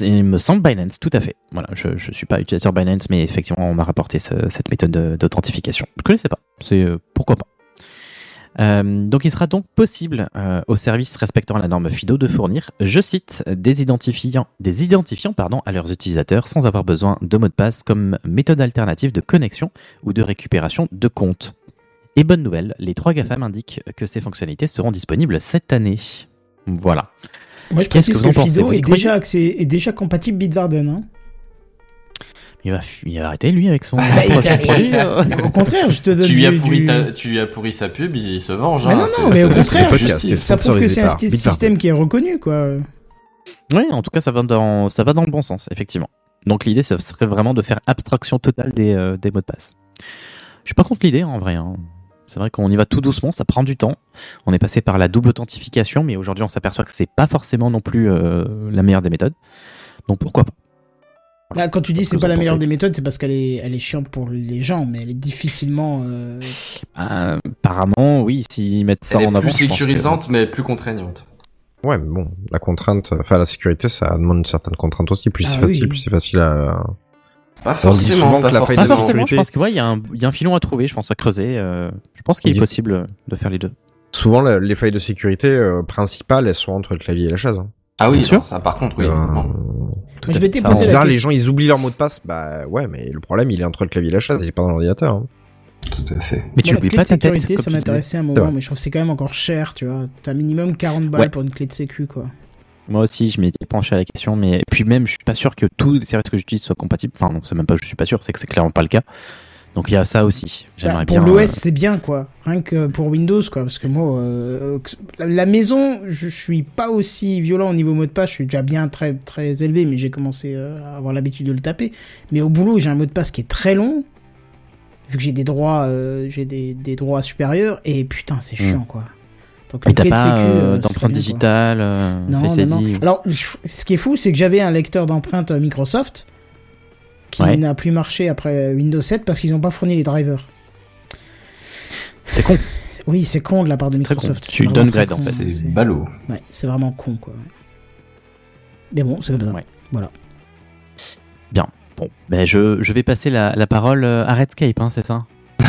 Il me semble Binance, tout à fait. Voilà, je ne suis pas utilisateur Binance, mais effectivement, on m'a rapporté ce- cette méthode de- d'authentification. Je ne connaissais pas. C'est euh, pourquoi pas. Euh, donc, il sera donc possible euh, aux services respectant la norme FIDO de fournir, je cite, des identifiants, des identifiants pardon, à leurs utilisateurs sans avoir besoin de mot de passe comme méthode alternative de connexion ou de récupération de compte. Et bonne nouvelle, les trois GAFAM indiquent que ces fonctionnalités seront disponibles cette année. Voilà. Moi, je précise que vous en Fido est déjà, accès- est déjà compatible Bitwarden. Hein. Il va, il va arrêter lui avec son. Bah, il- son produit, euh. Au contraire, je te donne Tu lui, as pourri du- ta- tu lui as pourri sa pub, il se venge. Mais hein, non, non, mais au contraire, justice. ça prouve que c'est un système qui est reconnu, quoi. Oui, en tout cas, ça va dans, ça va dans le bon sens, effectivement. Donc l'idée, ce serait vraiment de faire abstraction totale des, euh, des mots de passe. Je suis pas contre l'idée, en vrai. hein. C'est vrai qu'on y va tout doucement, ça prend du temps. On est passé par la double authentification, mais aujourd'hui, on s'aperçoit que c'est pas forcément non plus euh, la meilleure des méthodes. Donc pourquoi pas? Là, quand tu dis c'est pas la meilleure pensez des méthodes, c'est parce qu'elle est, elle est chiante pour les gens, mais elle est difficilement. euh, Euh, Apparemment, oui, s'ils mettent ça Elle est en avant. plus je pense que- sécurisante, mais plus contraignante. Ouais, mais bon, la contrainte, enfin la sécurité, ça demande une certaine contrainte aussi. Plus Ah c'est oui. facile, plus c'est facile à. Pas On dit forcément, que la faille Pas forcément. forcément, je pense qu'il ouais, il y, a un- il y a un filon à trouver, je pense, à creuser. euh, je pense qu'il est dit- possible de faire les deux. Souvent, la- les failles de sécurité euh, principales, elles sont entre le clavier et la chaise. hein. Ah oui, sûr. ça par contre, oui. Euh. Tout Mais je m'étais Ça, la bizarre, question. les gens ils oublient leur mot de passe. Bah ouais, mais le problème il est entre le clavier et la chaise, il est pas dans l'ordinateur. hein. Tout à fait. Mais tu oublies clé pas de ta tête. sécurité, ça m'intéressait à un moment, mais je trouve que c'est quand même encore cher, tu vois. T'as minimum 40 balles Ouais. pour une clé de sécu, quoi. Moi aussi, je m'étais penché à la question, mais et puis même, je suis pas sûr que tous les services que j'utilise soient compatibles. Enfin, non, c'est même pas, je suis pas sûr, c'est que c'est clairement pas le cas. Donc il y a ça aussi. J'aimerais Bah, bien. pour l'OS, euh, c'est bien, quoi. Rien que pour Windows, quoi. Parce que moi, euh, la, maison, je, je suis pas aussi violent au niveau mot de passe. Je suis déjà bien très, très élevé, mais j'ai commencé euh, à avoir l'habitude de le taper. Mais au boulot, j'ai un mot de passe qui est très long. Vu que j'ai des droits, euh, j'ai des, des droits supérieurs. Et putain, c'est chiant, quoi. Donc, Mais une t'as pas euh, c'est d'empreinte bien, digitale. euh, Non, non, non. Alors, ce qui est fou, c'est que j'avais un lecteur d'empreintes euh, Microsoft qui Ouais. n'a plus marché après Windows 7 parce qu'ils n'ont pas fourni les drivers. C'est con. Oui, c'est con de la part de Microsoft. Tu downgrades, en fait. C'est ballot. Ouais, c'est vraiment con, quoi. Mais bon, c'est comme ça. Ouais. Voilà. Bon, ben je, je vais passer la, la parole euh, à Redscape, hein, c'est ça?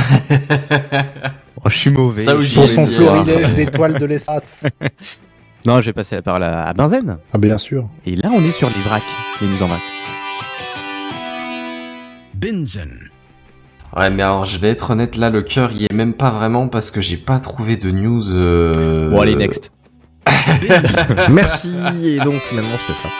Oh, Je suis mauvais. Ça Pour son florilège d'étoiles de l'espace. Non, je vais passer la parole à, à Benzen. Ah bien sûr. Et là, on est sur les vracs, les news en vrac. Benzen. Ouais, mais alors je vais être honnête, là, le cœur y est même pas vraiment parce que j'ai pas trouvé de news. euh, Bon, allez, next. Merci. Et donc maintenant Space Rap.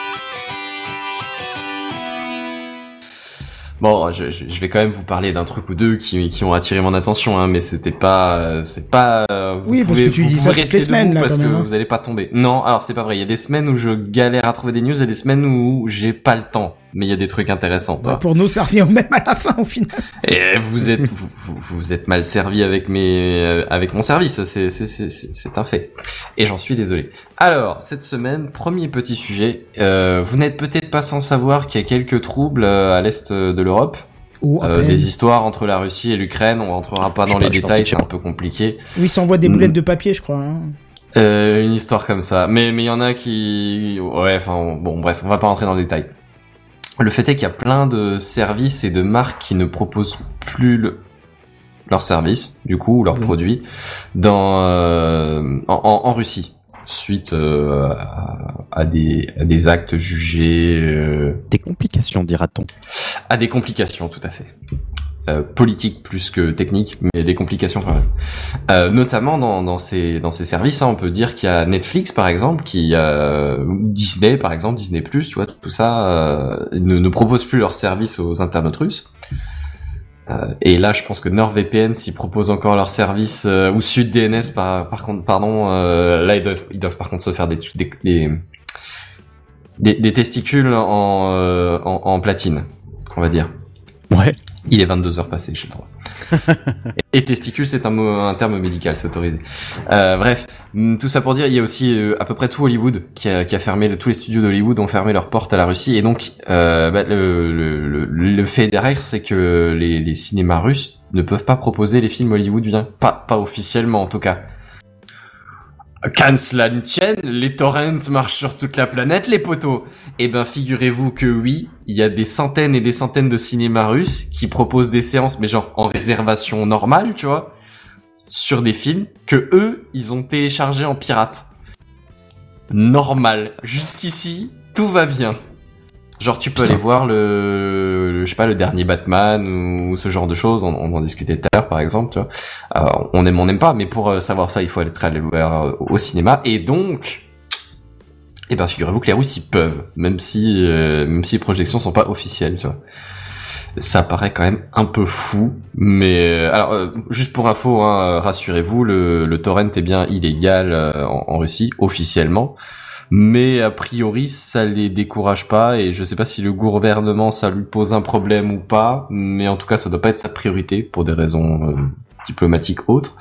Bon, je, je, je vais quand même vous parler d'un truc ou deux qui, qui ont attiré mon attention, hein, mais c'était pas, euh, c'est pas. euh, Vous Oui, parce pouvez, que tu vous dis pouvez ça toutes rester les semaines, debout là, parce que hein. vous allez pas tomber. Non, alors c'est pas vrai. Il y a des semaines où je galère à trouver des news et des semaines où j'ai pas le temps. Mais il y a des trucs intéressants. pour nous, ça revient même à la fin, au final. Et vous êtes, vous, vous, vous êtes mal servi avec mes, euh, avec mon service. C'est, c'est, c'est, c'est c'est un fait. Et j'en suis désolé. Alors, cette semaine, premier petit sujet. Euh, vous n'êtes peut-être pas sans savoir qu'il y a quelques troubles euh, à l'est de l'Europe. Ou Euh, des histoires entre la Russie et l'Ukraine. On rentrera pas Je dans les détails, c'est un peu compliqué. Oui, ils s'envoient des Mm. boulettes de papier, je crois. hein. Euh, une histoire comme ça. Mais mais il y en a qui, ouais, enfin bon, bref, on va pas rentrer dans le détail. Le fait est qu'il y a plein de services et de marques qui ne proposent plus le... leurs services, du coup, ou leurs Oui. produits, dans euh, en, en, en Russie, suite euh, à, à des à des actes jugés, euh, Des complications, dira-t-on. à des complications, tout à fait. Euh, politiques plus que techniques, mais des complications quand même. Euh, notamment dans, ces dans ces services, hein, on peut dire qu'il y a Netflix par exemple, qui euh, Disney par exemple, Disney Plus, tu vois, tout ça ne, propose plus leurs services aux internautes russes. Et là, je pense que NordVPN, s'ils proposent encore leur service ou SudDNS par par contre, pardon, là ils doivent ils doivent par contre se faire des des des, testicules en, en en platine, on va dire. Ouais. Il est 22 heures passées, j'ai le droit. Et testicule, c'est un mot, un terme médical, c'est autorisé. Euh, bref, hum, tout ça pour dire, il y a aussi euh, à peu près tout Hollywood qui a, qui a fermé, le- tous les studios d'Hollywood ont fermé leurs portes à la Russie, et donc euh, bah, le, le, le, le fait derrière, c'est que les, les cinémas russes ne peuvent pas proposer les films hollywoodiens, pas, pas officiellement en tout cas. Quand cela ne les torrents marchent sur toute la planète, les poteaux. Eh ben, figurez-vous que oui, il y a des centaines et des centaines de cinémas russes qui proposent des séances, mais genre en réservation normale, tu vois, sur des films que eux, ils ont téléchargés en pirate. Normal. Jusqu'ici, tout va bien. Genre, tu peux aller voir le, le- je sais pas, le dernier Batman ou ce genre de choses. On, on en discutait tout à l'heure, par exemple. Tu vois. Euh, on aime, on n'aime pas, mais pour euh, savoir ça, il faut aller très aller le voir euh, au cinéma. Et donc, eh ben, figurez-vous que les Russes, ils peuvent, même si, euh, même si les projections sont pas officielles, tu vois. Ça paraît quand même un peu fou, mais alors juste pour info, hein, rassurez-vous, le, le torrent est bien illégal en, en Russie officiellement, mais a priori ça les décourage pas et je sais pas si le gouvernement ça lui pose un problème ou pas, mais en tout cas ça doit pas être sa priorité pour des raisons euh, diplomatiques autres.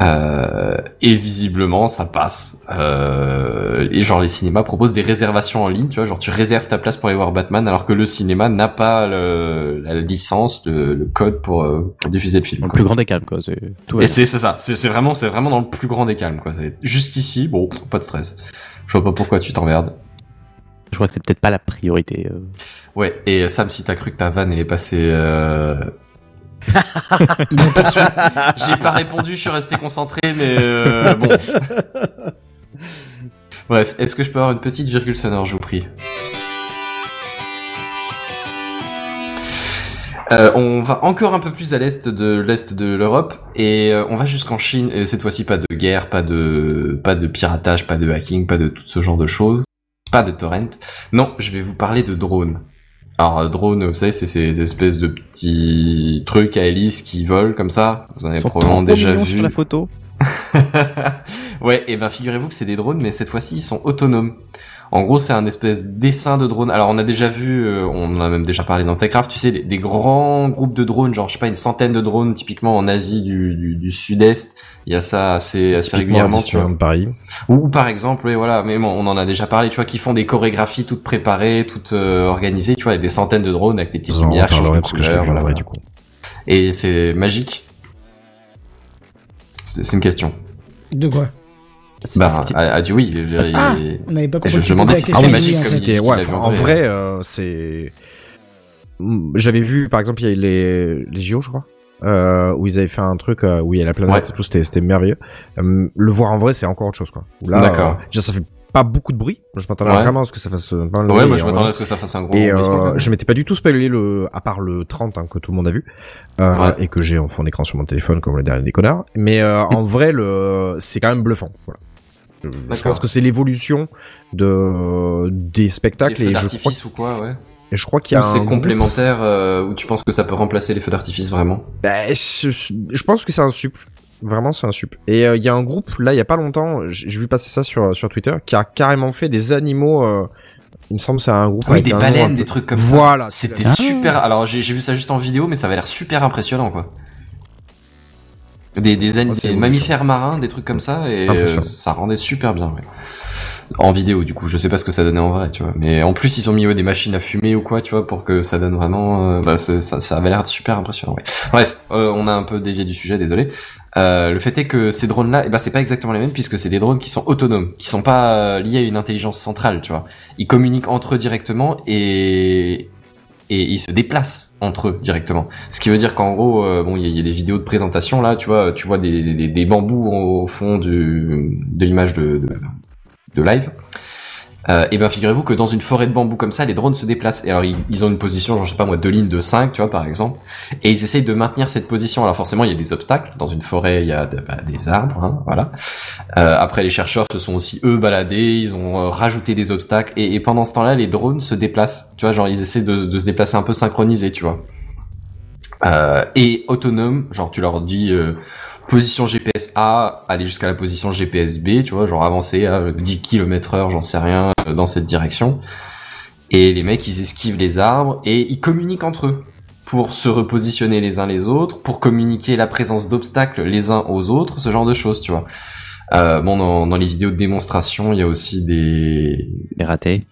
Euh, et visiblement ça passe. Euh, et genre les cinémas proposent des réservations en ligne, tu vois, genre tu réserves ta place pour aller voir Batman alors que le cinéma n'a pas le- la licence, le, le code pour, euh, pour diffuser le film. Le plus grand des calmes, quoi. c'est- Tout Et c'est ça, c'est vraiment c'est vraiment dans le plus grand des calmes quoi. Jusqu'ici, bon, pas de stress. Je vois pas pourquoi tu t'emmerdes. Je crois que c'est peut-être pas la priorité. euh. Ouais, et Sam, si t'as cru que ta vanne elle est passée, euh... j'ai pas répondu, je suis resté concentré, mais euh, bon. Bref, est-ce que je peux avoir une petite virgule sonore, je vous prie? Euh, on va encore un peu plus à l'est de l'est de l'Europe et euh, on va jusqu'en Chine. Et cette fois-ci, pas de guerre, pas de pas de piratage, pas de hacking, pas de tout ce genre de choses, pas de torrent. Non, je vais vous parler de drones. Alors euh, drone, vous savez, c'est ces espèces de petits trucs à hélice qui volent comme ça. Vous en avez probablement déjà vu. sur la photo. ouais, et ben figurez-vous que c'est des drones, mais cette fois-ci ils sont autonomes. En gros, c'est un espèce dessin de drone. Alors, on a déjà vu, euh, on en a même déjà parlé dans Techcraft, tu sais, des, des grands groupes de drones, genre je sais pas une centaine de drones, typiquement en Asie du, du, du Sud-Est. Il y a ça assez, assez régulièrement, tu vois. Disneyland Paris. Ou par exemple, oui, voilà, mais bon, on en a déjà parlé, tu vois, qui font des chorégraphies toutes préparées, toutes euh, organisées, tu vois, avec des centaines de drones avec des petites lumières, de couleur, vu en voilà, vrai voilà. du coup. Et c'est magique. C'est c'est une question. De quoi? Bah, a, a dit oui. je- il- Ah, on n'avait pas compris. je- je demandais si c'était magique comme il dit ouais, en vrai. euh, c'est. J'avais vu, par exemple, il y a eu les, les JO, je crois, euh, où ils avaient fait un truc euh, où il y a la planète Ouais. et tout, c'était merveilleux. Euh, le voir en vrai, c'est encore autre chose, quoi. D'accord. euh, déjà, ça fait pas beaucoup de bruit. Je m'attendais Ouais. vraiment à ce que ça fasse de Ouais, bruit, moi je m'attendais à ce que ça fasse un gros Et euh, je m'étais pas du tout spoilé le, à part le 30 hein, que tout le monde a vu, euh, Ouais. et que j'ai en fond d'écran sur mon téléphone comme le dernier des connards. Mais euh, en vrai, le, c'est quand même bluffant. Voilà. Je, pense que c'est l'évolution de des spectacles feux et je crois, d'artifice ou quoi, ouais. et je crois qu'il y a c'est complémentaire, euh, ou tu penses que ça peut remplacer les feux d'artifice vraiment Bah, je, je pense que c'est un sup. Vraiment, c'est un sup. Et euh, il y a un groupe, là, il y a pas longtemps, j'ai vu passer ça sur, sur Twitter, qui a carrément fait des animaux. euh, il me semble que c'est un groupe. Oui, avec des baleines, des trucs comme Voilà. ça. C'était c'est la- super. Alors j'ai j'ai vu ça juste en vidéo, mais ça avait l'air super impressionnant, quoi. Des, des, Oh, c'est des mammifères marins, des trucs comme ça, et Impressionnant. euh, ça rendait super bien, ouais. En vidéo, du coup, je sais pas ce que ça donnait en vrai, tu vois. Mais en plus, ils ont mis ouais, des machines à fumer ou quoi, tu vois, pour que ça donne vraiment. euh, bah, ça, ça avait l'air super impressionnant, ouais. Bref, euh, on a un peu dévié du sujet, désolé. Euh, le fait est que ces drones-là, eh ben, c'est pas exactement les mêmes puisque c'est des drones qui sont autonomes, qui sont pas liés à une intelligence centrale, tu vois. Ils communiquent entre eux directement et et ils se déplacent entre eux directement. Ce qui veut dire qu'en gros, euh, bon, il y, a- des vidéos de présentation là, tu vois, tu vois des, des, bambous au fond du, de l'image de, de live. Euh, et ben figurez-vous que dans une forêt de bambous comme ça, les drones se déplacent. Et alors ils, ont une position, genre je sais pas moi, deux lignes de 5, tu vois par exemple, et ils essayent de maintenir cette position. Alors forcément il y a des obstacles. Dans une forêt il y a bah, des arbres, hein, voilà. Euh, après les chercheurs se sont aussi eux baladés, ils ont euh, rajouté des obstacles. Et, pendant ce temps-là, les drones se déplacent. Tu vois, genre ils essaient de, de se déplacer un peu synchronisés, tu vois. Euh, et autonome, genre tu leur dis euh, position GPS A, aller jusqu'à la position GPS B, tu vois, genre avancer à 10 km heure, j'en sais rien, euh, dans cette direction. Et les mecs, ils esquivent les arbres et ils communiquent entre eux pour se repositionner les uns les autres, pour communiquer la présence d'obstacles les uns aux autres, ce genre de choses, tu vois. Euh, bon, dans, dans les vidéos de démonstration, il y a aussi des, Les ratés.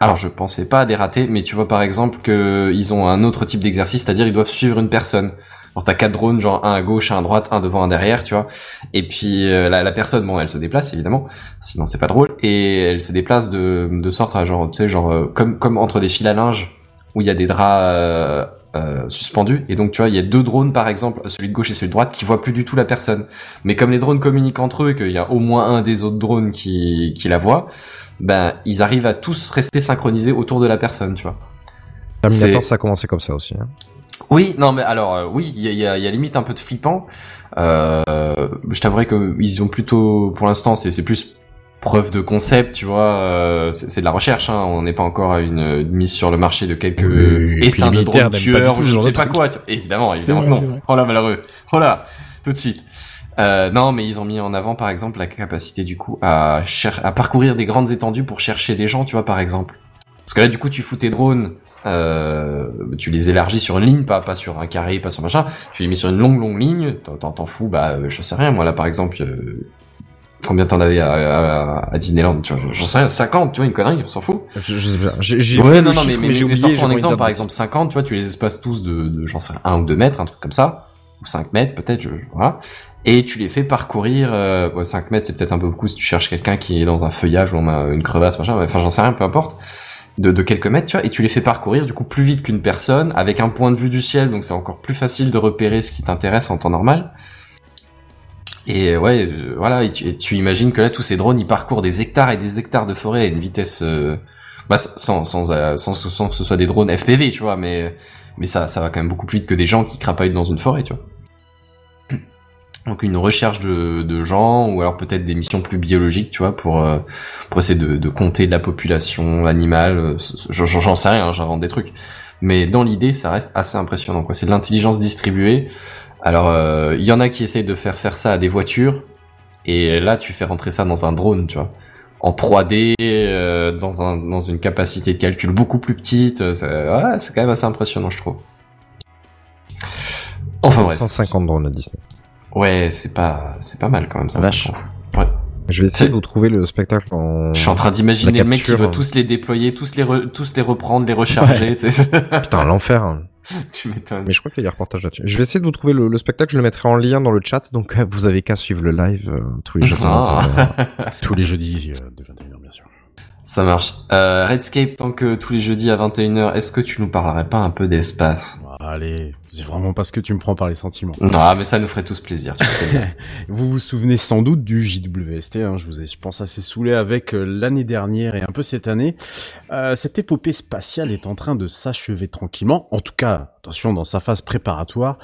alors je pensais pas à des ratés, mais tu vois par exemple que ils ont un autre type d'exercice, c'est-à-dire ils doivent suivre une personne. Alors t'as quatre drones, genre un à gauche, un à droite, un devant, un derrière, tu vois. Et puis euh, la, la personne, bon, elle se déplace évidemment, sinon c'est pas drôle. Et elle se déplace de, de sorte à genre, tu sais, genre euh, comme comme entre des fils à linge où il y a des draps euh, euh, suspendus. Et donc tu vois, il y a deux drones par exemple, celui de gauche et celui de droite, qui voient plus du tout la personne. Mais comme les drones communiquent entre eux et qu'il y a au moins un des autres drones qui qui la voit, ben ils arrivent à tous rester synchronisés autour de la personne, tu vois. Terminator, ça a commencé comme ça aussi. hein. Oui, non mais alors euh, oui, il y a, y, a, y a limite un peu de flippant. Euh, je t'avouerai que ils ont plutôt, pour l'instant, c'est c'est plus preuve de concept, tu vois. euh, c'est c'est de la recherche, hein, on n'est pas encore à une, une mise sur le marché de quelques Oui, essaims de du tueurs je ne sais pas quoi. tu. Évidemment, évidemment vrai, non. Oh là malheureux. Oh là, tout de suite. Euh, non, mais ils ont mis en avant, par exemple, la capacité du coup à, cher- à parcourir des grandes étendues pour chercher des gens, tu vois, par exemple. Parce que là, du coup, tu fous tes drones, euh, tu les élargis sur une ligne, pas pas sur un carré, pas sur machin. Tu les mets sur une longue longue ligne. T'en- fous, bah, euh, je sais rien. Moi là, par exemple, euh, combien t'en avais à, à, à Disneyland, tu vois J'en sais rien, 50, tu vois, une connerie, on s'en fout. Je, je sais pas. J'ai j'ai Ouais, non, non, mais, mais, j'ai mais oublié. sortons un exemple, par exemple 50, tu vois, tu les espaces tous de, de j'en sais rien, 1 ou 2 mètres, un truc comme ça, ou 5 mètres peut-être, je, voilà. Et tu les fais parcourir, euh, ouais, 5 mètres c'est peut-être un peu beaucoup si tu cherches quelqu'un qui est dans un feuillage ou une crevasse, machin, enfin j'en sais rien, peu importe, de, quelques mètres, tu vois, et tu les fais parcourir du coup plus vite qu'une personne, avec un point de vue du ciel, donc c'est encore plus facile de repérer ce qui t'intéresse en temps normal. Et ouais, euh, voilà, et tu, et tu imagines que là, tous ces drones, ils parcourent des hectares et des hectares de forêt à une vitesse, euh, bah, sans, sans, euh, sans, sans que ce soit des drones FPV, tu vois, mais, mais ça, ça va quand même beaucoup plus vite que des gens qui crapaillent dans une forêt, tu vois. Donc une recherche de, de gens, ou alors peut-être des missions plus biologiques, tu vois, pour, euh, pour essayer de, de compter la population animale. euh, J'en sais rien, j'invente des trucs. Mais dans l'idée, ça reste assez impressionnant. quoi. C'est de l'intelligence distribuée. Alors, euh, il y en a qui essayent de faire faire ça à des voitures, et là, tu fais rentrer ça dans un drone, tu vois, en 3D, euh, dans un dans une capacité de calcul beaucoup plus petite. euh, ouais, c'est quand même assez impressionnant, je trouve. Enfin bref. 150 drones à Disney. Ouais, c'est pas c'est pas mal quand même ça. Vache. ça. Ouais. Je vais essayer de vous trouver le spectacle en... Je suis en train d'imaginer le mec qui veut tous les déployer, tous les re- tous les reprendre, les recharger. tu sais. Putain, l'enfer. hein. tu m'étonnes. Mais je crois qu'il y a des reportages là-dessus. Je vais essayer de vous trouver le, le spectacle, je le mettrai en lien dans le chat, donc euh, vous avez qu'à suivre le live euh, tous les jours. de Ah. 21h. Tous les jeudis euh, de 21h, bien sûr. Ça marche. Euh, Redscape, tant que tous les jeudis à 21h, est-ce que tu nous parlerais pas un peu d'espace? Allez, c'est vraiment parce que tu me prends par les sentiments. Ah, mais ça nous ferait tous plaisir, tu sais bien. Vous vous souvenez sans doute du JWST, hein, je vous ai, je pense, assez saoulé avec euh, l'année dernière et un peu cette année. Euh, cette épopée spatiale est en train de s'achever tranquillement, en tout cas, attention, dans sa phase préparatoire,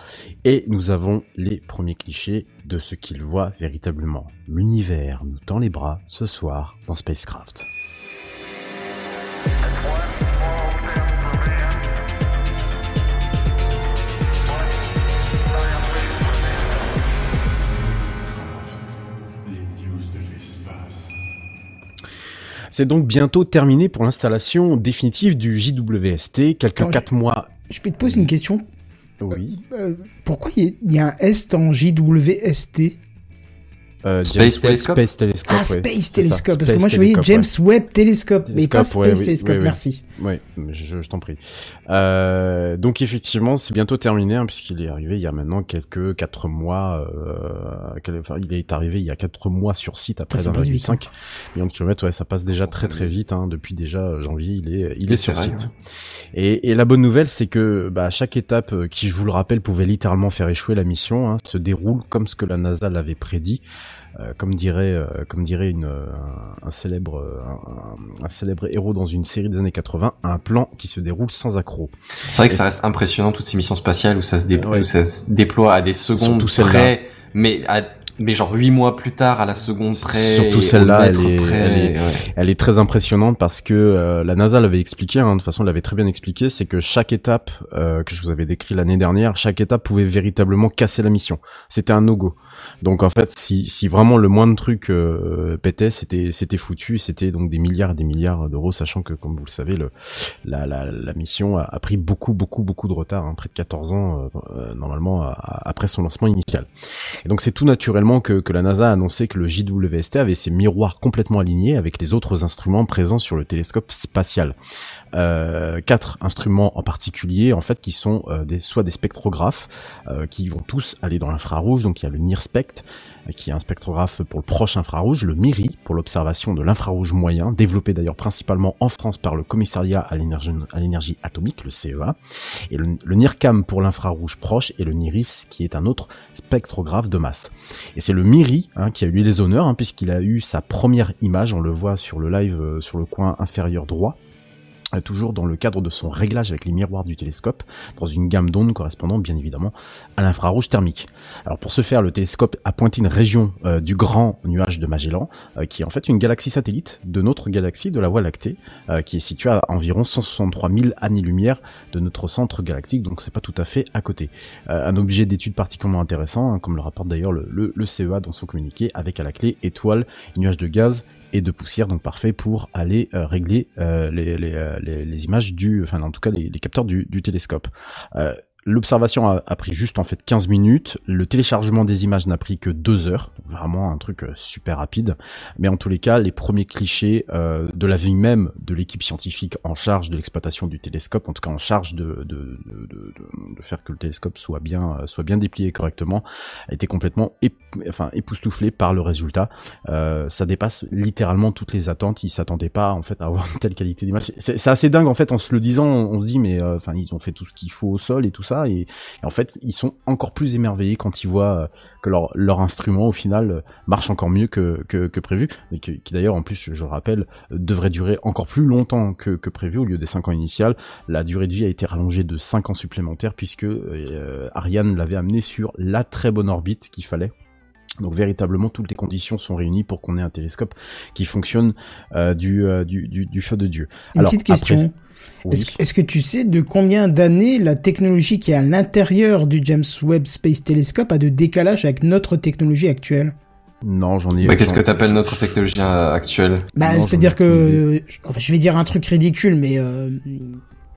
et nous avons les premiers clichés de ce qu'il voit véritablement. L'univers nous tend les bras ce soir dans Spacecraft. C'est donc bientôt terminé pour l'installation définitive du JWST, quelques Attends, quatre mois. Je peux te poser une question? Oui. Euh, pourquoi il y, y a un S en JWST Euh, Space James Webb Telescope Space Telescope. Ah, Space Telescope. Parce que Space moi, je voyais James ouais. Webb Telescope, mais pas Telescope, ouais, Space oui, Telescope, oui, oui. merci. Oui, je, je t'en prie. Euh, donc effectivement, c'est bientôt terminé hein, puisqu'il est arrivé il y a maintenant quelques quatre mois. Euh, quel- enfin, il est arrivé il y a quatre mois sur site après Ah, ça passe vite, 1,5 millions de kilomètres. Ouais, ça passe déjà très très vite. Hein, depuis déjà euh, janvier, il est il est sur vrai, site. ouais. Et, et la bonne nouvelle, c'est que bah, chaque étape, euh, qui je vous le rappelle, pouvait littéralement faire échouer la mission, hein, se déroule comme ce que la NASA l'avait prédit. Euh, comme dirait, euh, comme dirait une, euh, un, un célèbre, euh, un, un célèbre héros dans une série des années 80, un plan qui se déroule sans accroc. C'est vrai que ça reste impressionnant toutes ces missions spatiales où ça se, dé- Ouais. où ça se déploie à des secondes près, mais à, mais genre huit mois plus tard à la seconde près. Surtout celle-là, elle elle ouais. Elle est très impressionnante parce que euh, la NASA l'avait expliqué, hein, de toute façon, elle l'avait très bien expliqué, c'est que chaque étape euh, que je vous avais décrit l'année dernière, chaque étape pouvait véritablement casser la mission. C'était un no-go. Donc en fait, si, si vraiment le moindre truc euh, pétait, c'était c'était foutu. C'était donc des milliards et des milliards d'euros, sachant que, comme vous le savez, le, la, la, la mission a, a pris beaucoup beaucoup beaucoup de retard, hein, près de 14 ans euh, euh, normalement après son lancement initial. Et donc c'est tout naturellement que, que la NASA a annoncé que le JWST avait ses miroirs complètement alignés avec les autres instruments présents sur le télescope spatial. Euh, quatre instruments en particulier, en fait, qui sont euh, des, soit des spectrographes, euh, qui vont tous aller dans l'infrarouge. Donc il y a le NIRSPECT, qui est un spectrographe pour le proche infrarouge, le MIRI pour l'observation de l'infrarouge moyen, développé d'ailleurs principalement en France par le Commissariat à l'énergie atomique, le CEA, et le, NIRCAM pour l'infrarouge proche, et le NIRIS qui est un autre spectrographe de masse. Et c'est le MIRI hein, qui a eu les honneurs, hein, puisqu'il a eu sa première image, on le voit sur le live euh, sur le coin inférieur droit, toujours dans le cadre de son réglage avec les miroirs du télescope, dans une gamme d'ondes correspondant bien évidemment à l'infrarouge thermique. Alors pour ce faire, le télescope a pointé une région euh, du grand nuage de Magellan, euh, qui est en fait une galaxie satellite de notre galaxie de la Voie lactée, euh, qui est située à environ 163 000 années-lumière de notre centre galactique, donc c'est pas tout à fait à côté. Euh, un objet d'étude particulièrement intéressant, hein, comme le rapporte d'ailleurs le, le, le CEA dans son communiqué, avec à la clé étoiles, nuages de gaz et de poussière, donc parfait pour aller euh, régler euh, les, les, euh, les, les images du, enfin en tout cas les, les capteurs du, du télescope. Euh, L'observation a, pris juste en fait 15 minutes. Le téléchargement des images n'a pris que 2 heures. Vraiment un truc euh, super rapide. Mais en tous les cas, les premiers clichés euh, de la vie même de l'équipe scientifique en charge de l'exploitation du télescope, en tout cas en charge de, de, de, faire que le télescope soit bien, soit bien déplié correctement, été complètement ép enfin, époustouflé par le résultat. Euh, ça dépasse littéralement toutes les attentes. Ils s'attendaient pas en fait à avoir une telle qualité d'image. C'est assez dingue en fait en se le disant. On, on se dit mais enfin ils ont fait tout ce qu'il faut au sol et tout ça ça. Et, et en fait, ils sont encore plus émerveillés quand ils voient euh, que leur, leur instrument, au final, euh, marche encore mieux que, que, que prévu. Et que- qui d'ailleurs, en plus, je le rappelle, euh, devrait durer encore plus longtemps que, que prévu, au lieu des 5 ans initiales. La durée de vie a été rallongée de 5 ans supplémentaires, puisque euh, Ariane l'avait amené sur la très bonne orbite qu'il fallait. Donc véritablement toutes les conditions sont réunies pour qu'on ait un télescope qui fonctionne euh, du, euh, du, du, du feu de Dieu. Une petite question. après- oui. Est-ce est-ce que tu sais de combien d'années la technologie qui est à l'intérieur du James Webb Space Telescope a de décalage avec notre technologie actuelle? Non, j'en ai. Bah, qu'est-ce que t'appelles notre technologie euh, actuelle? Bah, Non, c'est-à-dire que, enfin, je vais dire un truc ridicule, mais euh,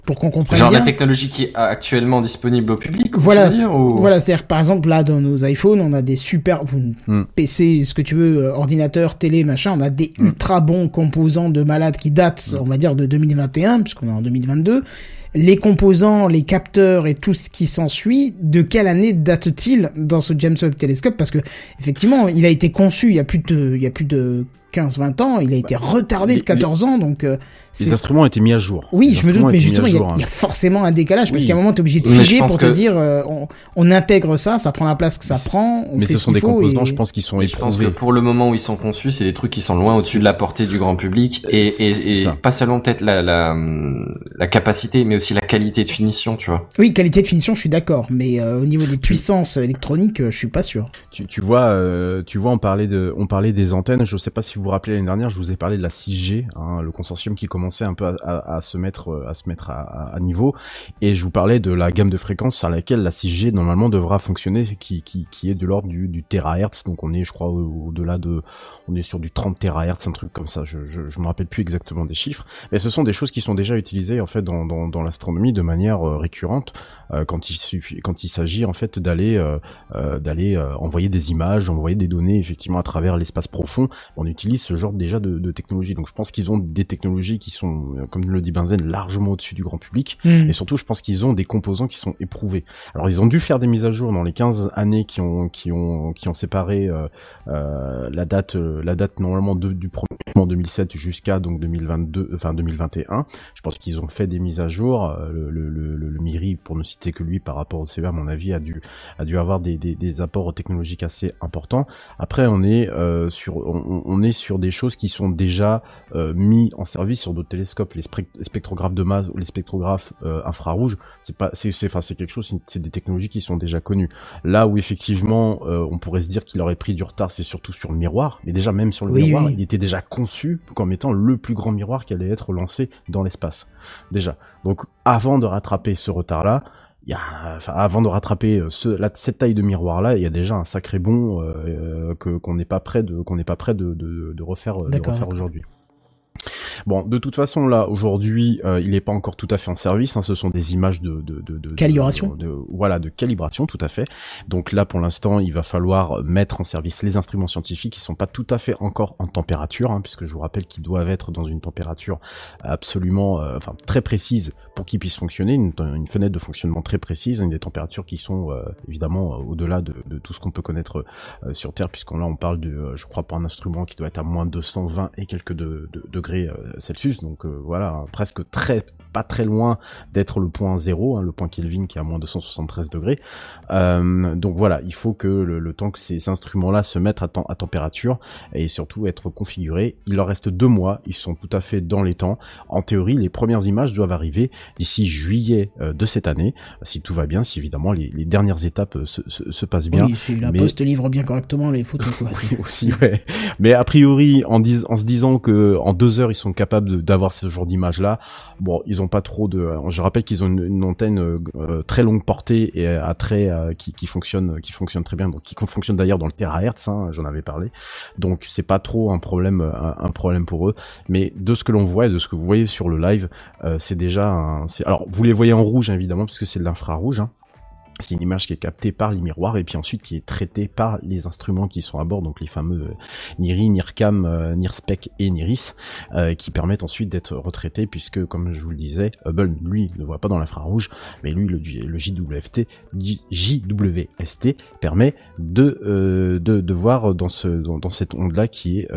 pour qu'on comprenne Genre bien. la technologie qui est actuellement disponible au public Voilà, dire, ou- Voilà, c'est-à-dire que, par exemple là dans nos iPhones, on a des super Hmm. PC, ce que tu veux, euh, ordinateur, télé, machin, on a des Hmm. ultra bons composants de malades qui datent, on va dire de 2021 puisqu'on est en 2022. Les composants, les capteurs et tout ce qui s'ensuit, de quelle année date-t-il dans ce James Webb Telescope? Parce que effectivement, il a été conçu il y a plus de il y a plus de 15-20 ans, il a été retardé les- de 14 ans, donc euh, Les instruments ont été mis à jour. oui, Les je me doute, mais justement, il y, a- hein. il y a forcément un décalage, parce qu'à un moment, t'es obligé de figer pour que- te dire, euh, on, on intègre ça, ça prend la place que ça prend, on Mais fait ce ce sont des composants, et- je pense, qui sont Je pense que éprouvés. pour le moment où ils sont conçus, c'est des trucs qui sont loin au-dessus de la portée du grand public et, pas seulement peut-être la, la, la capacité, mais aussi la qualité de finition, tu vois. Oui, qualité de finition, je suis d'accord, mais euh, au niveau des puissances électroniques, euh, je suis pas sûr. Tu, tu vois, euh, tu vois, on parlait de, on parlait des antennes. Je sais pas si vous vous rappelez l'année dernière, je vous ai parlé de la 6G, hein, le consortium qui commençait un peu à, à- à se mettre, euh, à se mettre à, à- à niveau. Et je vous parlais de la gamme de fréquences sur laquelle la 6G normalement devra fonctionner, qui, est de l'ordre du, du terahertz. Donc on est, je crois, au- au-delà de, on est sur du 30 terahertz, un truc comme ça. Je, je, je me rappelle plus exactement des chiffres, mais ce sont des choses qui sont déjà utilisées en fait dans, dans, l'astronomie de manière euh, récurrente euh, quand il suffit, quand il s'agit en fait d'aller euh, euh, d'aller euh, envoyer des images, envoyer des données effectivement à travers l'espace profond. On utilise ce genre déjà de, de technologie. Donc je pense qu'ils ont des technologies qui sont, euh, comme le dit Benzen, largement au-dessus du grand public. Hmm. Et surtout, je pense qu'ils ont des composants qui sont éprouvés. Alors ils ont dû faire des mises à jour dans les 15 années qui ont qui ont qui ont séparé euh, euh, la date la date normalement de- du premier en 2007 jusqu'à donc 2022 enfin 2021. Je pense qu'ils ont fait des mises à jour. Le, le, le, le Miri, pour ne citer que lui par rapport au CEA, à mon avis, a dû a dû avoir des, des, des apports technologiques assez importants. Après, on est euh, sur on, on est sur des choses qui sont déjà euh, mis en service sur d'autres télescopes, les, spec- les spectrographes de masse ou les spectrographes euh, infrarouges. C'est pas c'est c'est enfin c'est quelque chose, c'est- des technologies qui sont déjà connues. Là où effectivement euh, on pourrait se dire qu'il aurait pris du retard, c'est surtout sur le miroir. Mais déjà même sur le Oui, miroir, oui. il était déjà conçu comme étant le plus grand miroir qui allait être lancé dans l'espace. Déjà. Donc avant de rattraper ce retard-là, y a, enfin, avant de rattraper euh, ce, la, cette taille de miroir là, il y a déjà un sacré bond euh, euh, que qu'on n'est pas prêt de qu'on n'est pas prêt de, de, de refaire, euh, refaire aujourd'hui. Bon, de toute façon là, aujourd'hui, euh, il n'est pas encore tout à fait en service. Hein, ce sont des images de, de, de, de Calibration. de- voilà, de calibration, tout à fait. Donc là, pour l'instant, il va falloir mettre en service les instruments scientifiques qui sont pas tout à fait encore en température, hein, puisque je vous rappelle qu'ils doivent être dans une température absolument, euh, enfin très précise pour qu'ils puissent fonctionner, une, une fenêtre de fonctionnement très précise, hein, des températures qui sont euh, évidemment euh, au-delà de, de tout ce qu'on peut connaître euh, sur Terre, puisqu'on là on parle de, je crois, pour un instrument qui doit être à moins 220 et quelques de, de- degrés Celsius, donc voilà, hein, presque très pas très loin d'être le point zéro, hein, le point Kelvin qui est à moins 273 degrés. Euh, donc voilà, il faut que le, temps que ces instruments-là se mettent à, à température et surtout être configurés. Il leur reste deux mois, ils sont tout à fait dans les temps. En théorie, les premières images doivent arriver d'ici juillet euh, de cette année, si tout va bien, si évidemment les, les dernières étapes euh, se, se- se passent bien. Oui, si la mais- poste livre bien correctement les photos, quoi. Oui, aussi, ouais. Mais a priori, en, dis- en se disant que en deux heures ils sont capables d'avoir ce genre d'image là, bon, ils ont pas trop de. Je rappelle qu'ils ont une, une antenne euh, euh, très longue portée et à très euh, qui, qui fonctionne, qui fonctionne très bien, donc qui fonctionne d'ailleurs dans le terahertz, hein, j'en avais parlé. Donc c'est pas trop un problème, un, un problème pour eux. Mais de ce que l'on voit et de ce que vous voyez sur le live, euh, c'est déjà. un- Alors vous les voyez en rouge évidemment parce que c'est de l'infrarouge. Hein. C'est une image qui est captée par les miroirs et puis ensuite qui est traitée par les instruments qui sont à bord, donc les fameux euh, NIRI, NIRCAM, euh, NIRSPEC et NIRIS, euh, qui permettent ensuite d'être retraités puisque, comme je vous le disais, Hubble, lui, ne voit pas dans l'infrarouge, mais lui, le, JWST, permet de, voir dans, ce, dans, cette onde-là qui est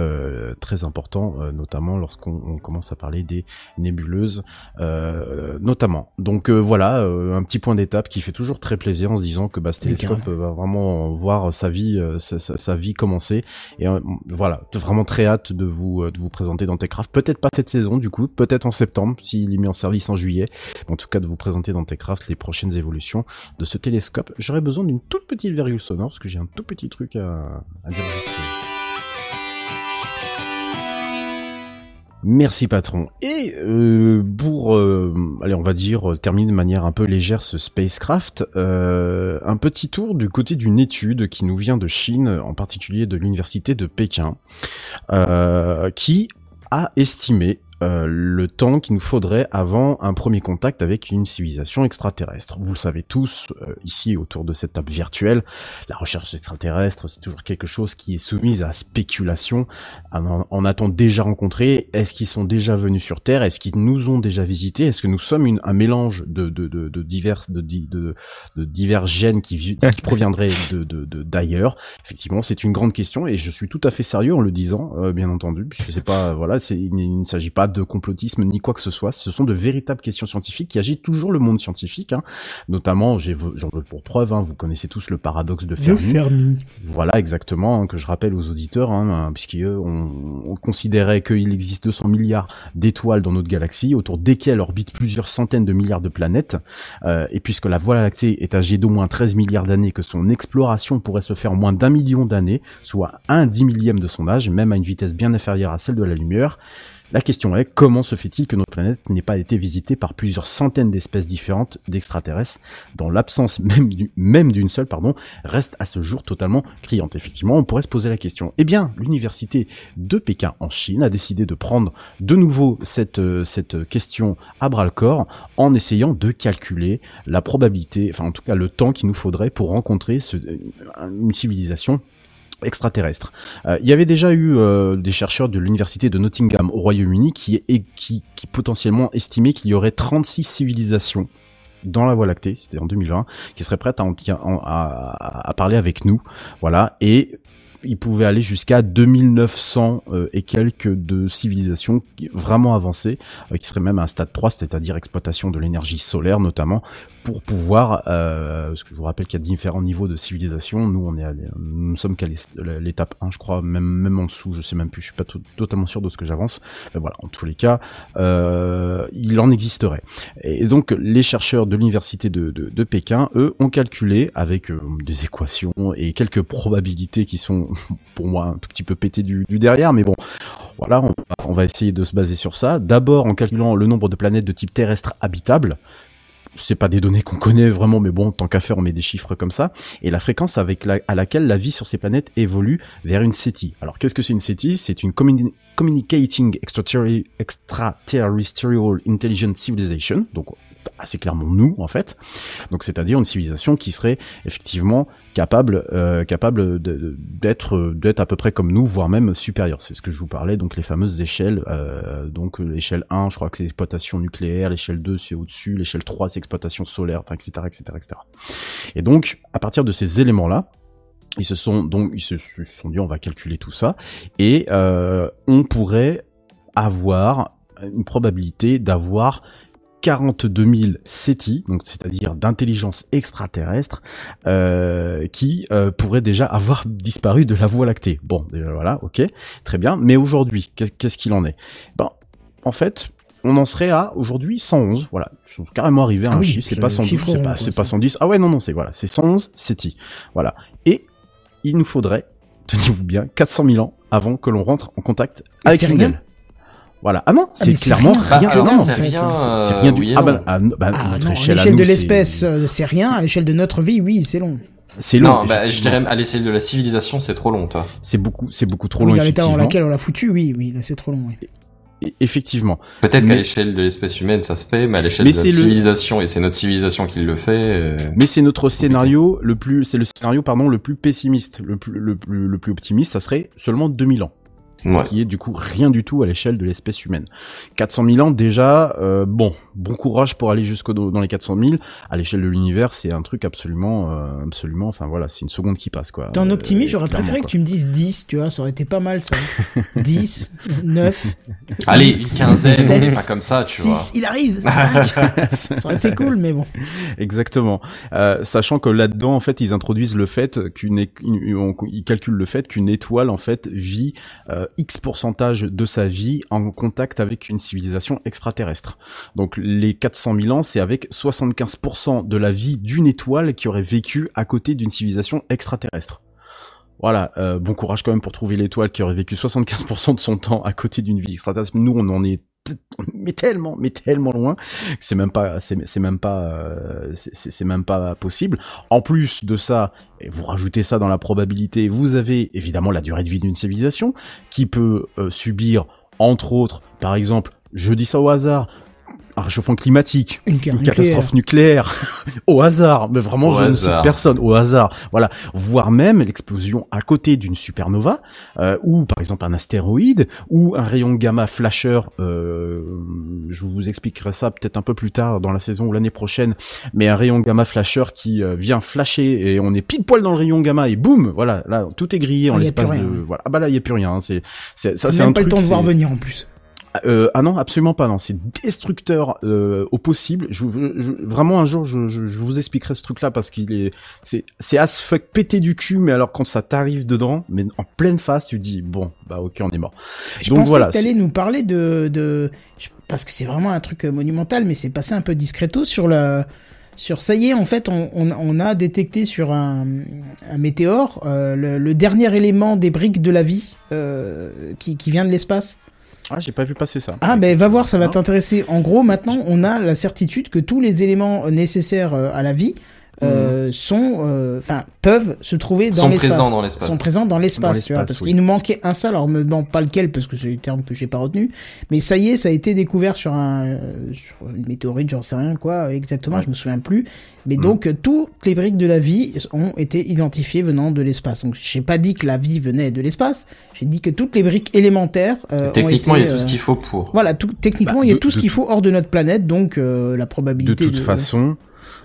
très important, notamment lorsqu'on on commence à parler des nébuleuses, notamment. Donc voilà, un petit point d'étape qui fait toujours très plaisir en se disant que bah, ce télescope va vraiment voir sa vie, euh, sa, sa- sa vie commencer. Et euh, voilà, vraiment très hâte de vous euh, de vous présenter dans Techcraft. Peut-être pas cette saison du coup, peut-être en septembre s'il est mis en service en juillet. En tout cas, de vous présenter dans Techcraft les prochaines évolutions de ce télescope. J'aurais besoin d'une toute petite virgule sonore parce que j'ai un tout petit truc à, à dire juste. Merci patron. Et euh, pour, euh, allez, on va dire, euh, terminer de manière un peu légère ce spacecraft, euh, un petit tour du côté d'une étude qui nous vient de Chine, en particulier de l'université de Pékin, qui a estimé euh, le temps qu'il nous faudrait avant un premier contact avec une civilisation extraterrestre. Vous le savez tous, euh, ici autour de cette table virtuelle, la recherche extraterrestre, c'est toujours quelque chose qui est soumise à spéculation. En, en a-t-on déjà rencontré Est-ce qu'ils sont déjà venus sur Terre Est-ce qu'ils nous ont déjà visités Est-ce que nous sommes une- un mélange de, de, de, de divers de, de, de divers gènes qui, qui proviendraient de d'ailleurs? Effectivement, c'est une grande question et je suis tout à fait sérieux en le disant, euh, bien entendu, puisque c'est pas voilà, c'est il, il ne s'agit pas de complotisme ni quoi que ce soit. Ce sont de véritables questions scientifiques qui agitent toujours le monde scientifique. Hein. Notamment, j'en veux pour preuve, hein, vous connaissez tous le paradoxe de De Fermi. Fermi. Voilà, exactement, hein, que je rappelle aux auditeurs, hein, puisqu'on on, on considérait qu'il existe 200 milliards d'étoiles dans notre galaxie, autour desquelles orbitent plusieurs centaines de milliards de planètes, euh, et puisque la Voie lactée est âgée d'au moins 13 milliards d'années, que son exploration pourrait se faire en moins d'un million d'années, soit un dix millième de son âge, même à une vitesse bien inférieure à celle de la lumière, la question est comment se fait-il que notre planète n'ait pas été visitée par plusieurs centaines d'espèces différentes d'extraterrestres, dans l'absence même du- même d'une seule, pardon, reste à ce jour totalement criante. Effectivement, on pourrait se poser la question. Eh bien, l'université de Pékin en Chine a décidé de prendre de nouveau cette euh, question à bras le corps en essayant de calculer la probabilité, enfin en tout cas le temps qu'il nous faudrait pour rencontrer ce- une civilisation extraterrestre. Euh, il y avait déjà eu euh, des chercheurs de l'université de Nottingham au Royaume-Uni qui, potentiellement estimaient qu'il y aurait 36 civilisations dans la Voie lactée, c'était en 2020, qui seraient prêtes à, à parler avec nous, voilà, et ils pouvaient aller jusqu'à 2900 euh, et quelques de civilisations vraiment avancées, euh, qui seraient même à un stade 3, c'est-à-dire exploitation de l'énergie solaire notamment, pour pouvoir, euh, parce que je vous rappelle qu'il y a différents niveaux de civilisation, nous on est nous sommes qu'à l'est- l'étape 1 je crois, même, même en dessous, je sais même plus, je suis pas to- totalement sûr de ce que j'avance, mais voilà, en tous les cas, euh, il en existerait. Et donc les chercheurs de l'université de, de, Pékin, eux, ont calculé avec euh, des équations et quelques probabilités qui sont pour moi un tout petit peu pétées du, derrière, mais bon, voilà, on va, essayer de se baser sur ça. D'abord en calculant le nombre de planètes de type terrestre habitable. C'est pas des données qu'on connaît vraiment, mais bon, tant qu'à faire, on met des chiffres comme ça. Et la fréquence avec à laquelle la vie sur ces planètes évolue vers une SETI. Alors, qu'est-ce que c'est une SETI C'est une communi- Communicating Extraterrestrial Intelligent Civilization, donc assez clairement nous, en fait. Donc, c'est-à-dire une civilisation qui serait effectivement capable, euh, capable d'être, d'être à peu près comme nous, voire même supérieure. C'est ce que je vous parlais, donc les fameuses échelles. Euh, donc l'échelle 1, je crois que c'est exploitation nucléaire, l'échelle 2 c'est au-dessus, l'échelle 3 c'est exploitation solaire, etc., etc., etc. Et donc à partir de ces éléments-là, ils se sont donc ils se, se sont dit on va calculer tout ça et euh, on pourrait avoir une probabilité d'avoir 42 000 SETI, donc c'est-à-dire d'intelligence extraterrestre, euh, qui euh, pourraient déjà avoir disparu de la Voie lactée. Bon, déjà, voilà, ok, très bien. Mais aujourd'hui, qu'est- qu'est-ce qu'il en est? Ben, en fait, on en serait à aujourd'hui 111. Voilà, ils sont carrément arrivés à Ah un oui, chiffre. C'est pas le 112, chiffre c'est rond, pas, quoi, c'est pas ça. 110. Ah ouais, non, non, c'est voilà, c'est 111 SETI. Voilà. Et il nous faudrait, tenez-vous bien, 400 000 ans avant que l'on rentre en contact Et avec d'elles. Voilà. Ah non, Ah, c'est clairement rien, c'est rien. euh, rien du Ah bah, non. ah, bah, Ah notre non, à échelle à de l'espèce, euh, c'est rien. À l'échelle de notre vie, oui, c'est long. C'est long. Non, bah, je effectivement. dirais à l'échelle de la civilisation, c'est trop long, toi. C'est beaucoup, c'est beaucoup trop Oui, long, dans l'état dans lequel on l'a foutu, oui, oui, là c'est trop long. oui. effectivement. Peut-être qu'à l'échelle de l'espèce humaine, ça se fait, mais à l'échelle de notre civilisation, et c'est notre civilisation qui le fait. euh, Mais c'est notre scénario le plus, c'est le scénario pardon le plus pessimiste, le plus le plus le plus optimiste, ça serait seulement 2000 ans. Ouais. Ce qui est du coup rien du tout à l'échelle de l'espèce humaine. 400 000 ans déjà, euh, bon, bon courage pour aller jusqu'au dans les 400 000. À l'échelle de l'univers, c'est un truc absolument, euh, absolument. Enfin voilà, c'est une seconde qui passe quoi. T'es en Euh, optimiste, j'aurais clairement, préféré quoi. que tu me dises 10, tu vois, ça aurait été pas mal ça. 10, 9, Allez, une quinzaine, pas comme ça, tu vois. 6, il arrive, 5. ça aurait été cool, mais bon. Exactement. Euh, sachant que là-dedans, en fait, ils introduisent le fait qu'une, ils calculent le fait qu'une étoile, en fait, vit euh, X pourcentage de sa vie en contact avec une civilisation extraterrestre. Donc, les 400 000 ans, c'est avec 75% de la vie d'une étoile qui aurait vécu à côté d'une civilisation extraterrestre. Voilà, euh, bon courage quand même pour trouver l'étoile qui aurait vécu 75% de son temps à côté d'une vie extraterrestre. Nous, on en est mais tellement, mais tellement loin, c'est même pas, c'est même pas, euh, c'est même pas possible. En plus de ça, et vous rajoutez ça dans la probabilité, vous avez évidemment la durée de vie d'une civilisation qui peut euh, subir, entre autres, par exemple, je dis ça au hasard, un réchauffement climatique, Une guerre une nucléaire. catastrophe nucléaire, au hasard, mais vraiment Au je ne cite hasard. personne, au hasard, voilà, voire même l'explosion à côté d'une supernova, euh, ou par exemple un astéroïde, ou un rayon gamma flasher, euh, je vous expliquerai ça peut-être un peu plus tard dans la saison ou l'année prochaine, mais un rayon gamma flasher qui euh, vient flasher et on est pile poil dans le rayon gamma et boum, voilà, là tout est grillé en Ah, l'espace de, voilà, ah bah là il y a plus rien, hein, c'est, c'est ça c'est un même pas truc, le temps de voir venir en plus. Euh, ah non, absolument pas. Non, c'est destructeur euh, au possible. Je, je- vraiment un jour, je, je, je vous expliquerai ce truc-là parce qu'il est, c'est, c'est as fuck pété du cul. Mais alors quand ça t'arrive dedans, mais en pleine face, tu dis bon, bah ok, on est mort. Je Donc pensais voilà, que t'allais nous parler de, de, parce que c'est vraiment un truc euh, monumental, mais c'est passé un peu discreto sur la, sur ça y est, en fait, on, on, on a détecté sur un, un météore euh, le, le dernier élément des briques de la vie euh, qui, qui vient de l'espace. Ah, j'ai pas vu passer ça. Ah ben va voir, ça va t'intéresser. En gros, maintenant, on a la certitude que tous les éléments nécessaires euh, à la vie euh, sont, euh, enfin, peuvent se trouver dans Sont l'espace. présents dans l'espace. Sont présents dans l'espace, tu vois, l'espace, parce oui. qu'il nous manquait un seul. Alors, me demande pas lequel, parce que c'est le terme que j'ai pas retenu. Mais ça y est, ça a été découvert sur un, euh, sur une météorite, j'en sais rien quoi, exactement, Ouais. je me souviens plus. Mais Mhm. donc, toutes les briques de la vie ont été identifiées venant de l'espace. Donc, j'ai pas dit que la vie venait de l'espace. J'ai dit que toutes les briques élémentaires. euh, ont Techniquement, il y a tout ce qu'il faut pour. voilà, tout, techniquement, Bah, il y a de- tout ce de qu'il faut hors de notre planète, donc euh, la De probabilité toute façon,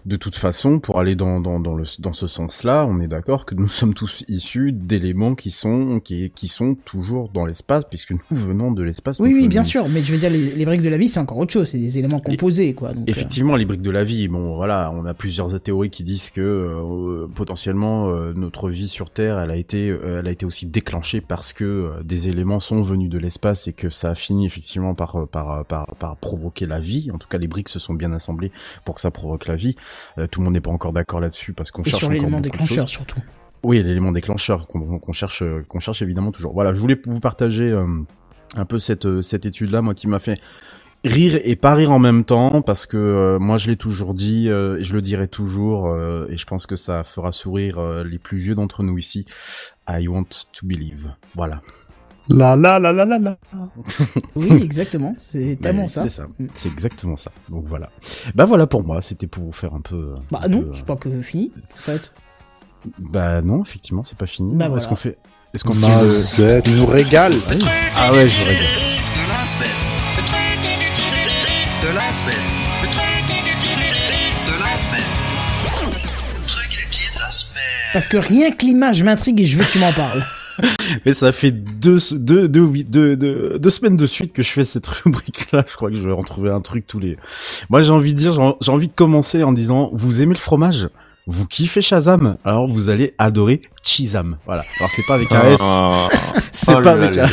de toute façon, pour aller dans, dans, dans, le, dans ce sens-là, on est d'accord que nous sommes tous issus d'éléments qui sont, qui, qui sont toujours dans l'espace, puisque nous venons de l'espace. Oui, oui, bien sûr, mais je veux dire, les, les briques de la vie, c'est encore autre chose, c'est des éléments composés, quoi. Donc, euh, Effectivement, les briques de la vie. Bon, voilà, on a plusieurs théories qui disent que euh, potentiellement euh, notre vie sur Terre, elle a été, euh, elle a été aussi déclenchée parce que euh, des éléments sont venus de l'espace et que ça a fini effectivement par, euh, par, par, par provoquer la vie. En tout cas, les briques se sont bien assemblées pour que ça provoque la vie. Euh, tout le monde n'est pas encore d'accord là-dessus parce qu'on cherche sur l'élément de déclencheur, surtout. Oui, l'élément déclencheur qu'on cherche, euh, qu'on cherche évidemment toujours. Voilà, je voulais vous partager euh, un peu cette cette étude-là, moi qui m'a fait rire et pas rire en même temps, parce que euh, moi je l'ai toujours dit euh, et je le dirai toujours, euh, et je pense que ça fera sourire les plus vieux d'entre nous ici. I want to believe. Voilà. La la la la la la. Oui, exactement, c'est tellement ça. C'est ça. C'est exactement ça. Donc voilà. Bah voilà pour moi. C'était pour vous faire un peu. euh, Bah un non, peu, c'est pas que fini, en fait. euh, Bah non, effectivement, c'est pas fini. Bah Est-ce voilà. qu'on fait Est-ce qu'on fait le- Mazette, il nous régale. Ah ouais, je vous régale. Parce que rien que l'image m'intrigue et je veux que tu m'en parles. Mais ça fait deux, semaines de suite que je fais cette rubrique-là. Je crois que je vais en trouver un truc tous les. Moi, j'ai envie de dire, j'ai envie de commencer en disant, vous aimez le fromage? Vous kiffez Shazam? Alors vous allez adorer Chizam. Voilà. Alors c'est pas avec un S. C'est Oh pas avec un.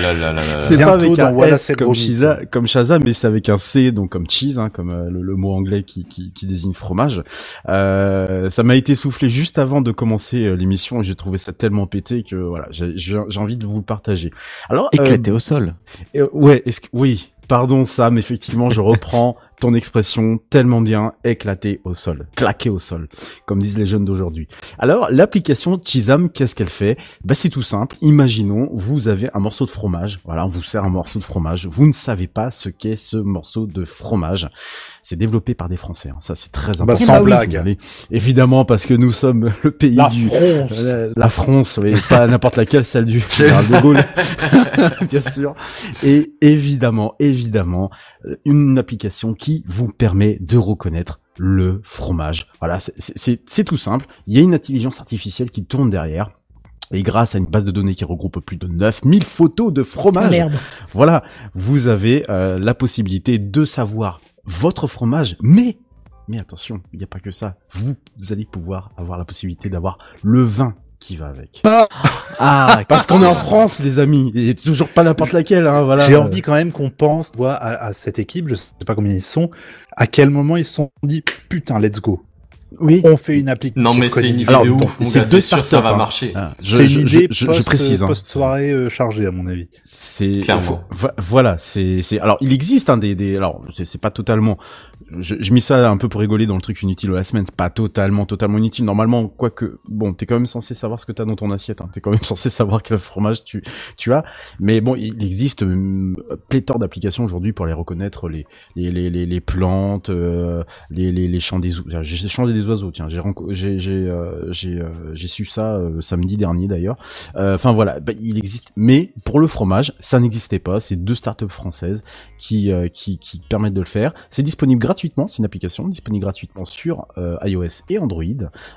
C'est pas avec un Wallace S comme. Shiza, comme Shazam, mais c'est avec un C, donc comme cheese, hein, comme euh, le, le mot anglais qui, qui, qui désigne fromage. Euh, ça m'a été soufflé juste avant de commencer euh, l'émission et j'ai trouvé ça tellement pété que voilà, j'ai j'ai- j'ai envie de vous le partager. Alors, euh, Éclaté au sol. euh, ouais, est-ce que oui, pardon Sam, effectivement, je reprends ton expression tellement bien éclatée au sol, claquée au sol, comme disent les jeunes d'aujourd'hui. Alors, l'application Tizam, qu'est-ce qu'elle fait? Bah, c'est tout simple. Imaginons, vous avez un morceau de fromage. Voilà, on vous sert un morceau de fromage. Vous ne savez pas ce qu'est ce morceau de fromage. C'est développé par des Français. hein. Ça, c'est très Bah, important. sans Oui, blague. allez- Évidemment, parce que nous sommes le pays La du France. euh, la France, oui, pas n'importe laquelle, celle du général de Gaulle, bien sûr. Et évidemment, évidemment, une application qui vous permet de reconnaître le fromage. Voilà, c'est- c'est c'est- c'est tout simple. Il y a une intelligence artificielle qui tourne derrière. Et grâce à une base de données qui regroupe plus de 9000 photos de fromage, Merde. voilà, vous avez euh, la possibilité de savoir votre fromage, mais mais attention, il n'y a pas que ça. Vous allez pouvoir avoir la possibilité d'avoir le vin qui va avec. Ah, Parce qu'on est en France, les amis, et toujours pas n'importe laquelle, hein, voilà. J'ai envie quand même qu'on pense, tu vois, à, à cette équipe, je sais pas combien ils sont, à quel moment ils se sont dit, putain, let's go. Oui. On fait une appli. Non, mais c'est une idée Alors, de ouf, c'est deux c'est sûr ça va hein. marcher. Ah, je, C'est je- une je- idée je- je post, précise. hein. post-soirée euh, chargée, à mon avis. C'est Clairement. vo- voilà, c'est c'est alors il existe hein, des des alors c'est c'est pas totalement je, je mis ça un peu pour rigoler dans le truc inutile de la semaine, c'est pas totalement totalement inutile normalement quoique bon, t'es quand même censé savoir ce que t'as dans ton assiette hein. T'es quand même censé savoir quel fromage tu tu as mais bon, il existe hum, pléthore d'applications aujourd'hui pour les reconnaître les les les les, plantes, euh, les, les les chants des oiseaux, j'ai chanté des oiseaux, tiens, j'ai j'ai j'ai euh, j'ai euh, j'ai su ça euh, samedi dernier d'ailleurs. Euh, Enfin voilà, bah, il existe. Mais pour le fromage, ça n'existait pas. C'est deux startups françaises qui, euh, qui qui permettent de le faire. C'est disponible gratuitement. C'est une application disponible gratuitement sur euh, iOS et Android,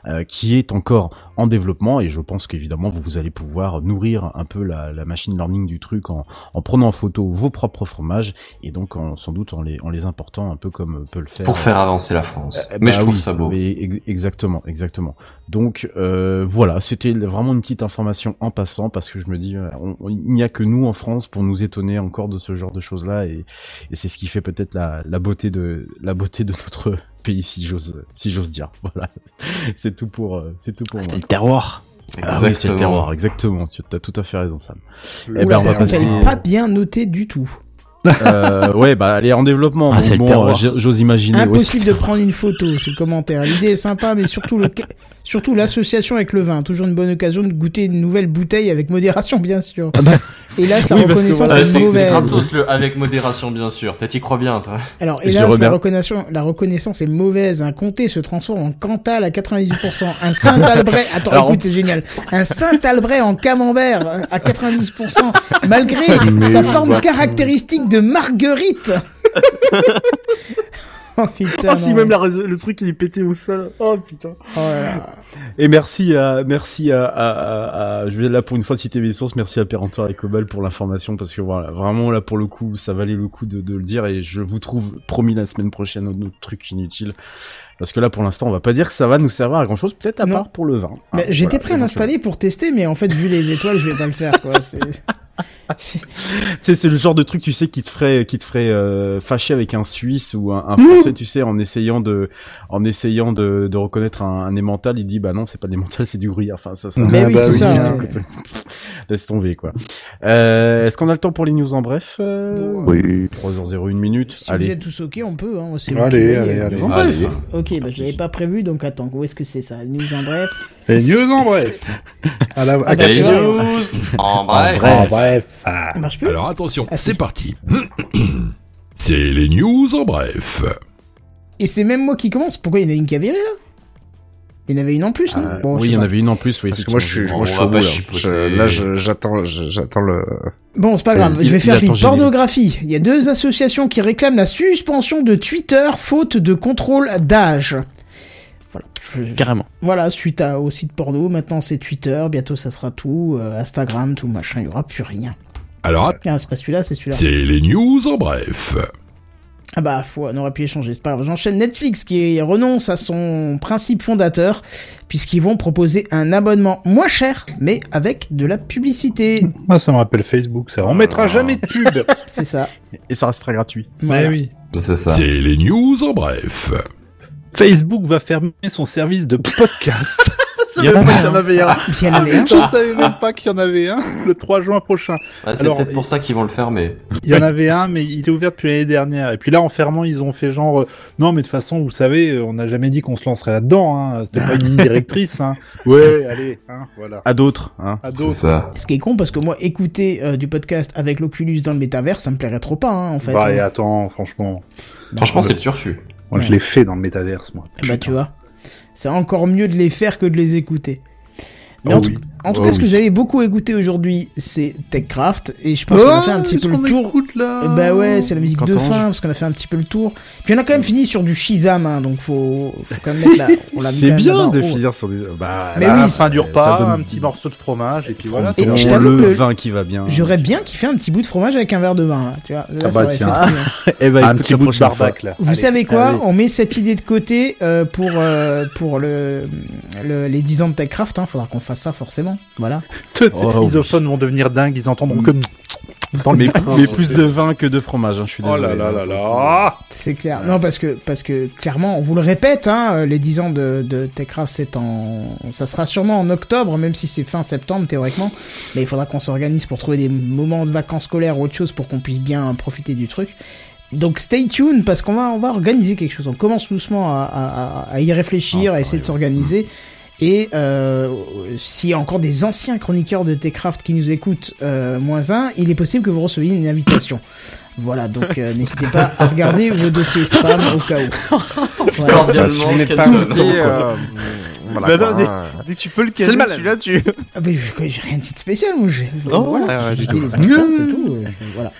euh, qui est encore en développement. Et je pense qu'évidemment vous, vous allez pouvoir nourrir un peu la, la machine learning du truc en, en prenant en photo vos propres fromages et donc en, sans doute en les en les important un peu comme peut le faire. Pour faire avancer la France. Euh, mais bah je trouve oui, ça beau. exactement, exactement. Donc euh, voilà, c'était vraiment une petite information en passant parce que je me dis, euh, on- on- il n'y a que nous en France pour nous étonner encore de ce genre de choses là et, et c'est ce qui fait peut-être la, la beauté de la beauté de notre pays si j'ose si j'ose dire. Voilà, c'est tout pour euh, c'est tout pour c'est moi. le terroir. Ah oui, c'est le Exactement. terroir, exactement. Tu as tout à fait raison, Sam. Eh ben, on va passer. pas bien noté du tout. Euh, ouais, bah, elle est en développement. Ah, c'est le bon, terroir. euh, j'ose imaginer. Impossible c'est- de prendre une photo, c'est le commentaire. L'idée est sympa, mais surtout le, surtout l'association avec le vin. Toujours une bonne occasion de goûter une nouvelle bouteille avec modération, bien sûr. Hélas, la Oui, parce que reconnaissance voilà, est mauvaise. le avec modération bien sûr. T'as t'y crois bien, toi. Alors, hélas, la reconnaissance, la reconnaissance est mauvaise. Un comté se transforme en Cantal à 98%. Un Saint-Albret, attends, Alors, écoute, c'est génial. Un Saint-Albret en camembert hein, à 92%, malgré Mais sa forme caractéristique de marguerite. oh putain. Oh, si non. même la le truc il est pété au sol. Oh putain. Oh là. Et merci à, merci à, à, à, à- je vais là pour une fois citer mes sources, merci à Péremptoire et Cobal pour l'information parce que voilà, vraiment là pour le coup, ça valait le coup de, de le dire et je vous trouve promis la semaine prochaine un autre truc inutile. Parce que là, pour l'instant, on va pas dire que ça va nous servir à grand chose, peut-être à Non. part pour le vin. Mais Ah, J'étais voilà, prêt à l'installer pour tester, mais en fait, vu les étoiles, je vais pas le faire, quoi. C'est... c'est- Tu sais, c'est le genre de truc, tu sais, qui te ferait, qui te ferait euh, fâcher avec un Suisse ou un, un Français, tu sais, en essayant de, en essayant de, de reconnaître un, un émental, il dit bah non, c'est pas de l'émental, c'est du gruyère. Enfin, ça. ça Mais oui, bah c'est oui, ça. putain. ouais. Laisse tomber quoi. Euh, Est-ce qu'on a le temps pour les news en bref euh... Oui. 3h01 minute. Si vous Allez. êtes tous ok, on peut. Hein. Vous Allez, allez, allez. En Allez. bref. Ok, bah je l'avais pas prévu, donc attends, où est-ce que c'est ça News en bref? Et news en bref. À la, à Ah bah, Les news en bref. En bref. Ah. Ça marche plus? Alors attention, Ah, c'est parti. C'est les news en bref. Et c'est même moi qui commence. Pourquoi il y en a une qui a viré là? Il y en avait une en plus, non? Euh, Bon, je oui, il y en avait une en plus, oui. Parce que moi, je suis, moi, je suis au bout, là. là, j'attends, j'attends le. Bon, c'est pas grave, Euh, je vais il- faire une pornographie. Il y a deux associations qui réclament la suspension de Twitter faute de contrôle d'âge. Voilà. Je- Carrément. Voilà, suite à, au site porno, maintenant c'est Twitter, bientôt ça sera tout, euh, Instagram, tout machin, il y aura plus rien. Alors, Ah, c'est pas celui-là, c'est celui-là. c'est les news en bref. Ah bah, faut, on aurait pu échanger, c'est pas grave. J'enchaîne Netflix qui renonce à son principe fondateur, puisqu'ils vont proposer un abonnement moins cher, mais avec de la publicité. Moi, ça me rappelle Facebook, ça. On mettra jamais de pub. c'est ça. Et ça restera gratuit. Voilà. Mais oui. C'est ça. C'est les news en bref. Facebook va fermer son service de podcast. Je savais pas qu'il y en avait un. Il y en avait un. Je savais même pas qu'il y en avait un le 3 juin prochain. Ah, c'est peut-être pour ça qu'ils vont le fermer. Il y en avait un, mais il était ouvert depuis l'année dernière. Et puis là, en fermant, ils ont fait genre, euh, non, mais de toute façon, vous savez, euh, on n'a jamais dit qu'on se lancerait là-dedans. Hein. C'était pas une ligne directrice. Hein. Ouais, allez, hein, voilà. À d'autres, hein. À d'autres. ça. Ce qui est con parce que moi, écouter euh, du podcast avec l'Oculus dans le métavers, ça me plairait trop pas, hein, en fait. Bah, et hein. attends, franchement, Franchement, c'est le turfu. Moi, je l'ai fait dans le métaverse, moi. Bah, tu vois. C'est encore mieux de les faire que de les écouter. Mais Oh en, tout- oui. En tout Oh cas, ce que vous avez beaucoup écouté aujourd'hui, c'est TechCraft. Et je pense qu'on a fait un petit peu le tour. là Bah ouais, c'est la musique de fin, parce qu'on a fait un petit peu le tour. Puis on a quand même fini sur du Shizam, hein, donc faut, faut quand même mettre la... C'est bien de finir sur des. Bah, Mais à oui, fin du ça repas, donne- un petit morceau de fromage, et puis voilà. Et je le que le- vin qui va bien. J'aurais bien kiffé un petit bout de fromage avec un verre de vin, là, tu vois. Là, Ah ça bah tiens. fait trop bien. Eh ben, un petit bout de barbac, là. Vous Allez. savez quoi? allez. On met cette idée de côté euh, pour euh, pour le, le les 10 ans de TechCraft. Hein. Faudra qu'on fasse ça forcément. Voilà. Tous Oh, les misophones vont devenir dingues, ils entendront que... Dans le Mais, plus de vin que de fromage, hein, je suis Oh désolé. là là là là C'est clair. Non parce que parce que clairement, on vous le répète, hein, euh, les 10 ans de, de TechCraft, c'est en ça sera sûrement en octobre, même si c'est fin septembre théoriquement. Mais il faudra qu'on s'organise pour trouver des moments de vacances scolaires ou autre chose pour qu'on puisse bien profiter du truc. Donc stay tuned parce qu'on va on va organiser quelque chose. On commence doucement à, à, à- à y réfléchir, à essayer de s'organiser. Et euh, s'il y a encore des anciens chroniqueurs de Techcraft qui nous écoutent, euh, moins un, il est possible que vous receviez une invitation. Voilà, donc euh, n'hésitez pas à regarder vos dossiers spam au cas où. Voilà. Cordialement, Si vous n'êtes pas invité, euh, Bah quoi, non, mais-. Dès que tu peux le caser, celui-là, tu... Ah, mais j'ai rien dit de spécial, moi. j'ai- Non, voilà, ouais, ouais, j'ai du dit tout. les anciens, c'est tout. euh, voilà.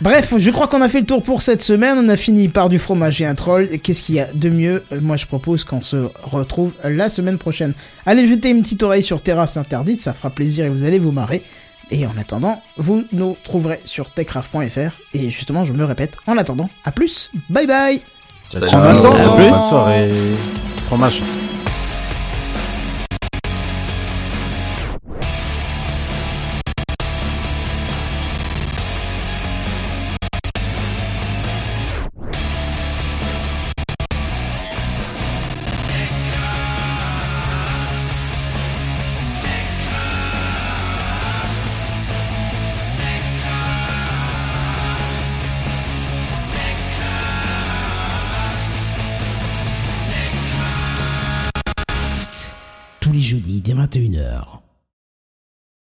Bref, je crois qu'on a fait le tour pour cette semaine. On a fini par du fromage et un troll. Et Qu'est-ce qu'il y a de mieux? Moi, je propose qu'on se retrouve la semaine prochaine. Allez jeter une petite oreille sur Terrasse Interdite, ça fera plaisir et vous allez vous marrer. Et en attendant, vous nous trouverez sur techcraft.fr. Et justement, je me répète, en attendant, à plus, bye bye Salut. Ciao. En attendant- À plus. Bonne soirée. Fromage.